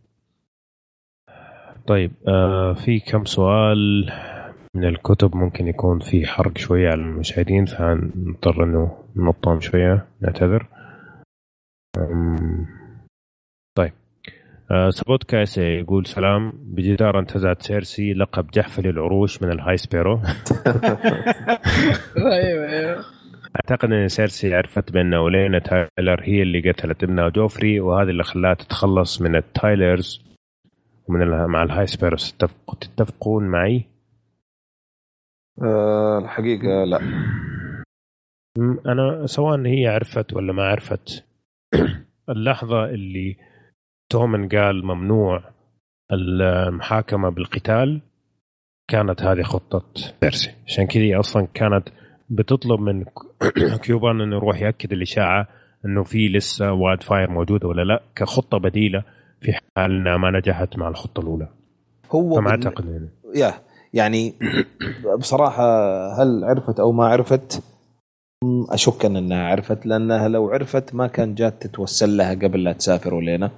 طيب آه في كم سؤال؟ من الكتب ممكن يكون في حرق شوية على المشاهدين فنضطر إنه ننطرهم شوية نعتذر. طيب. آه سبوت كاسي يقول سلام. بجدارة انتزعت سيرسي لقب جحفل العروش من ال High Sparrow أيوه [laughs] أيوه. أعتقد إن سيرسي عرفت بأن اولينا تايرل هي اللي قتلت ابنها جوفري وهذا اللي خلاها تتخلص من التايرلز ومن مع ال High Sparrows تتفق- تتفقون معي؟ أه الحقيقة لا. أنا سواء هي عرفت ولا ما عرفت [clears throat] اللحظة اللي تومن قال ممنوع المحاكمة بالقتال كانت هذه خطة سيرسي عشان كذا أصلا كانت بتطلب من [clears throat] كايبرن إنه يروح يأكد الإشاعة إنه في لسه wildfire موجودة ولا لا. كخطة بديلة في حال إنها ما نجحت مع الخطة الأولى. هو فما أعتقد يعني. yeah يعني بصراحة هل عرفت أو ما عرفت؟ م، أشك أن أنها عرفت لأنها لو عرفت ما كان جات تتوسل لها قبل لا تسافر أولينا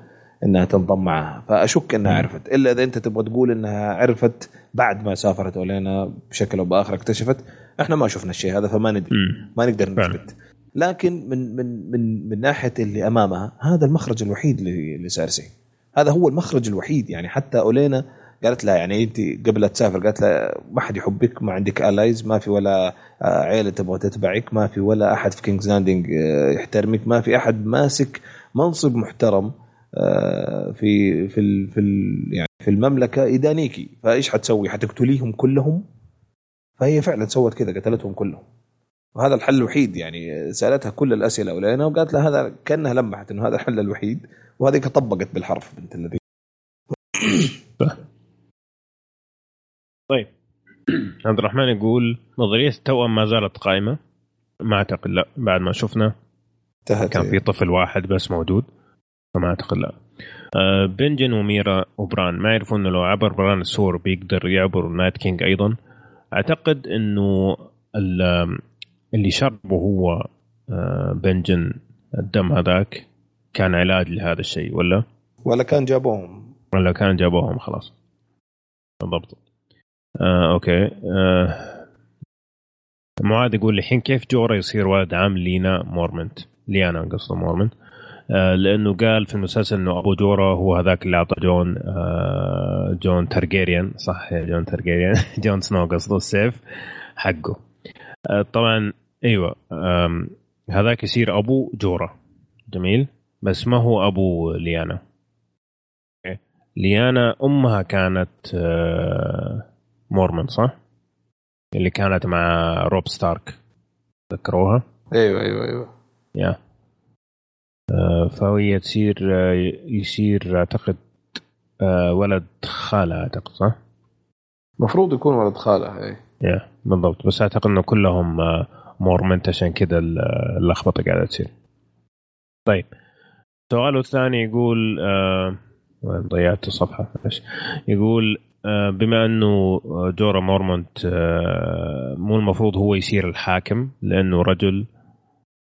أنها تنضم معها. فأشك أنها عرفت. إلا إذا أنت تبغى تقول أنها عرفت بعد ما سافرت أولينا بشكل أو بآخر اكتشفت إحنا ما شفنا الشيء هذا فما ندري. ما نقدر. نثبت. لكن من من من من ناحية اللي أمامها هذا المخرج الوحيد ل- لسيرسي هذا هو المخرج الوحيد. يعني حتى أولينا قالت لها يعني أنت قبل لا تسافر قالت لها ما حد يحبك ما عندك allies ما في ولا آه، عيلة تبغى تتبعك ما في ولا أحد في كينجز لاندينج آه، يحترمك ما في أحد ماسك منصب محترم آه، في في في يعني في المملكة يدانيكي فإيش حتسوي؟ حتقتليهم كلهم؟ فهي فعلا سوت كذا قتلتهم كلهم. وهذا الحل الوحيد يعني سألتها كل الأسئلة ولينا وقالت لها هذا كأنها لمحت إنه هذا الحل الوحيد وهذيك طبقت بالحرف بنت الذي [coughs] طيب. عبد الرحمن يقول نظرية التوأم ما زالت قائمة. ما أعتقد لا. بعد ما شفنا كان في طفل واحد بس موجود فما أعتقد لا. آه، بنجن وميرا وبران ما يعرفون إنه لو عبر بران السور بيقدر يعبر Night King أيضا. أعتقد إنه ال- اللي شربه هو آه، بنجن الدم هذاك كان علاج لهذا الشيء ولا؟ ولا كان جابوهم. ولا كان جابوهم خلاص. بالضبط. آه okay. آه معاذ يقول الحين كيف جورا يصير ولد عم ليانا مورمنت؟ ليانا قصده مورمنت. آه لأنه قال في المسلسل إنه أبو جورا هو هذاك اللي أعطى جون آه جون تارجيريان صح جون تارجيريان [laughs] جون سنو قصده السيف حقه. آه طبعا أيوه. هذاك يصير أبو جورا جميل. بس ما هو أبو ليانا. ليانا أمها كانت آه، مورمنت صح؟ اللي كانت مع روب ستارك تذكروها؟ أيوه أيوه أيوه yeah آه، فهي تصير آه، يصير أعتقد آه، ولد خالة أعتقد صح؟ المفروض يكون ولد خالة إي yeah بالضبط بس أعتقد إنه كلهم مورمنت عشان كذا ال- اللخبطة قاعدة تصير. طيب سؤاله الثاني يقول ضيعت الصفحة معلش يقول بما أنه جورا مورمونت آه مو المفروض هو يصير الحاكم لأنه رجل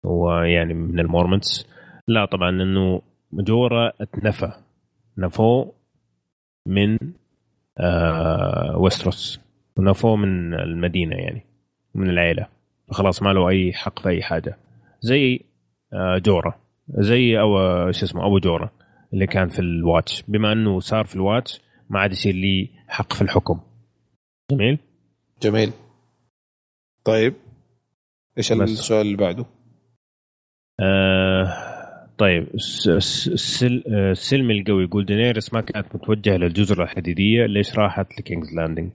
هو يعني من المورمنتس لا طبعا انه جورا اتنفى نفوه من آه ويستيروس ونفوه من المدينة يعني من العيلة. فخلاص ما له أي حق في أي حاجة. زي آه جورا زي أو شو اسمه أبو جورا اللي كان في ال Watch. بما أنه صار في ال Watch ما عاد يصير له حق في الحكم جميل جميل طيب إيش. السؤال اللي بعده؟ آه طيب الس- الس- السل آه، السلم القوي يقول دينيرس ما كانت متوجهة للجزر الحديدية ليش راحت لكينجز لاندنج؟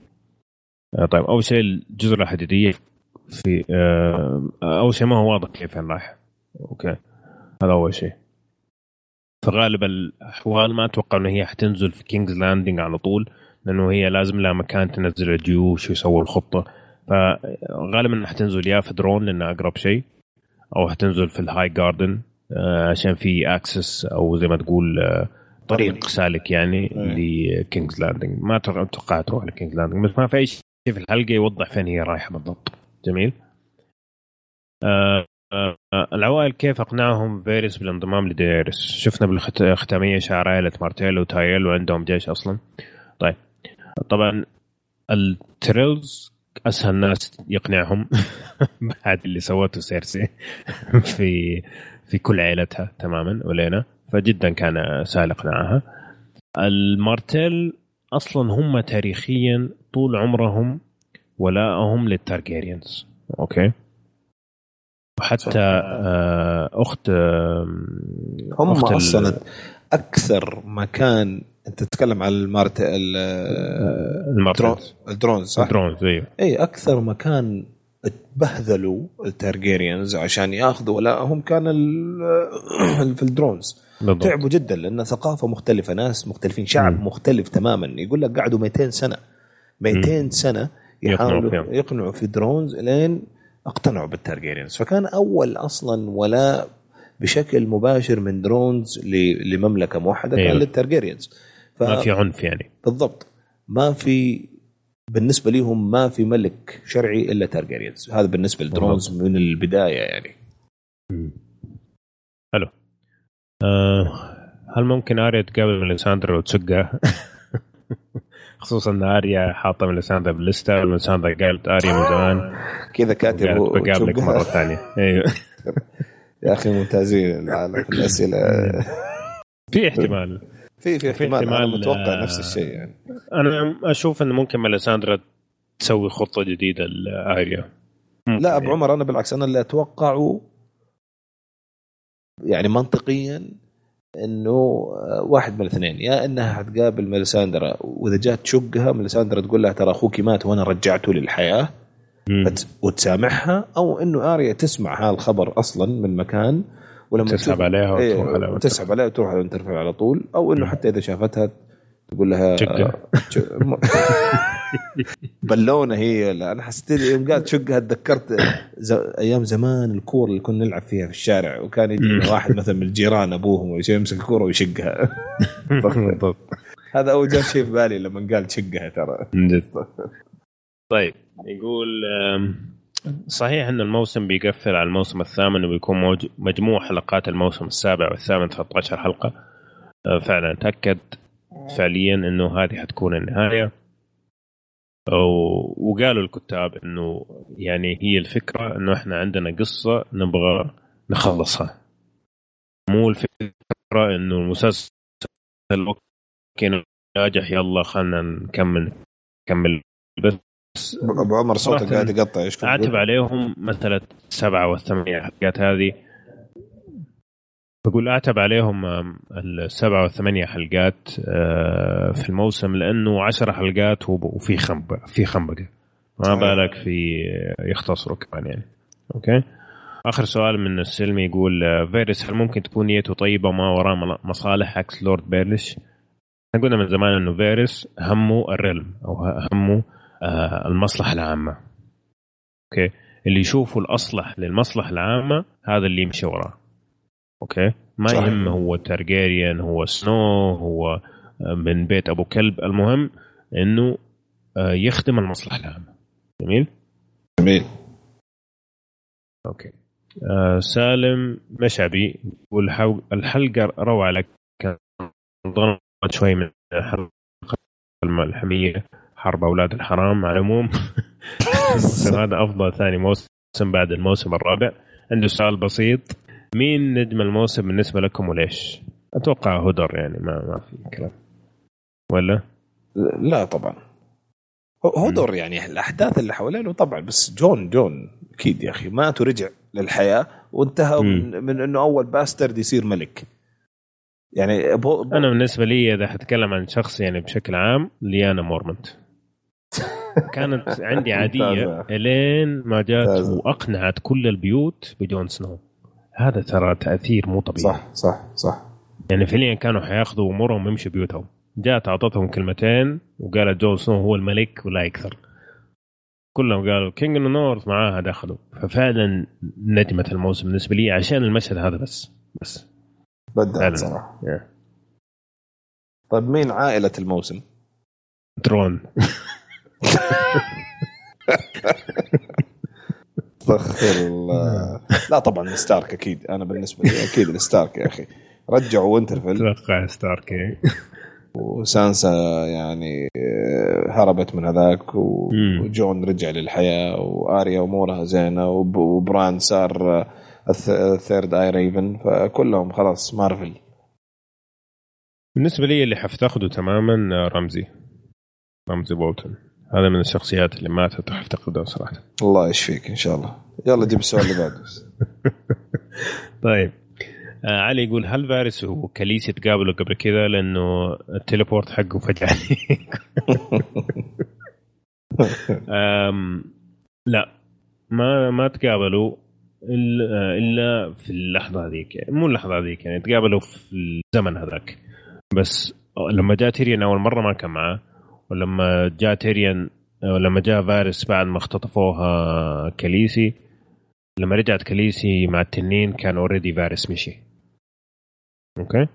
آه طيب أول شيء الجزر الحديدية في آه أول شيء ما هو واضح كيف راح okay هذا أول شيء فغالب الأحوال ما أتوقع انه هي حتنزل في كينجز لاندنج على طول لأنه هي لازم لها مكان تنزل الجيوش ويسووا الخطة. فغالبا حتنزل يا في دورن لأنها أقرب شيء أو حتنزل في الهاي جاردن آه، عشان في access أو زي ما تقول آه، طريق سالك يعني لكينجز لاندنج. ما أتوقع تروح لكينجز لاندنج بس ما في أي شيء في الحلقة يوضح فين هي رايحة بالضبط. جميل. آه العوائل كيف أقنعهم فيريس بالانضمام لدينيرس؟ شفنا بالختامية شعر عائلة مارتيل وتايرل وعندهم جيش أصلا. طيب طبعا التايرلز أسهل ناس يقنعهم [laughs] بعد اللي سوته سيرسي [laughs] في في كل عائلتها تماما أولينا فجدا كان سهل إقناعها. المارتيل أصلا هم تاريخيا طول عمرهم ولاءهم للتارجيريانز. okay؟ وحتى آه، أخت هم أخت أصلا أكثر مكان أنت تتكلم عن المارت المارت الدرونز صح؟ الدرونز أيوه اي أكثر مكان تبهذلوا التارجيريانز عشان ياخذوا ولاءهم كان في الدرونز بالضبط. تعبوا جدا لأن ثقافة مختلفة ناس مختلفين شعب م. مختلف تماما يقول لك قعدوا 200 سنة 200 م. سنة يحاولوا يقنعوا, يقنعوا في درونز لين اقتنعوا بالتارجيريانز فكان أول أصلا ولاء بشكل مباشر من درونز لمملكة موحدة أيوه. كان للتارجيريانز ف... ما في عنف يعني. بالضبط. ما في بالنسبة لهم ما في ملك شرعي إلا تارجيريانز هذا بالنسبة لدرونز من البداية يعني. حلو. آه هل ممكن آريا تقابل ميليساندرا وتسقها؟ [laughs] خصوصا إن آريا حاطة ميليساندرا باللسته وميليساندرا قالت آريا من زمان. كذا كاتب بقابلك مرة ثانية. أيوه. [laughs] يا أخي ممتازين في الأسئلة. [laughs] في احتمال. في في احتمال, احتمال أنا متوقع نفس الشيء يعني. أنا أشوف انه ممكن ميليساندرا تسوي خطة جديدة لآريا. لا أبو عمر أنا بالعكس أنا اللي أتوقعه يعني منطقيا إنه واحد من الاثنين. يا إنها حتقابل ميليساندرا وإذا جات تشقها ميليساندرا تقول لها ترى أخوك مات وأنا رجعته للحياة. وتسامحها أو إنه آريا تسمع هذا الخبر أصلا من مكان ولما تسحب عليها إيه، وتروح عليها تسحب عليها وتروح على ترفع على طول أو إنه حتى إذا شافتها تقول لها [laughs] بلونه هي أنا حسيت يوم قالت شقها تذكرت أيام زمان الكورة اللي كنا نلعب فيها في الشارع وكان يجي واحد مثلا من الجيران أبوهم ويمسك الكورة ويشقها. [laughs] هذا أول شيء في بالي لما قال شقها ترى. [laughs] طيب يقول صحيح أن الموسم بيقفل على الموسم الثامن وبيكون مجموع حلقات الموسم السابع والثامن 13 حلقة. أه، فعلا تاكد فعليا إنه هذه حتكون النهاية. وقالوا الكتاب إنه يعني هي الفكرة إنه إحنا عندنا قصة نبغى نخلصها. مو الفكرة إنه المسلسل أوكي ناجح يلا خلينا نكمل نكمل بس. ابو عمر صوتك قاعد يقطع إيش أعتب عليهم مثلا السبعه والثمانية حلقات هذه. بقول أعتب عليهم السبعة والثمانية حلقات آه، في الموسم لأنه عشر حلقات وفي خنبه في خنبقة. ما بالك في يختصروا كمان يعني. okay؟ آخر سؤال من السلمي يقول آه، فيرس هل ممكن تكون نيته طيبة وما وراه مصالح عكس لورد بيليش؟ إحنا قلنا من زمان إنه فيرس همه ال realm أو همه المصلحة العامة. okay؟ اللي يشوفه الأصلح للمصلحة العامة هذا اللي يمشي وراه. okay؟ ما صحيح. يهم هو تارجيريان هو سنو هو آه، من بيت أبو كلب. المهم إنه آه، يخدم المصلحة العامة. جميل؟ جميل. okay. آه سالم مشعبي والحلقة روعة لك ضربت شوي من الحلقة الملحميه حرب أولاد الحرام على العموم. [laughs] [laughs] هذا أفضل ثاني موسم بعد الموسم الرابع. عنده سؤال بسيط. مين نجم الموسم بالنسبة لكم وليش؟ أتوقع هودر يعني ما ما في كلام. ولا؟ لا طبعا. هودر يعني الأحداث اللي حوالينه طبعا بس جون جون أكيد يا أخي مات ورجع للحياة وانتهى من, من إنه أول bastard يصير ملك. يعني بو بو أنا بالنسبة لي إذا حتكلم عن شخص يعني بشكل عام ليانا مورمنت كانت عندي [laughs] عادية. إلين ما جات وأقنعت كل البيوت بجون سنو. هذا ترى تأثير مو طبيعي. صح صح صح. يعني فعليا كانوا حياخذوا أمورهم ويمشوا بيوتهم. جات أعطتهم كلمتين وقالت جون سنو هو الملك ولا يكثر. كلهم قالوا King of North معاها دخلوا. ففعلا نجمة الموسم بالنسبة لي عشان المشهد هذا بس. بس. بدأت صراحة. Yeah. طيب مين عائلة الموسم؟ درون. [laughs] استغفر الله. لا طبعا ستارك أكيد. أنا بالنسبة لي أكيد الستارك يا أخي. رجعوا وينترفيل. أتوقع ستارك. وسانسا يعني هربت من هذاك. وجون رجع للحياة وآريا أمورها زينة وب- وبران صار ال th- ال third eye raven. فكلهم خلاص مارفل. بالنسبة لي اللي حفتقده تماما رمزي. رمزي بولتون هذا من الشخصيات اللي ماتت وحفتقدها صراحة. الله يشفيك إن شاء الله. يلا جيب السؤال اللي بعده. [laughs] طيب. آه علي يقول هل فارس وكاليسي تقابلوا قبل كذا؟ لأنه ال teleport حقه فجأة. [laughs] أم لا. ما ما تقابلوا الا إلا في اللحظة هذيك. مو اللحظة هذيك يعني تقابلوا في الزمن هذاك. بس لما جاء تيريان أول مرة ما كان معاه ولما جاء تيريان ولما جاء فارس بعد ما اختطفوها كاليسي لما رجعت كاليسي مع التنين كان already فارس مشي. okay؟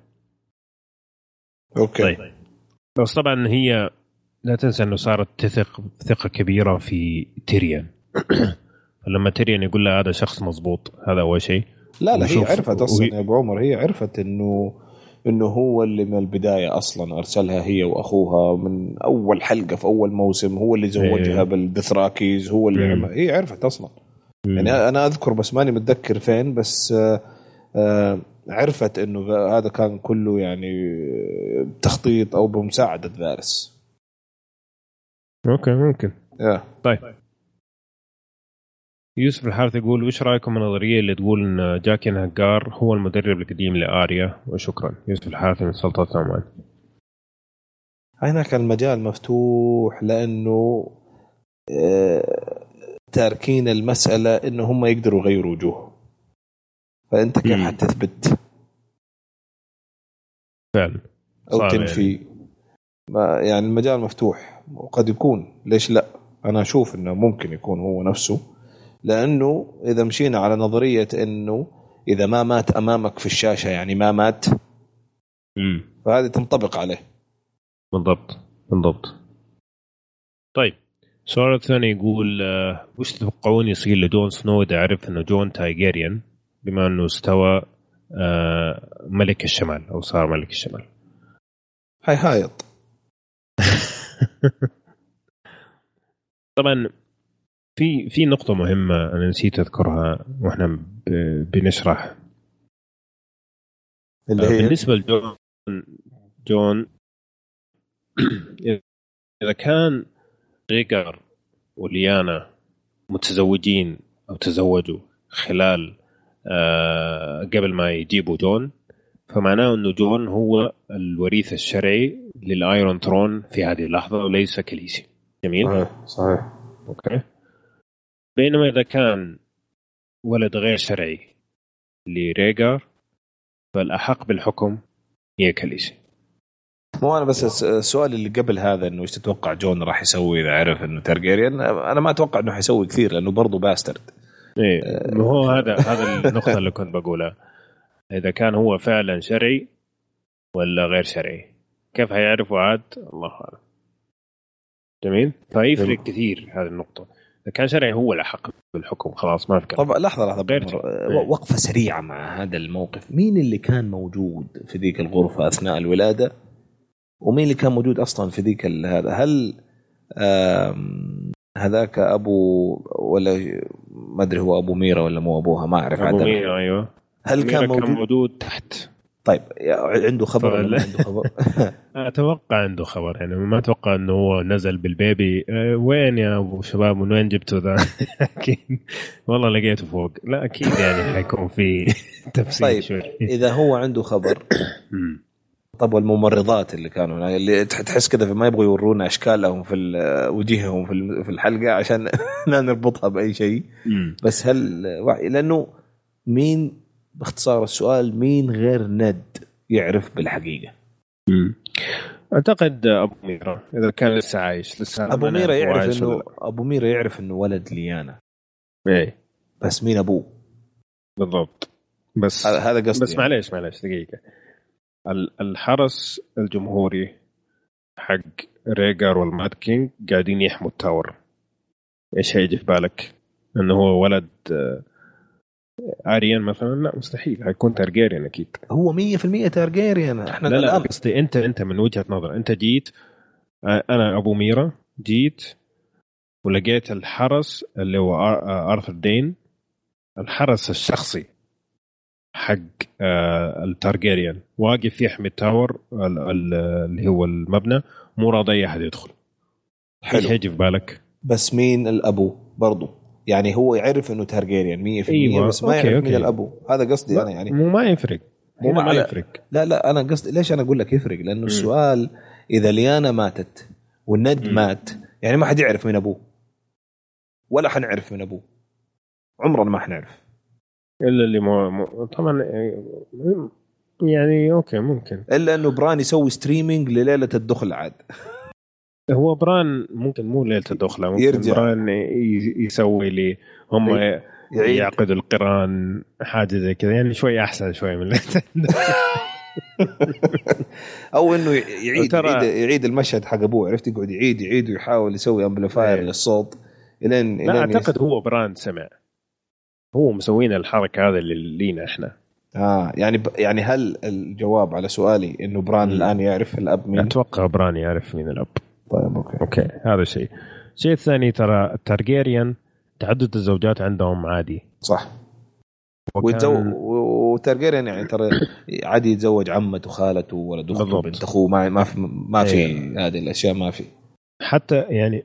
okay. طيب. بس طبعا هي لا تنسى إنه صارت تثق ثقة كبيرة في تيريان. [coughs] فلما تيريان يقول لها هذا شخص مضبوط هذا أول شيء. لا لا هي عرفت أصلا يا أبو عمر هي عرفت إنه إنه هو اللي من البداية أصلا أرسلها هي وأخوها من أول حلقة في أول موسم هو اللي زوجها إيه. بالدثراكيز هو اللي. عمل هي عرفت أصلا. يعني أنا أذكر بس ماني متذكر فين بس آه، آه، عرفت إنه هذا كان كله يعني آه، تخطيط أو بمساعدة فارس. أوكي ممكن. يا. طيب. يوسف الحارث يقول وش رأيكم النظرية اللي تقول إن جاكين هجار هو المدرب القديم لآريا؟ وشكرا. يوسف الحارث من سلطنه عمان. هناك المجال مفتوح لأنه آه، تاركين المسألة إنه هم يقدروا يغيروا وجوه فأنت كيف. حتثبت؟ فعلا. أو تنفي. ما يعني المجال مفتوح. وقد يكون. ليش لا؟ أنا أشوف إنه ممكن يكون هو نفسه. لأنه إذا مشينا على نظرية إنه إذا ما مات أمامك في الشاشة يعني ما مات امم فهذه تنطبق عليه. بالضبط بالضبط. طيب السؤال الثاني يقول آه، وش تتوقعون يصير لجون سنو إذا عرف إنه جون تايجيريان؟ بما إنه استوى آه، ملك الشمال أو صار ملك الشمال. هاي هايط. [laughs] طبعا في في نقطة مهمة أنا نسيت أذكرها وإحنا بنشرح. اللي آه، هي؟ بالنسبة لجون جون [clears throat] إذا كان ريجر وليانا متزوجين أو تزوجوا خلال آه، قبل ما يجيبوا جون فمعناه أنه جون هو الوريث الشرعي لل Iron Throne في هذه اللحظة وليس كليسي. جميل؟ صحيح صحيح. okay. بينما إذا كان ولد غير شرعي لريجر فالأحق بالحكم هي كاليسي مو أنا بس الس- السؤال اللي قبل هذا إنه إيش تتوقع جون راح يسوي إذا عرف إنه تارجيريان؟ أنا ما أتوقع إنه حيسوي كثير لأنه برضه bastard إيه ما هو هذا هذا النقطة اللي كنت بقولها. إذا كان هو فعلا شرعي ولا غير شرعي؟ كيف حيعرفوا عاد؟ الله أعلم. جميل؟ فيفرق. كثير هذه النقطة. كان شرعي هو الاحق بالحكم خلاص ما في طب لحظة لحظة. غير-. إيه. وقفة سريعة مع هذا الموقف. مين اللي كان موجود في ذيك الغرفة أثناء الولادة؟ ومين اللي كان موجود أصلا في ذيك هذا؟ هل هذاك أبو ولا ما أدري هو أبو ميرا ولا مو أبوها ما أعرف أبو ميرا أيوه. هل كان موجود كان موجود تحت. طيب عنده خبر ولا طبعاً. عنده خبر [laughs] أتوقع عنده خبر يعني ما أتوقع إنه هو نزل بالبيبي أه وين يا أبو شباب من وين جبته ذا [laughs] أكيد والله لقيته فوق لا أكيد يعني حيكون في [laughs] تفسير طيب. شوي إذا هو عنده خبر. [coughs] طب والممرضات اللي كانوا هناك اللي تح- تحس كذا ما يبغوا يورونا أشكالهم في وجيههم في الحلقة عشان ما نربطها بأي شيء. بس هل وعي- لأنه مين باختصار السؤال مين غير ند يعرف بالحقيقة؟ مم. أعتقد أبو ميرا إذا كان لسه عايش لسه أبو ميرا يعرف إنه أبو ميرا يعرف إنه ولد ليانا. إيه. بس مين أبوه؟ بالضبط. بس هذا قصدي بس معليش معليش دقيقة. ال- الحرس الجمهوري حق ريجار والماد كينج قاعدين يحموا ال tower. إيش هيجي في بالك؟ إنه هو ولد آه، آريان مثلا لا مستحيل. حيكون تارجيريان أكيد. هو 100% تارجيريان إحنا لا لا قصدي أنت أنت من وجهة نظر. أنت جيت أنا أبو ميرا جيت ولقيت الحرس اللي هو آه، أرثر دين الحرس الشخصي حق آه، التارجيريان واقف يحمي ال tower ال- ال- اللي هو المبنى مو راضي أحد يدخل. إيش حلو هيجي في بالك؟ بس مين الأبو؟ برضو. يعني هو يعرف إنه تارجيريان 100% أيوة، بس ما أوكي، يعرف مين أوكي. الأبو. هذا قصدي أنا يعني. مو ما يفرق. مو ما يفرق. لا لا أنا قصدي ليش أنا أقول لك يفرق؟ لأنه السؤال إذا ليانا ماتت والند مم. مات يعني ما حد يعرف مين أبوه. ولا حنعرف من أبوه. عمرنا ما حنعرف. إلا اللي مو مو- طبعا يعني أوكي ممكن. إلا إنه بران يسوي streaming لليلة الدخلة عاد. هو بران ممكن مو ليلة الدخلة ممكن يرجع. بران يسوي لي هم يعيد. يعقدوا القران حاجة زي كذا يعني شوي أحسن شوي من ليلة [laughs] أو إنه يعيد يعيد, يعيد المشهد حق أبوه عرفت يقعد يعيد يعيد ويحاول يسوي amplifier. للصوت الين لا أعتقد هو بران سمع هو مسوين الحركة هذا اللي لينا إحنا آه يعني ب... يعني هل الجواب على سؤالي إنه بران. الآن يعرف الأب مين؟ أتوقع بران يعرف مين الأب طيب أوكي. أوكي هذا شيء الشيء الثاني ترى التارجيريان تعدد الزوجات عندهم عادي. صح. وكان- وتارجيريان يعني ترى عادي يتزوج عمته وخالته ولد اخته. بنت أخوه ما ما في ما في إيه. هذه الأشياء ما في. حتى يعني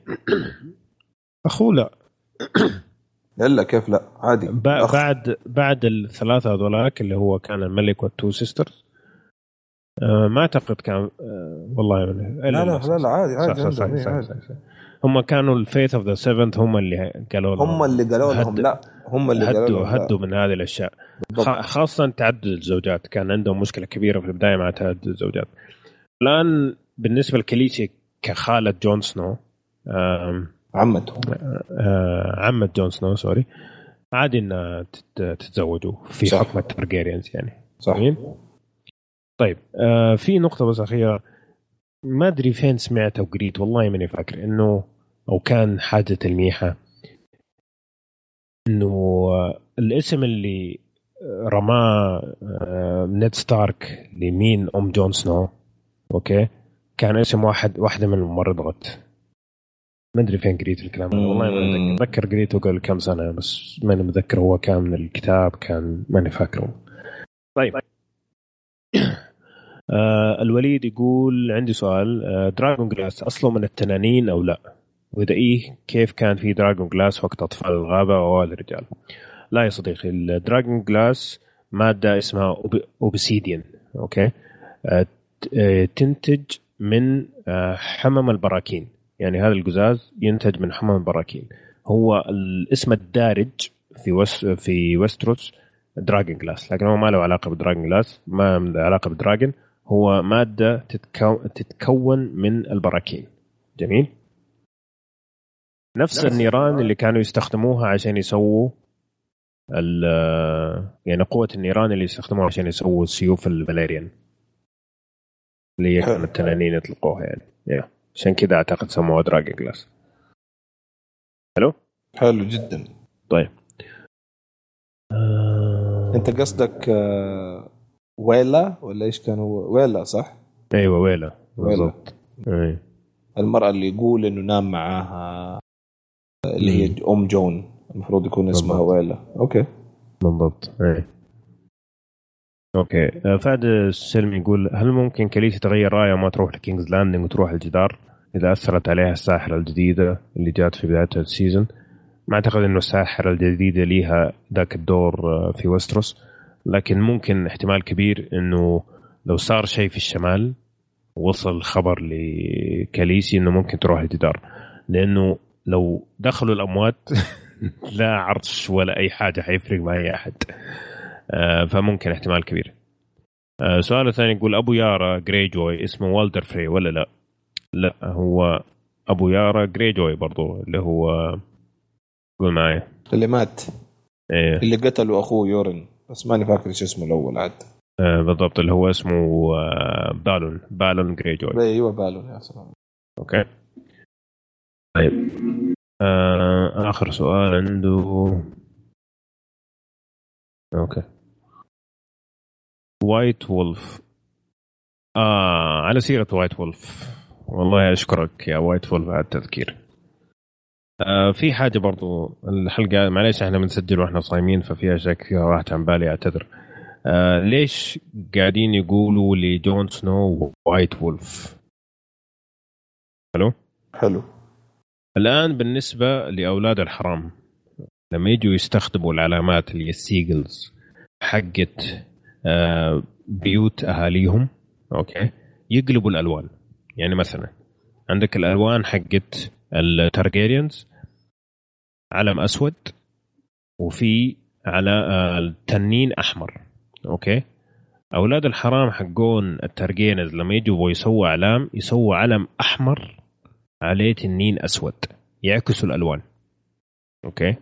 [clears throat] أخوه لا. الا كيف لا؟ عادي. بعد بعد الثلاثة هذولاك اللي هو كان الملك وال two sisters ما أعتقد كان آه والله لا لا لا لا عادي عادي صح صح صح إيه، صح. صح. هم كانوا ال Faith of the Seven هم اللي قالوا لهم هم اللي قالوا لهم لا هم اللي قالوا هدوا لا. هدوا من هذه الأشياء خاصة تعدد الزوجات كان عندهم مشكلة كبيرة في البداية مع تعدد الزوجات الآن بالنسبة لكليسي كخالة جون سنو عمته آه، عمة جون سنو sorry عادي إنها تت- تتزوجوا في صح. حكم ال Targaryens يعني صح جميل طيب آه في نقطة بس أخيرة. ما أدري فين سمعت أو قريت والله ماني فاكر إنه أو كان حاجة تلميحة. إنه آه، الاسم اللي رماه آه، نيد ستارك لمين؟ أم جون سنو. أوكي؟ كان اسم واحد واحدة من الممرضات. ما أدري فين قريت الكلام هذا والله ما أتذكر. قريته قبل كم سنة بس ماني متذكر هو كان من الكتاب كان ماني فاكره طيب. آه الوليد يقول عندي سؤال آه dragon glass أصله من التنانين أو لا؟ وإذا إيه كيف كان في dragon glass وقت أطفال الغابة؟ وأوائل الرجال؟ لا يا صديقي ال dragon glass مادة اسمها obsidian أوكي؟ آه آه، تنتج من آه حمم البراكين. يعني هذا القزاز ينتج من حمم البراكين. هو الاسم الدارج في وس في وستروس dragon glass لكن هو ما له علاقة ب dragon glass ما له علاقة ب dragon هو تتكو... تتكون من البراكين. جميل؟ نفس النيران اللي كانوا يستخدموها عشان يسووا ال... يعني قوة النيران اللي يستخدموها عشان يسووا سيوف الفاليريان. اللي هي. كانوا التنانين يطلقوها يعني. Yeah. عشان كذا أعتقد سموها dragon glass حلو حلو جدا. طيب. آه... أنت قصدك آه، ويلا ولا إيش كانوا؟ ويلا صح؟ أيوه ويلا بالضبط. أي. المرأة اللي يقول إنه نام معاها اللي هي أم جون المفروض يكون اسمها بالضبط. ويلا أوكي. بالضبط. أي. أوكي. آه، فهد السلمي يقول هل ممكن كليسي تغير رايه وما تروح لكينجز لاندنج وتروح الجدار؟ إذا أثرت عليها الساحرة الجديدة اللي جات في بداية ال season ما أعتقد إنه الساحرة الجديدة ليها ذاك الدور آه، في وستروس. لكن ممكن احتمال كبير إنه لو صار شيء في الشمال وصل خبر لكاليسي إنه ممكن تروح الجدار لأنه لو دخلوا الأموات [laughs] لا عرش ولا أي حاجة حيفرق مع أي أحد. آه، فممكن احتمال كبير. آه، سؤال الثاني يقول أبو يارا جري جوي اسمه والتر فري ولا لا؟ لا هو أبو يارا جري جوي برضو اللي هو قول معي اللي مات. إيه. اللي قتلوا أخوه يورن. بس ماني فاكر إيش اسمه الأول عاد. آه، بالضبط اللي هو اسمه آه، بالون بالون جري جوي. أيوه بالون يا سلام. أوكي. طيب. آه آخر سؤال عنده. أوكي. وايت وولف آه على سيرة وايت وولف والله أشكرك يا White Wolf على التذكير. آه في حاجة برضو الحلقة معليش إحنا بنسجل وإحنا صايمين ففي أشياء كثير راحت عن بالي أعتذر. آه ليش قاعدين يقولوا لجون سنو White Wolf حلو حلو. الآن بالنسبة لأولاد الحرام لما يجوا يستخدموا العلامات اللي ال sigils حقت آه بيوت أهاليهم Okay؟ يقلبوا الألوان. يعني مثلا عندك الألوان حقت التارجيريانز علم اسود وفي عليه تنين أحمر. Okay؟ أولاد الحرام حقون التارجيريانز لما يجوا يسووا أعلام يسووا علم أحمر عليه تنين أسود يعكسوا الألوان. Okay؟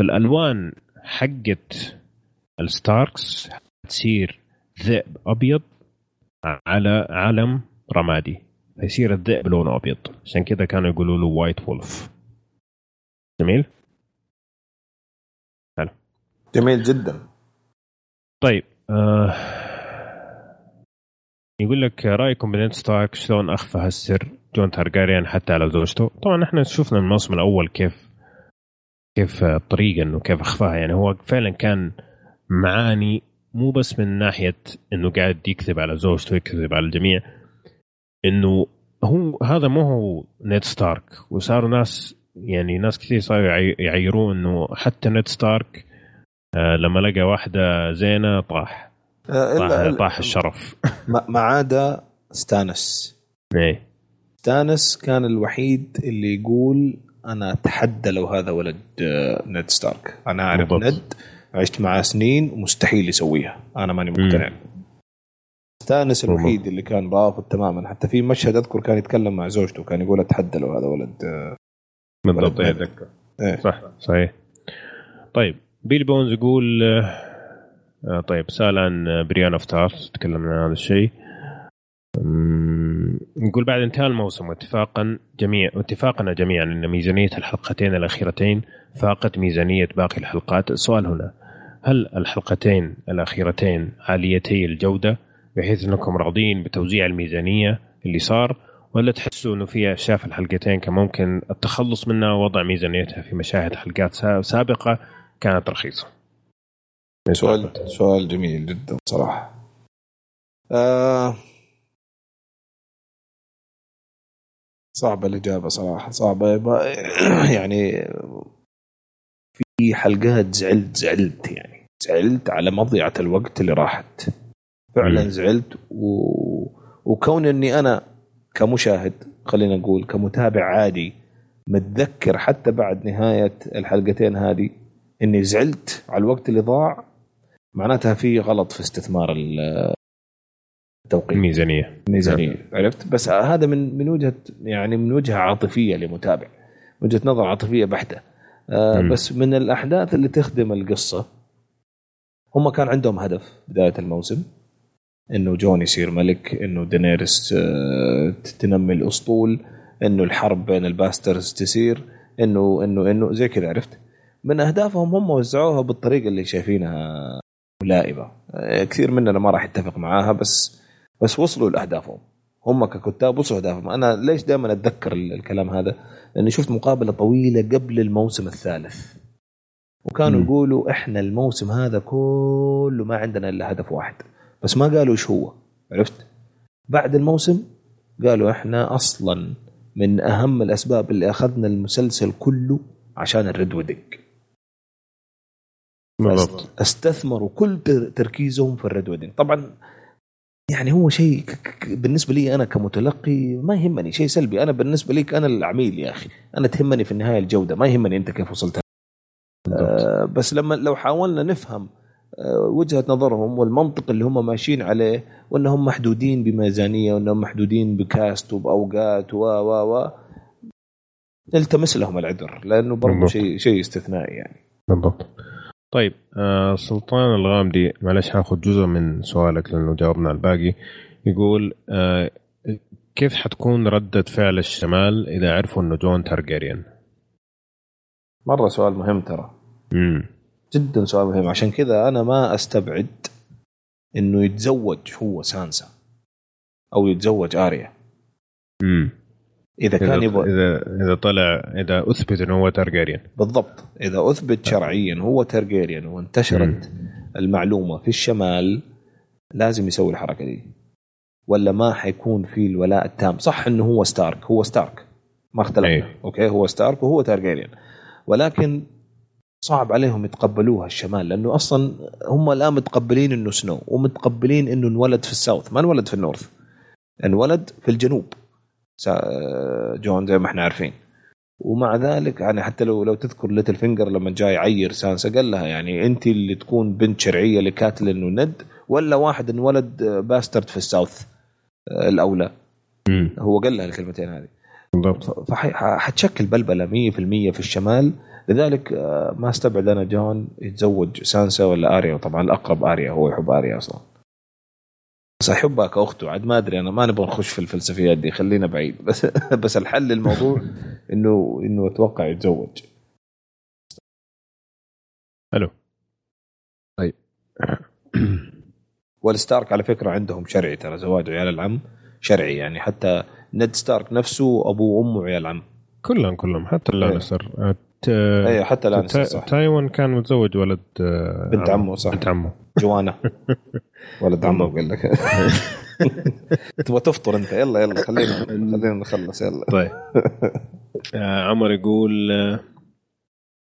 الالوان حقت الستاركس تصير ذئب أبيض على علم رمادي. فيصير الذئب لونه أبيض. عشان كذا كانوا يقولوا له White Wolf جميل؟ حلو. جميل جدا. طيب آه يقول لك رايكم بنيد ستارك شلون أخفى هالسر؟ جون تارجاريان حتى على زوجته. طبعا إحنا شفنا الموسم الأول كيف كيف الطريقة إنه كيف أخفاها. يعني هو فعلا كان معاني مو بس من ناحية إنه قاعد يكذب على زوجته يكذب على الجميع. إنه هو هذا مو هو نيد ستارك. وصاروا ناس يعني ناس كثير صاروا يعيروه إنه حتى نيد ستارك آه لما لقى واحدة زينة طاح. آه طاح, طاح الشرف. ما عدا ستانيس إيه. ستانيس كان الوحيد اللي يقول أنا أتحدى لو هذا ولد آه، نيد ستارك. أنا أعرف نيد عشت معاه سنين ومستحيل يسويها. أنا ماني مقتنع. ستانيس الوحيد اللي كان رافض تماما. حتى في مشهد أذكر كان يتكلم مع زوجته كان يقول اتحدى لو هذا ولد. بالضبط أتذكر. إيه. صح صحيح. طيب بيل بونز يقول آه طيب سأل عن بريان أوف تارث تكلمنا عن هذا الشيء. نقول بعد انتهاء الموسم واتفاقا جميع اتفاقنا جميعا إن ميزانية الحلقتين الأخيرتين فاقت ميزانية باقي الحلقات. السؤال هنا هل الحلقتين الأخيرتين عاليتي الجودة؟ بحيث انكم راضين بتوزيع الميزانية اللي صار ولا تحسوا إنه في اشياء في الحلقتين كان ممكن التخلص منها ووضع ميزانيتها في مشاهد حلقات سابقة كانت رخيصة؟ سؤال سؤال جميل جدا صراحة. آه صعبة الإجابة صراحة صعبة [clears throat] يعني في حلقات زعلت زعلت يعني زعلت على مضيعة الوقت اللي راحت فعلا زعلت. و... وكون اني أنا كمشاهد خلينا نقول كمتابع عادي متذكر حتى بعد نهاية الحلقتين هذه اني زعلت على الوقت اللي ضاع. معناتها في غلط في استثمار التوقيت. الميزانيه الميزانيه نعم. عرفت؟ بس هذا من من وجهه يعني من وجهة عاطفية لمتابع. وجهة نظر عاطفية بحتة. آه بس من الأحداث اللي تخدم القصة هم كان عندهم هدف بداية الموسم. إنه جون يصير ملك إنه دينيرس تنمي الأسطول إنه الحرب بين ال bastards تصير انه انه إنه زي كذا عرفت؟ من أهدافهم هم وزعوها بالطريقة اللي شايفينها ملائمه آه، كثير مننا ما راح يتفق معاها بس بس وصلوا لأهدافهم. هم ككتاب وصلوا اهدافهم أنا ليش دائما أتذكر الكلام هذا؟ لاني شفت مقابلة طويلة قبل الموسم الثالث. وكانوا م. يقولوا إحنا الموسم هذا كله ما عندنا إلا هدف واحد. بس ما قالوا إيش هو عرفت؟ بعد الموسم قالوا إحنا أصلا من أهم الأسباب اللي أخذنا المسلسل كله عشان ال Red Wedding. استثمروا كل تركيزهم في ال Red Wedding. طبعا يعني هو شيء بالنسبة لي أنا كمتلقي ما يهمني شيء سلبي. أنا بالنسبة لي أنا العميل يا أخي. أنا تهمني في النهاية الجودة ما يهمني أنت كيف وصلت. آه بس لما لو حاولنا نفهم وجهة نظرهم والمنطق اللي هم ماشيين عليه وأنهم محدودين بميزانية وأنهم محدودين بكاست وبأوقات و و و نلتمس لهم العذر لأنه برضه شيء شيء استثنائي يعني. بالضبط. طيب آه سلطان الغامدي معلش هاخذ جزء من سؤالك لأنه جاوبنا الباقي. يقول آه كيف حتكون ردة فعل الشمال إذا عرفوا إنه جون تارجيريان؟ مرة سؤال مهم ترى. امم جدا سؤال مهم. عشان كذا أنا ما أستبعد إنه يتزوج هو سانسا أو يتزوج آريا. امم إذا كان يبغى اذا إذا طلع إذا أثبت إنه هو تارجيريان بالضبط. إذا أثبت شرعيا هو تارجيريان وانتشرت المعلومة في الشمال لازم يسوي الحركة دي. ولا ما حيكون في الولاء التام. صح إنه هو ستارك هو ستارك ما اختلفنا. أي. Okay؟ هو ستارك وهو تارجيريان ولكن صعب عليهم يتقبلوها الشمال لأنه أصلا هم الآن متقبلين إنه سنو ومتقبلين إنه انولد في ال South ما انولد في ال North. انولد في الجنوب. جون زي ما إحنا عارفين. ومع ذلك يعني حتى لو لو تذكر ليتل فينجر لما جاي يعير سانسا قال لها يعني أنت اللي تكون بنت شرعية لكاتلين ونيد ولا واحد انولد bastard في ال South آه، الأولى. هو قال لها الكلمتين هذه. بالضبط. فحتشكل بلبلة 100% في الشمال لذلك آه، ما استبعد أنا جون يتزوج سانسا ولا آريا. طبعا الأقرب آريا هو يحب آريا أصلا. بس أحبها كأخته. عاد ما أدري أنا ما نبغى نخش في الفلسفيات دي خلينا بعيد. [laughs] بس بس الحل للموضوع [laughs] إنه إنه أتوقع يتزوج. حلو. طيب. [clears throat] والستارك على فكرة عندهم شرعي ترى زواج عيال العم شرعي. يعني حتى نيد ستارك نفسه أبوه وأمه عيال عم. كلهم كلهم. حتى اللانستر آه، ت- أيوه حتى الآن تا- تايوان كان متزوج ولد آه، بنت عمه صح. بنت عمه. جوانا. [laughs] ولد عمه بقول لك. [laughs] تبغى تفطر أنت؟ يلا يلا خلينا [laughs] خلينا نخلص يلا. طيب. آه، عمر يقول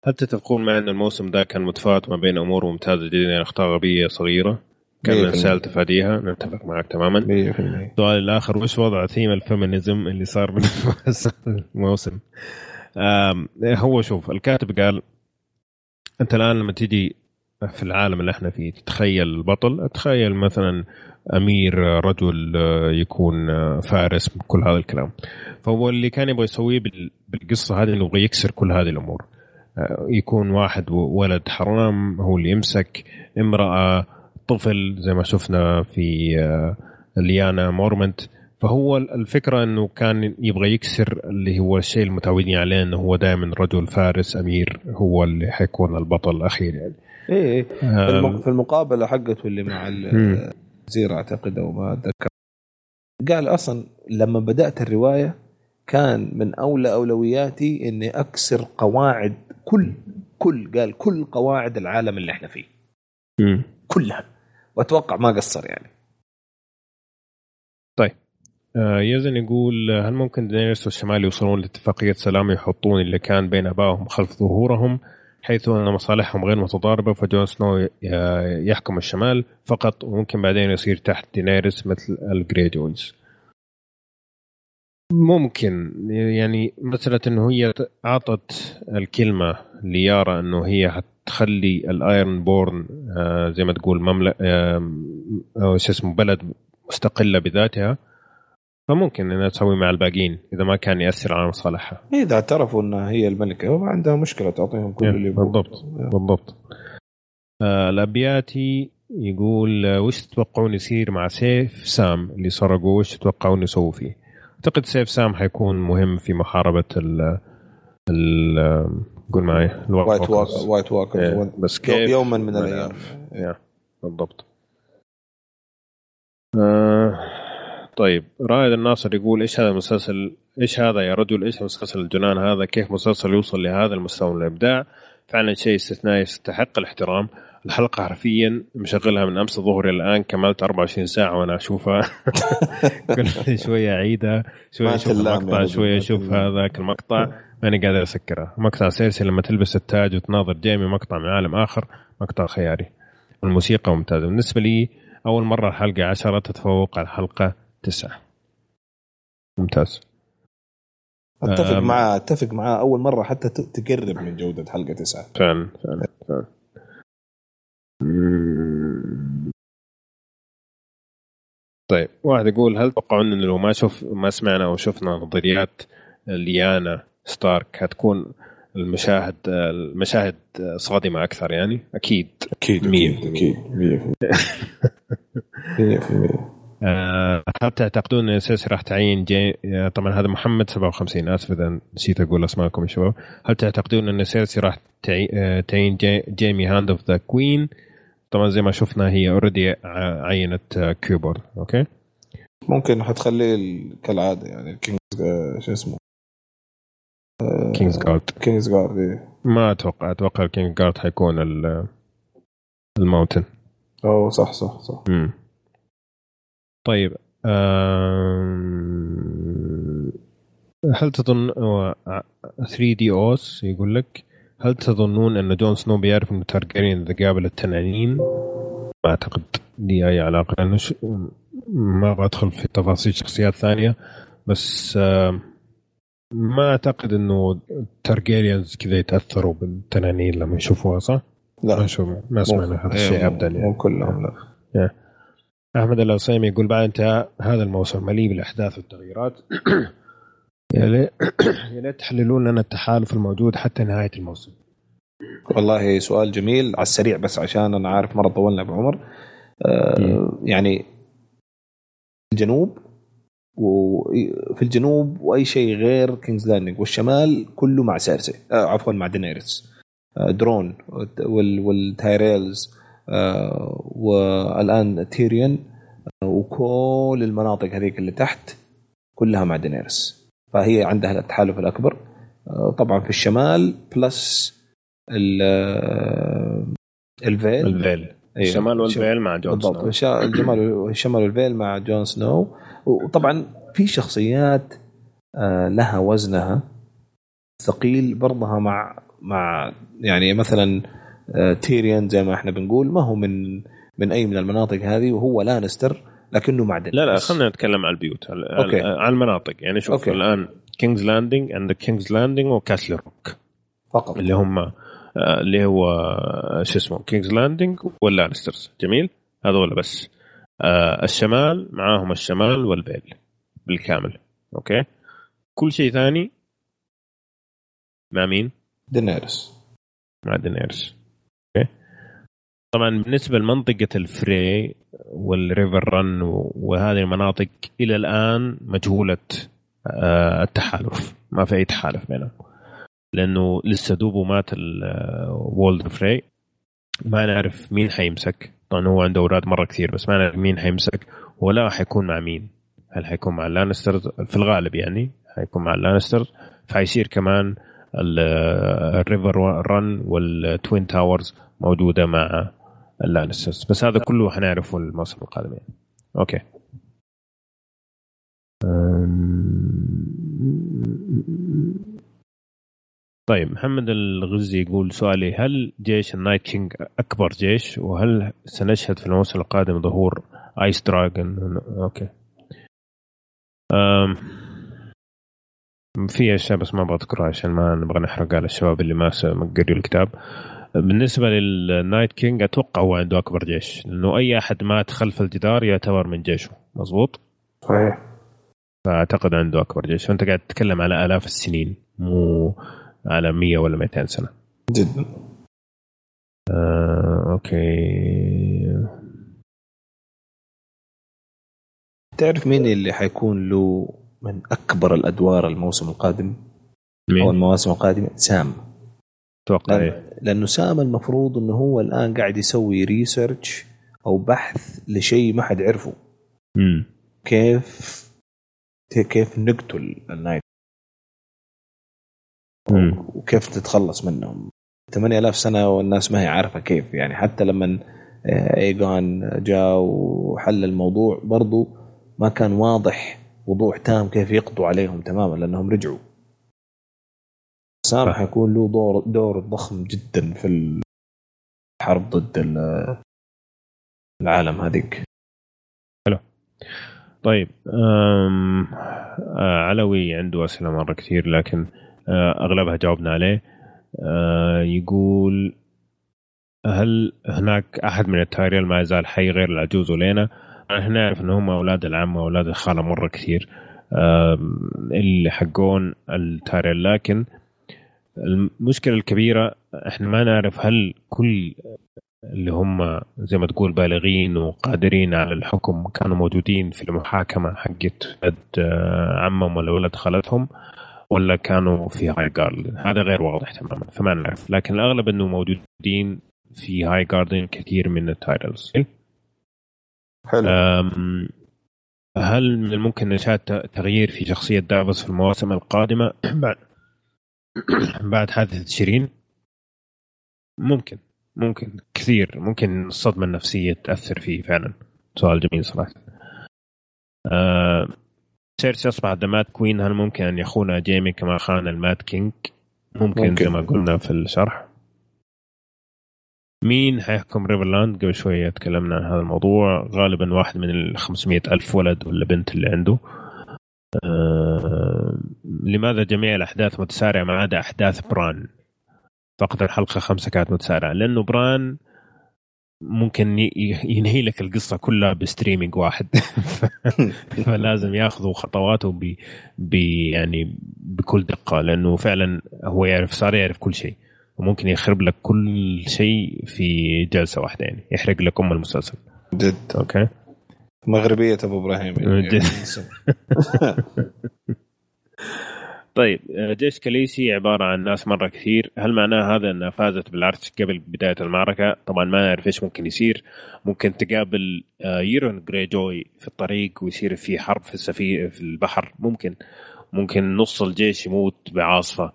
هل تتفقون مع أن الموسم ده كان متفاوت ما بين أمور ممتازة جدا يعني أخطاء غبية صغيرة؟ كان ممكن تفاديها نتفق معك تماما. 100% السؤال الآخر وش وضع theme ال feminism اللي صار بالموسم هو شوف الكاتب قال أنت الآن لما تيجي في العالم اللي إحنا فيه تتخيل البطل تخيل مثلا أمير رجل آه، يكون آه، فارس كل هذا الكلام. فهو اللي كان يبغى يسويه بال- بالقصة هذه إنه يبغى يكسر كل هذه الأمور. آه، يكون واحد ولد حرام هو اللي يمسك امرأة طفل زي ما شفنا في ليانا مورمنت. فهو الفكرة إنه كان يبغى يكسر اللي هو الشيء المتعودين عليه إنه هو دائما رجل فارس أمير هو اللي حيكون البطل الأخير يعني. إيه إيه. في المقابلة حقته اللي مع. الوزير أعتقد أو ما أتذكر. قال أصلا لما بدأت الرواية كان من أولى أولوياتي إني أكسر قواعد كل كل قال كل قواعد العالم اللي إحنا فيه. كلها. وأتوقع ما قصر يعني. يزن يقول آه، هل ممكن دينيرس والشمال يوصلون لاتفاقية سلام يحطون اللي كان بين أبائهم خلف ظهورهم حيث أن مصالحهم غير متضاربة فجون سنو ي- يحكم الشمال فقط وممكن بعدين يصير تحت دينيرس مثل الجريجويز ممكن يعني مسألة أنه هي أعطت الكلمة ليارا أنه هي حتخلي الآيرون بورن آه، زي ما تقول مملكة شو اسمه بلد مستقلة بذاتها فممكن إنها تسوي مع الباقيين إذا ما كان يأثر على مصالحها. إذا اعترفوا انها هي الملكة ما عندها مشكلة تعطيهم كل اللي يبغوه. بالضبط بالضبط. آه الأبياتي يقول آه، وش تتوقعون يصير مع سيف سام اللي سرقوه؟ وش تتوقعون يسووا فيه؟ أعتقد سيف سام حيكون مهم في محاربة ال ال آه، قول معي ال White White White Walkers إيه، بس كيف؟ يوما من الأيام. بالضبط. آه طيب رائد الناصر يقول إيش هذا المسلسل؟ إيش هذا يا رجل؟ إيش مسلسل الجنان هذا؟ كيف مسلسل يوصل لهذا المستوى من الإبداع؟ فعلا شيء استثنائي يستحق الاحترام. الحلقة حرفيا مشغلها من أمس الظهر إلى الآن كملت 24 ساعة وأنا أشوفها. [laughs] كل شوية اعيدها شوية ما أشوف المقطع ما أشوف. هذاك المقطع. ماني قادر اسكرها مقطع سيرسي لما تلبس التاج وتناظر جيمي مقطع من عالم آخر مقطع خيالي. الموسيقى ممتازة. بالنسبة لي أول مرة الحلقة عشرة تتفوق على الحلقة تسعة. ممتاز. أتفق أم. معاه أتفق معاه أول مرة حتى ت- تقرب من جودة حلقة تسعة. فعلا فعلا فعلا. طيب. واحد يقول هل تتوقعون انه لو ما شوف ما سمعنا أو شفنا نظريات ليانا ستارك هتكون المشاهد المشاهد صادمة أكثر يعني؟ أكيد. أكيد مية أكيد أكيد. 100% 100% آه، هل تعتقدون ان سيرسي راح تعين جي... آه، طبعا هذا محمد 57 آسف إذا نسيت أقول أسماءكم يا شباب. هل تعتقدون إن سيرسي راح تعي... آه، تعين جي... جيمي Hand of the Queen طبعا زي ما شفنا هي already عينت كيوبورن أوكي؟ ممكن حتخليه كالعادة يعني Kings شو اسمه؟ Kingsguard Kingsguard. ما أتوقع. أتوقع ال Kingsguard حيكون ال Mountain أوه صح صح صح. مم. طيب هل تظن 3 دي اوس يقول لك هل تظنون أن جون سنو بيعرف إنه تارجرين اذا قابل التنانين؟ ما أعتقد. لي أي علاقة. لأنه ش... ما بدخل في تفاصيل شخصيات ثانية بس ما أعتقد إنه تارجيريانز كذا يتأثروا بالتنانين لما يشوفوها صح؟ لا. ما شوف ما سمعنا هذا الشيء إيه، ابدا يعني. مو كلهم لا. أحمد العصيمي يقول بعد انتهاء هذا الموسم مليء بالأحداث والتغييرات. [clears throat] [clears throat] يا ليت تحللون لنا التحالف الموجود حتى نهاية الموسم. والله سؤال جميل على السريع بس عشان أنا عارف مرة طولنا ابو عمر آه يعني الجنوب وفي الجنوب وأي شيء غير كينجز لاندنج والشمال كله مع سيرسي آه عفوا مع دينيرس آه دورن وال والتايريلز والآن تيريون آه وكل المناطق هذيك اللي تحت كلها مع دينيرس فهي عندها التحالف الأكبر. آه طبعا في الشمال plus الفيل الفيل أيوه. الشمال والفيل مع جون بالضبط. سنو الش- الجمال الشمال والفيل مع جون سنو وطبعا في شخصيات آه، لها وزنها ثقيل برضها مع مع يعني مثلا آه، تيريون زي ما إحنا بنقول ما هو من من أي من المناطق هذه وهو لانستر لكنه مع دين. لا لا خلينا نتكلم عن البيوت على, أوكي. على المناطق. يعني شوف أوكي. الآن كينجز لاندنج عندك كينجز لاندنج وكاسل روك فقط. اللي هم آه، اللي هو آه، شو اسمه كينجز لاندنج واللانسترز جميل؟ هذول بس. آه، الشمال معاهم الشمال والفيل بالكامل. أوكي؟ كل شيء ثاني مع مين؟ دينيرس مع دينيرس طبعا بالنسبة لمنطقة الفري والريفر رن وهذه المناطق إلى الآن مجهولة آه، التحالف. ما في أي تحالف بينهم. لأنه لسه دوبه مات والدر فري ما نعرف مين حيمسك. طبعا هو عنده أولاد مرة كثير بس ما نعرف مين حيمسك ولا حيكون مع مين. هل حيكون مع اللانسترز في الغالب يعني حيكون مع اللانسترز فحيصير كمان ال- الريفر رن والتوين تاورز موجودة مع اللانسترز بس هذا كله حنعرفه الموسم القادم يعني. أوكي. طيب محمد الغزي يقول سؤالي هل جيش ال Night King أكبر جيش؟ وهل سنشهد في الموسم القادم ظهور ice dragon؟ أوكي. في أشياء بس ما بذكرها عشان ما نبغى نحرق على الشباب اللي ما قريوا الكتاب. بالنسبة لل Night King أتوقع هو عنده أكبر جيش لأنه أي أحد مات خلف الجدار يعتبر من جيشه مزبوط صحيح. فأعتقد عنده أكبر جيش. وانت قاعد تتكلم على آلاف السنين مو على 100 ولا 200 سنة. جدا. آه، أوكي. تعرف مين اللي حيكون له من أكبر الأدوار الموسم القادم؟ أو مين المواسم القادمة سام. أتوقع لأن إيه. لأنه سام المفروض إنه هو الآن قاعد يسوي research أو بحث لشيء ما حد عرفه. امم كيف كيف نقتل ال Night. وكيف تتخلص منهم. 8000 سنة والناس ما هي عارفة كيف. يعني حتى لما ايجون جاء وحل الموضوع برضو ما كان واضح وضوح تام كيف يقضوا عليهم تماما لأنهم رجعوا. سام. حيكون له دور دور ضخم جدا في الحرب ضد ال- العالم هذيك طيب أم... آه علوي عنده أسئلة مرة كثير لكن آه أغلبها جاوبنا عليه آه يقول هل هناك أحد من التايريل ما يزال حي غير العجوز أولينا؟ إحنا نعرف ان هم أولاد العم وأولاد الخالة مرة كثير آم، اللي حقون التايريل لكن المشكلة الكبيرة إحنا ما نعرف هل كل اللي هم زي ما تقول بالغين وقادرين على الحكم كانوا موجودين في المحاكمة حقت ولد آه، عمهم ولا ولد خالتهم ولا كانوا في هاي جاردن هذا غير واضح تماما فما نعرف. لكن الأغلب إنه موجودين في هاي جاردن كثير من التايتلز. حلو؟ هل من الممكن نشاهد تغيير في شخصية دافوس في المواسم القادمة؟ [clears throat] بعد. [clears throat] بعد حادثة شيرين؟ ممكن ممكن كثير ممكن الصدمة النفسية تأثر فيه فعلا سؤال جميل صراحة أه سيرسي أصبحت the Mad Queen هل ممكن أن يخون جيمي كما خان ال Mad King؟ ممكن, ممكن. زي ما قلنا في الشرح مين حيحكم ريفرلاند قبل شوية تكلمنا عن هذا الموضوع غالبا واحد من ال 500 ألف ولد ولا بنت اللي عنده آه لماذا جميع الأحداث متسارعة ما عدا أحداث بران؟ فقط الحلقة خمسة كانت متسارعة لأنه بران ممكن ينهي لك القصة كلها ب streaming واحد. [laughs] فلازم ياخذوا خطواته ب ب يعني بكل دقة لأنه فعلا هو يعرف صار يعرف كل شيء. وممكن يخرب لك كل شيء في جلسة واحدة يعني يحرق لك أم المسلسل. جد. أوكي؟ مغربية أبو إبراهيم يعني جد. [laughs] طيب آه، جيش كاليسي عبارة عن ناس مرة كثير. هل معناه هذا أنها فازت بالعرش قبل بداية المعركة؟ طبعا ما نعرف إيش ممكن يصير. ممكن تقابل آه، يورون جريجوي في الطريق ويصير في حرب في السفينة في البحر. ممكن ممكن نص الجيش يموت بعاصفة.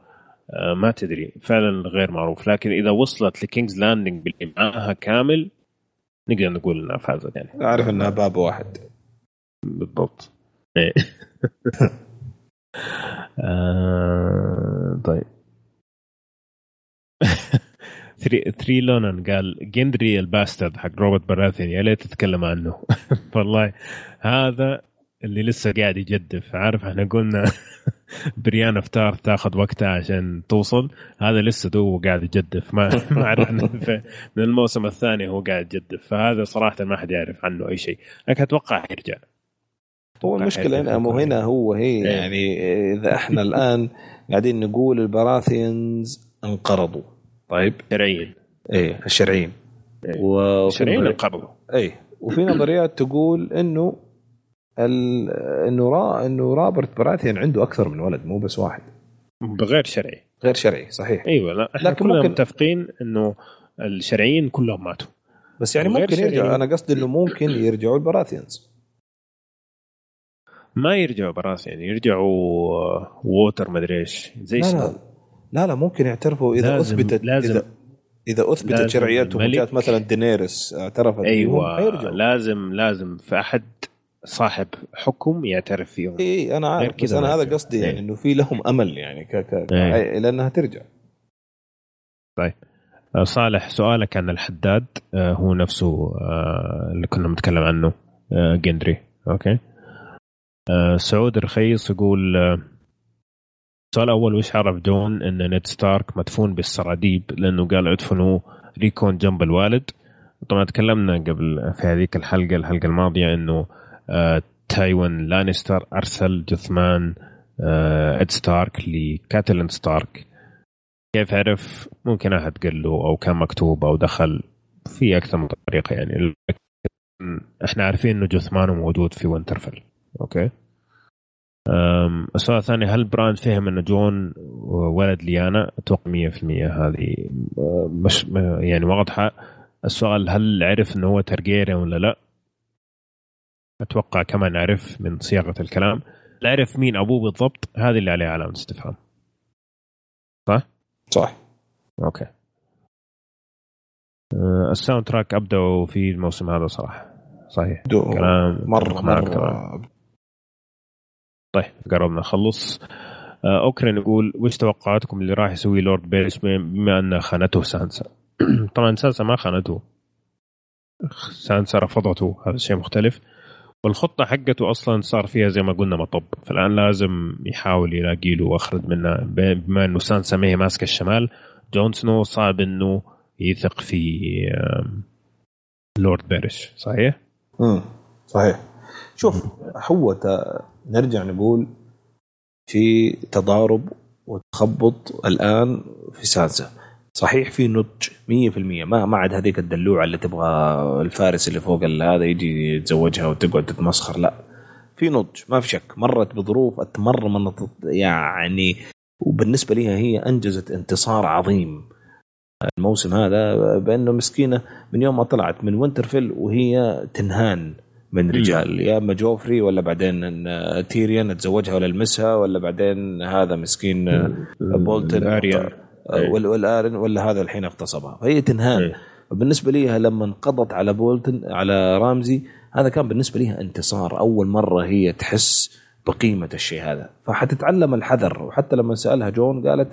آه، ما تدري. فعلا غير معروف. لكن إذا وصلت لكينجز لاندينج باللي معاها كامل نقدر نقول إنها فازت يعني. أعرف إنها باب واحد. بالضبط. إيه. [laughs] آه، طيب. ثري ثري لونن قال جندري ال bastard حق روبرت براثيون يا ليت تتكلم عنه. [laughs] والله هذا اللي لسه قاعد يجدف. عارف إحنا قلنا بريان افتار تاخذ وقتها عشان توصل. هذا لسه تو قاعد يجدف. ما [laughs] ما عرفنا من الموسم الثاني هو قاعد يجدف. فهذا صراحة ما حد يعرف عنه أي شيء. لكن أتوقع يرجع هو المشكلة هنا مو هنا هو هي إيه. يعني إذا إحنا الآن قاعدين نقول البراثينز انقرضوا. طيب؟ شرعيا. إيه الشرعيين إيه. وفي شرعيا نظري- انقبضوا اي وفي نظريات تقول إنه. إنه را... إنه رابرت براثيان عنده أكثر من ولد مو بس واحد. بغير شرعي. غير شرعي صحيح. أيوه لا إحنا لكن كلنا ممكن- متفقين إنه الشرعيين كلهم ماتوا. بس يعني ممكن يرجع شرعي. أنا قصدي إنه ممكن يرجعوا البراثيانز. ما يرجعوا براس يعني يرجعوا آه، ووتر مدري إيش زي لا لا. لا لا ممكن يعترفوا إذا لازم- اثبتت لازم- اذا إذا أثبتت شرعيتهم وجات مثلا دينيرس اعترفت أيوه لازم لازم في أحد صاحب حكم يعترف فيهم. اي إي، أنا عارف بس أنا هذا. قصدي يعني إيه. إنه في لهم أمل يعني ك... ك... إيه. لأنها ترجع. آه، صالح سؤالك عن الحداد. آه، هو نفسه آه، اللي كنا بنتكلم عنه جندري. أوكي. سعود رخيص يقول السؤال الأول وش عرف جون إن نيد ستارك مدفون بالسراديب؟ لأنه قال ادفنوه ريكون جنب الوالد. طبعا تكلمنا قبل في هذيك الحلقة الحلقة الماضية إنه تايون لانستر أرسل جثمان آه، نيد ستارك لكاتلين ستارك. كيف عرف؟ ممكن أحد قال له أو كان مكتوب أو دخل في أكثر من طريقه يعني. إحنا عارفين إنه جثمانه موجود في وينترفيل. أوكي؟ السؤال الثاني هل بران فهم ان جون ولد ليانا؟ أتوقع 100% هذه أه، مش يعني واضحة. السؤال هل عرف إنه هو تارجيريان ولا لا؟ أتوقع كمان عرف من صياغة الكلام لا عرف مين أبوه بالضبط هذه اللي عليها علامة استفهام. صح؟ أوكي. أه، ال soundtrack ابدعوا في الموسم هذا صراحة. صحيح. دو- كلام مرة. مرة. طيب قربنا نخلص. آه، اوكرين يقول وش توقعاتكم اللي راح يسويه لورد بيلش بما ان خانته سانسا؟ [clears throat] طبعا سانسا ما خانته. سانسا رفضته هذا شيء مختلف. والخطة حقته أصلا صار فيها زي ما قلنا مطب. فالآن لازم يحاول يلاقي له وأخرج منها بما أنه سانسا ما هي ماسكة الشمال جون سنو صعب أنه يثق في لورد بيرش. صحيح؟ امم صحيح. شوف هو نرجع نقول في تضارب وتخبط الآن في سانسا صحيح في نضج 100% ما ما عاد هذيك الدلوعة اللي تبغى الفارس اللي فوق هذا يجي يتزوجها وتقعد تتمسخر. لا في نضج ما في شك. مرت بظروف تمر من يعني وبالنسبة لها هي أنجزت انتصار عظيم. الموسم هذا بأنه مسكينة من يوم ما طلعت من وينترفيل وهي تنهان من رجال. يا أما جوفري ولا بعدين تيريان تزوجها ولا لمسها ولا بعدين هذا مسكين بولتن. اريان والآرن ولا هذا الحين اغتصبها. فهي تنهان. بالنسبة لي لما انقضت على بولتن على رامزي هذا كان بالنسبة لها انتصار. أول مرة هي تحس بقيمة الشيء هذا. فحتتعلم الحذر. وحتى لما سألها جون قالت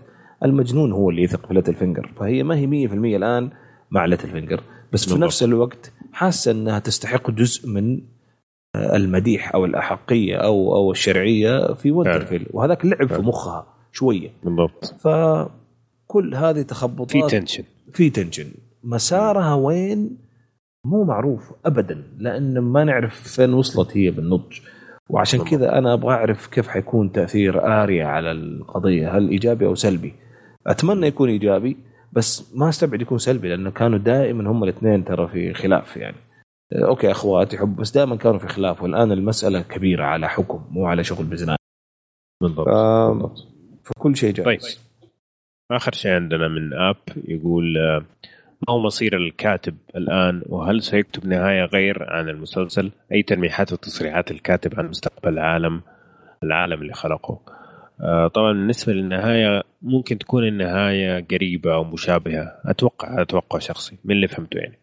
المجنون هو اللي يثق في ليتل فينجر فهي ما هي 100% الآن مع ليتل فينجر بس في نفس الوقت حاسة إنها تستحق جزء من المديح أو الأحقية أو أو الشرعية في وينترفيل وهذاك لعب في مخها شوية. بالضبط. فكل هذه تخبطات في tension. في tension. مسارها وين؟ مو معروف ابدا لأن ما نعرف فين وصلت هي بالنضج. وعشان كذا أنا أبغى أعرف كيف حيكون تأثير آريا على القضية هل إيجابي أو سلبي؟ أتمنى يكون إيجابي بس ما أستبعد يكون سلبي لأنه كانوا دائما هم الاثنين ترى في خلاف يعني. أوكي اخوات يحب بس دائما كانوا في خلاف والآن المسألة كبيرة على حكم مو على شغل بزران. بالضبط. فكل شيء جاي آخر شيء عندنا من اب يقول ما هو مصير الكاتب الآن وهل سيكتب نهاية غير عن المسلسل؟ أي تلميحات وتصريحات الكاتب عن مستقبل العالم العالم اللي خلقه؟ آه طبعا بالنسبة للنهاية ممكن تكون النهاية قريبة أو مشابهة. أتوقع أتوقع شخصي من اللي فهمته يعني.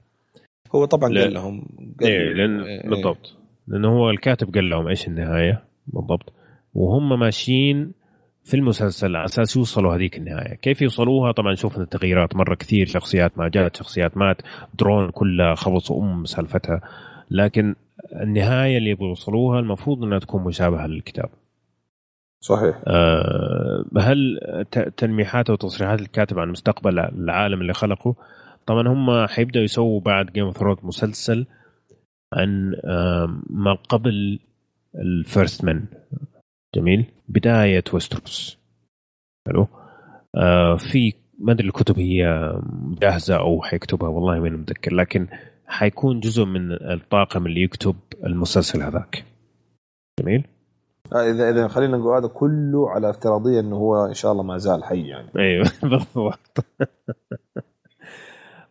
هو طبعا قال لهم قال إيه لأن إيه بالضبط. لأنه هو الكاتب قال لهم إيش النهاية؟ بالضبط. وهم ماشيين في المسلسل على أساس يوصلوا هذيك النهاية، كيف يوصلوها؟ طبعا شوفنا التغييرات مرة كثير شخصيات ما جات، شخصيات مات، درون كلها خبص ام سالفتها، لكن النهاية اللي يبغوا يوصلوها المفروض إنها تكون مشابهة للكتاب. صحيح. آه هل تلميحات أو تصريحات الكاتب عن مستقبل العالم اللي خلقه؟ طبعا هم حيبدأوا يسووا بعد جيم اوف ثرونز مسلسل عن آه ما قبل ال First Men جميل بداية ويستروس. حلو. آه في ما أدري الكتب هي جاهزة أو حيكتبها والله ماني متذكر لكن حيكون جزء من الطاقم اللي يكتب المسلسل هذاك. جميل؟ آه إذا إذا خلينا نقول هذا كله على افتراضية إنه هو إن شاء الله ما زال حي يعني. أيوه [laughs] بالضبط.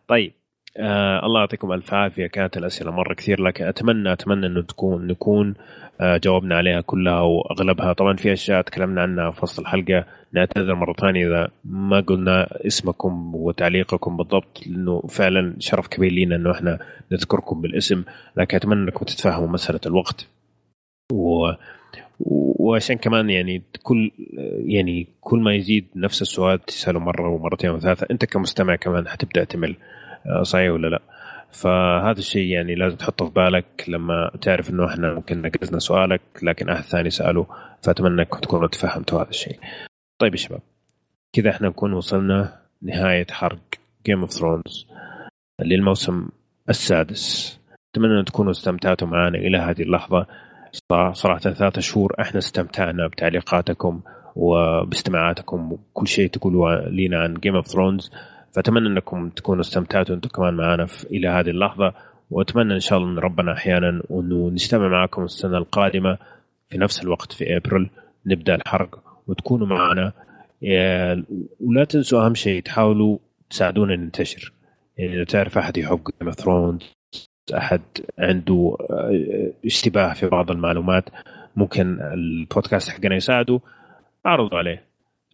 طيب آه الله يعطيكم ألف عافية. كانت الأسئلة مرة كثير لكن اتمنى أتمنى إنه تكون نكون آه جاوبنا عليها كلها واغلبها طبعا في أشياء تكلمنا عنها في وسط الحلقة نعتذر مرة ثانية إذا ما قلنا اسمكم وتعليقكم بالضبط لأنه فعلا شرف كبير لنا إنه إحنا نذكركم بالاسم. لكن أتمنى إنكم تتفهموا مسألة الوقت. و وعشان كمان يعني كل يعني كل ما يزيد نفس السؤال تساله مرة ومرتين وثلاثة. أنت كمستمع كمان حتبدأ تمل. صحيح ولا لا؟ فهذا الشيء يعني لازم تحطه في بالك لما تعرف إنه إحنا ممكن نقزنا سؤالك لكن أحد ثاني سأله فأتمنى انكم تكونوا تفهمتوا هذا الشيء. طيب يا شباب كذا إحنا نكون وصلنا نهاية حرق جيم اوف ثرونز للموسم السادس. أتمنى أن تكونوا استمتعتوا معنا إلى هذه اللحظة. صراحة ثلاثة شهور إحنا استمتعنا بتعليقاتكم وباستماعاتكم وكل شيء تقولوا لنا عن جيم اوف ثرونز فأتمنى أنكم تكونوا استمتعتوا أنتم كمان معنا إلى هذه اللحظة. وأتمنى إن شاء الله أن ربنا أحيانا انه نجتمع معكم السنة القادمة في نفس الوقت في ابريل نبدأ الحرق وتكونوا معنا. ولا تنسوا أهم شيء تحاولوا تساعدونا ننتشر. يعني إذا تعرف أحد يحب Game of Thrones أحد عنده اشتباه في بعض المعلومات ممكن البودكاست حقنا يساعده. أعرضوا عليه.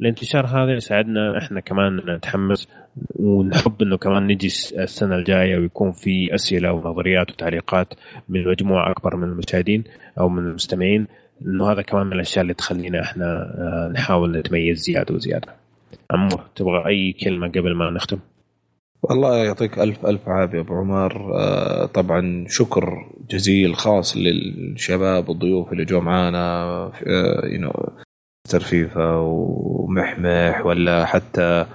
الانتشار هذا يساعدنا إحنا كمان نتحمس. ونحب إنه كمان نجي السنة الجاية ويكون في أسئلة ونظريات وتعليقات من مجموعة أكبر من المشاهدين أو من المستمعين إنه هذا كمان من الأشياء اللي تخلينا إحنا نحاول نتميز زيادة وزيادة. عمور تبغى أي كلمة قبل ما نختم؟ والله يعطيك ألف ألف عافية أبو عمر آه طبعا شكر جزيل خاص للشباب والضيوف اللي جو معانا آه مستر فيفا ومحمح ولا حتى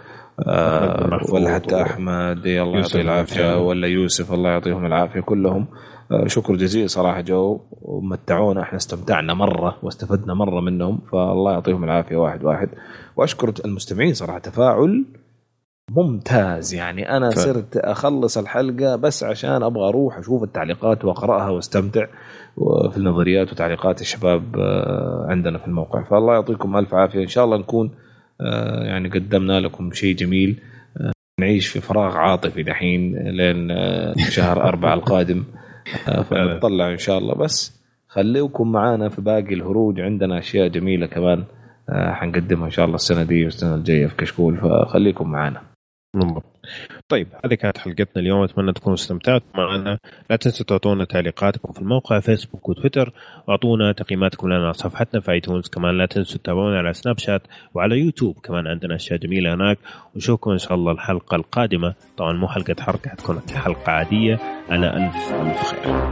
آه ولا حتى أحمد الله يعطيه العافية ولا يوسف الله يعطيهم العافية كلهم. آه شكر جزيل صراحة جو ومتعونا إحنا استمتعنا مرة واستفدنا مرة منهم فالله يعطيهم العافية واحد واحد. وأشكر المستمعين صراحة تفاعل ممتاز. يعني أنا ف... صرت أخلص الحلقة بس عشان أبغى أروح أشوف التعليقات وأقرأها وأستمتع في النظريات وتعليقات الشباب آه، عندنا في الموقع. فالله يعطيكم ألف عافية. إن شاء الله نكون يعني قدمنا لكم شيء جميل. آه، نعيش في فراغ عاطفي دحين لين شهر أربعة القادم. فنطلع إن شاء الله. بس خليكم معانا في باقي الهروج. عندنا أشياء جميلة كمان حنقدمها إن شاء الله السنة دي والسنة الجاية في كشكول. فخليكم معانا. طيب هذه كانت حلقتنا اليوم. أتمنى تكونوا استمتعتوا معنا. لا تنسوا تعطونا تعليقاتكم في الموقع فيسبوك وتويتر. واعطونا تقييماتكم لنا على صفحتنا في ايتونز كمان لا تنسوا تتابعونا على سناب شات وعلى يوتيوب كمان عندنا أشياء جميلة هناك. ونشوفكم إن شاء الله الحلقة القادمة. طبعا مو حلقة حركة حتكون حلقة عادية. على ألف ألف خير.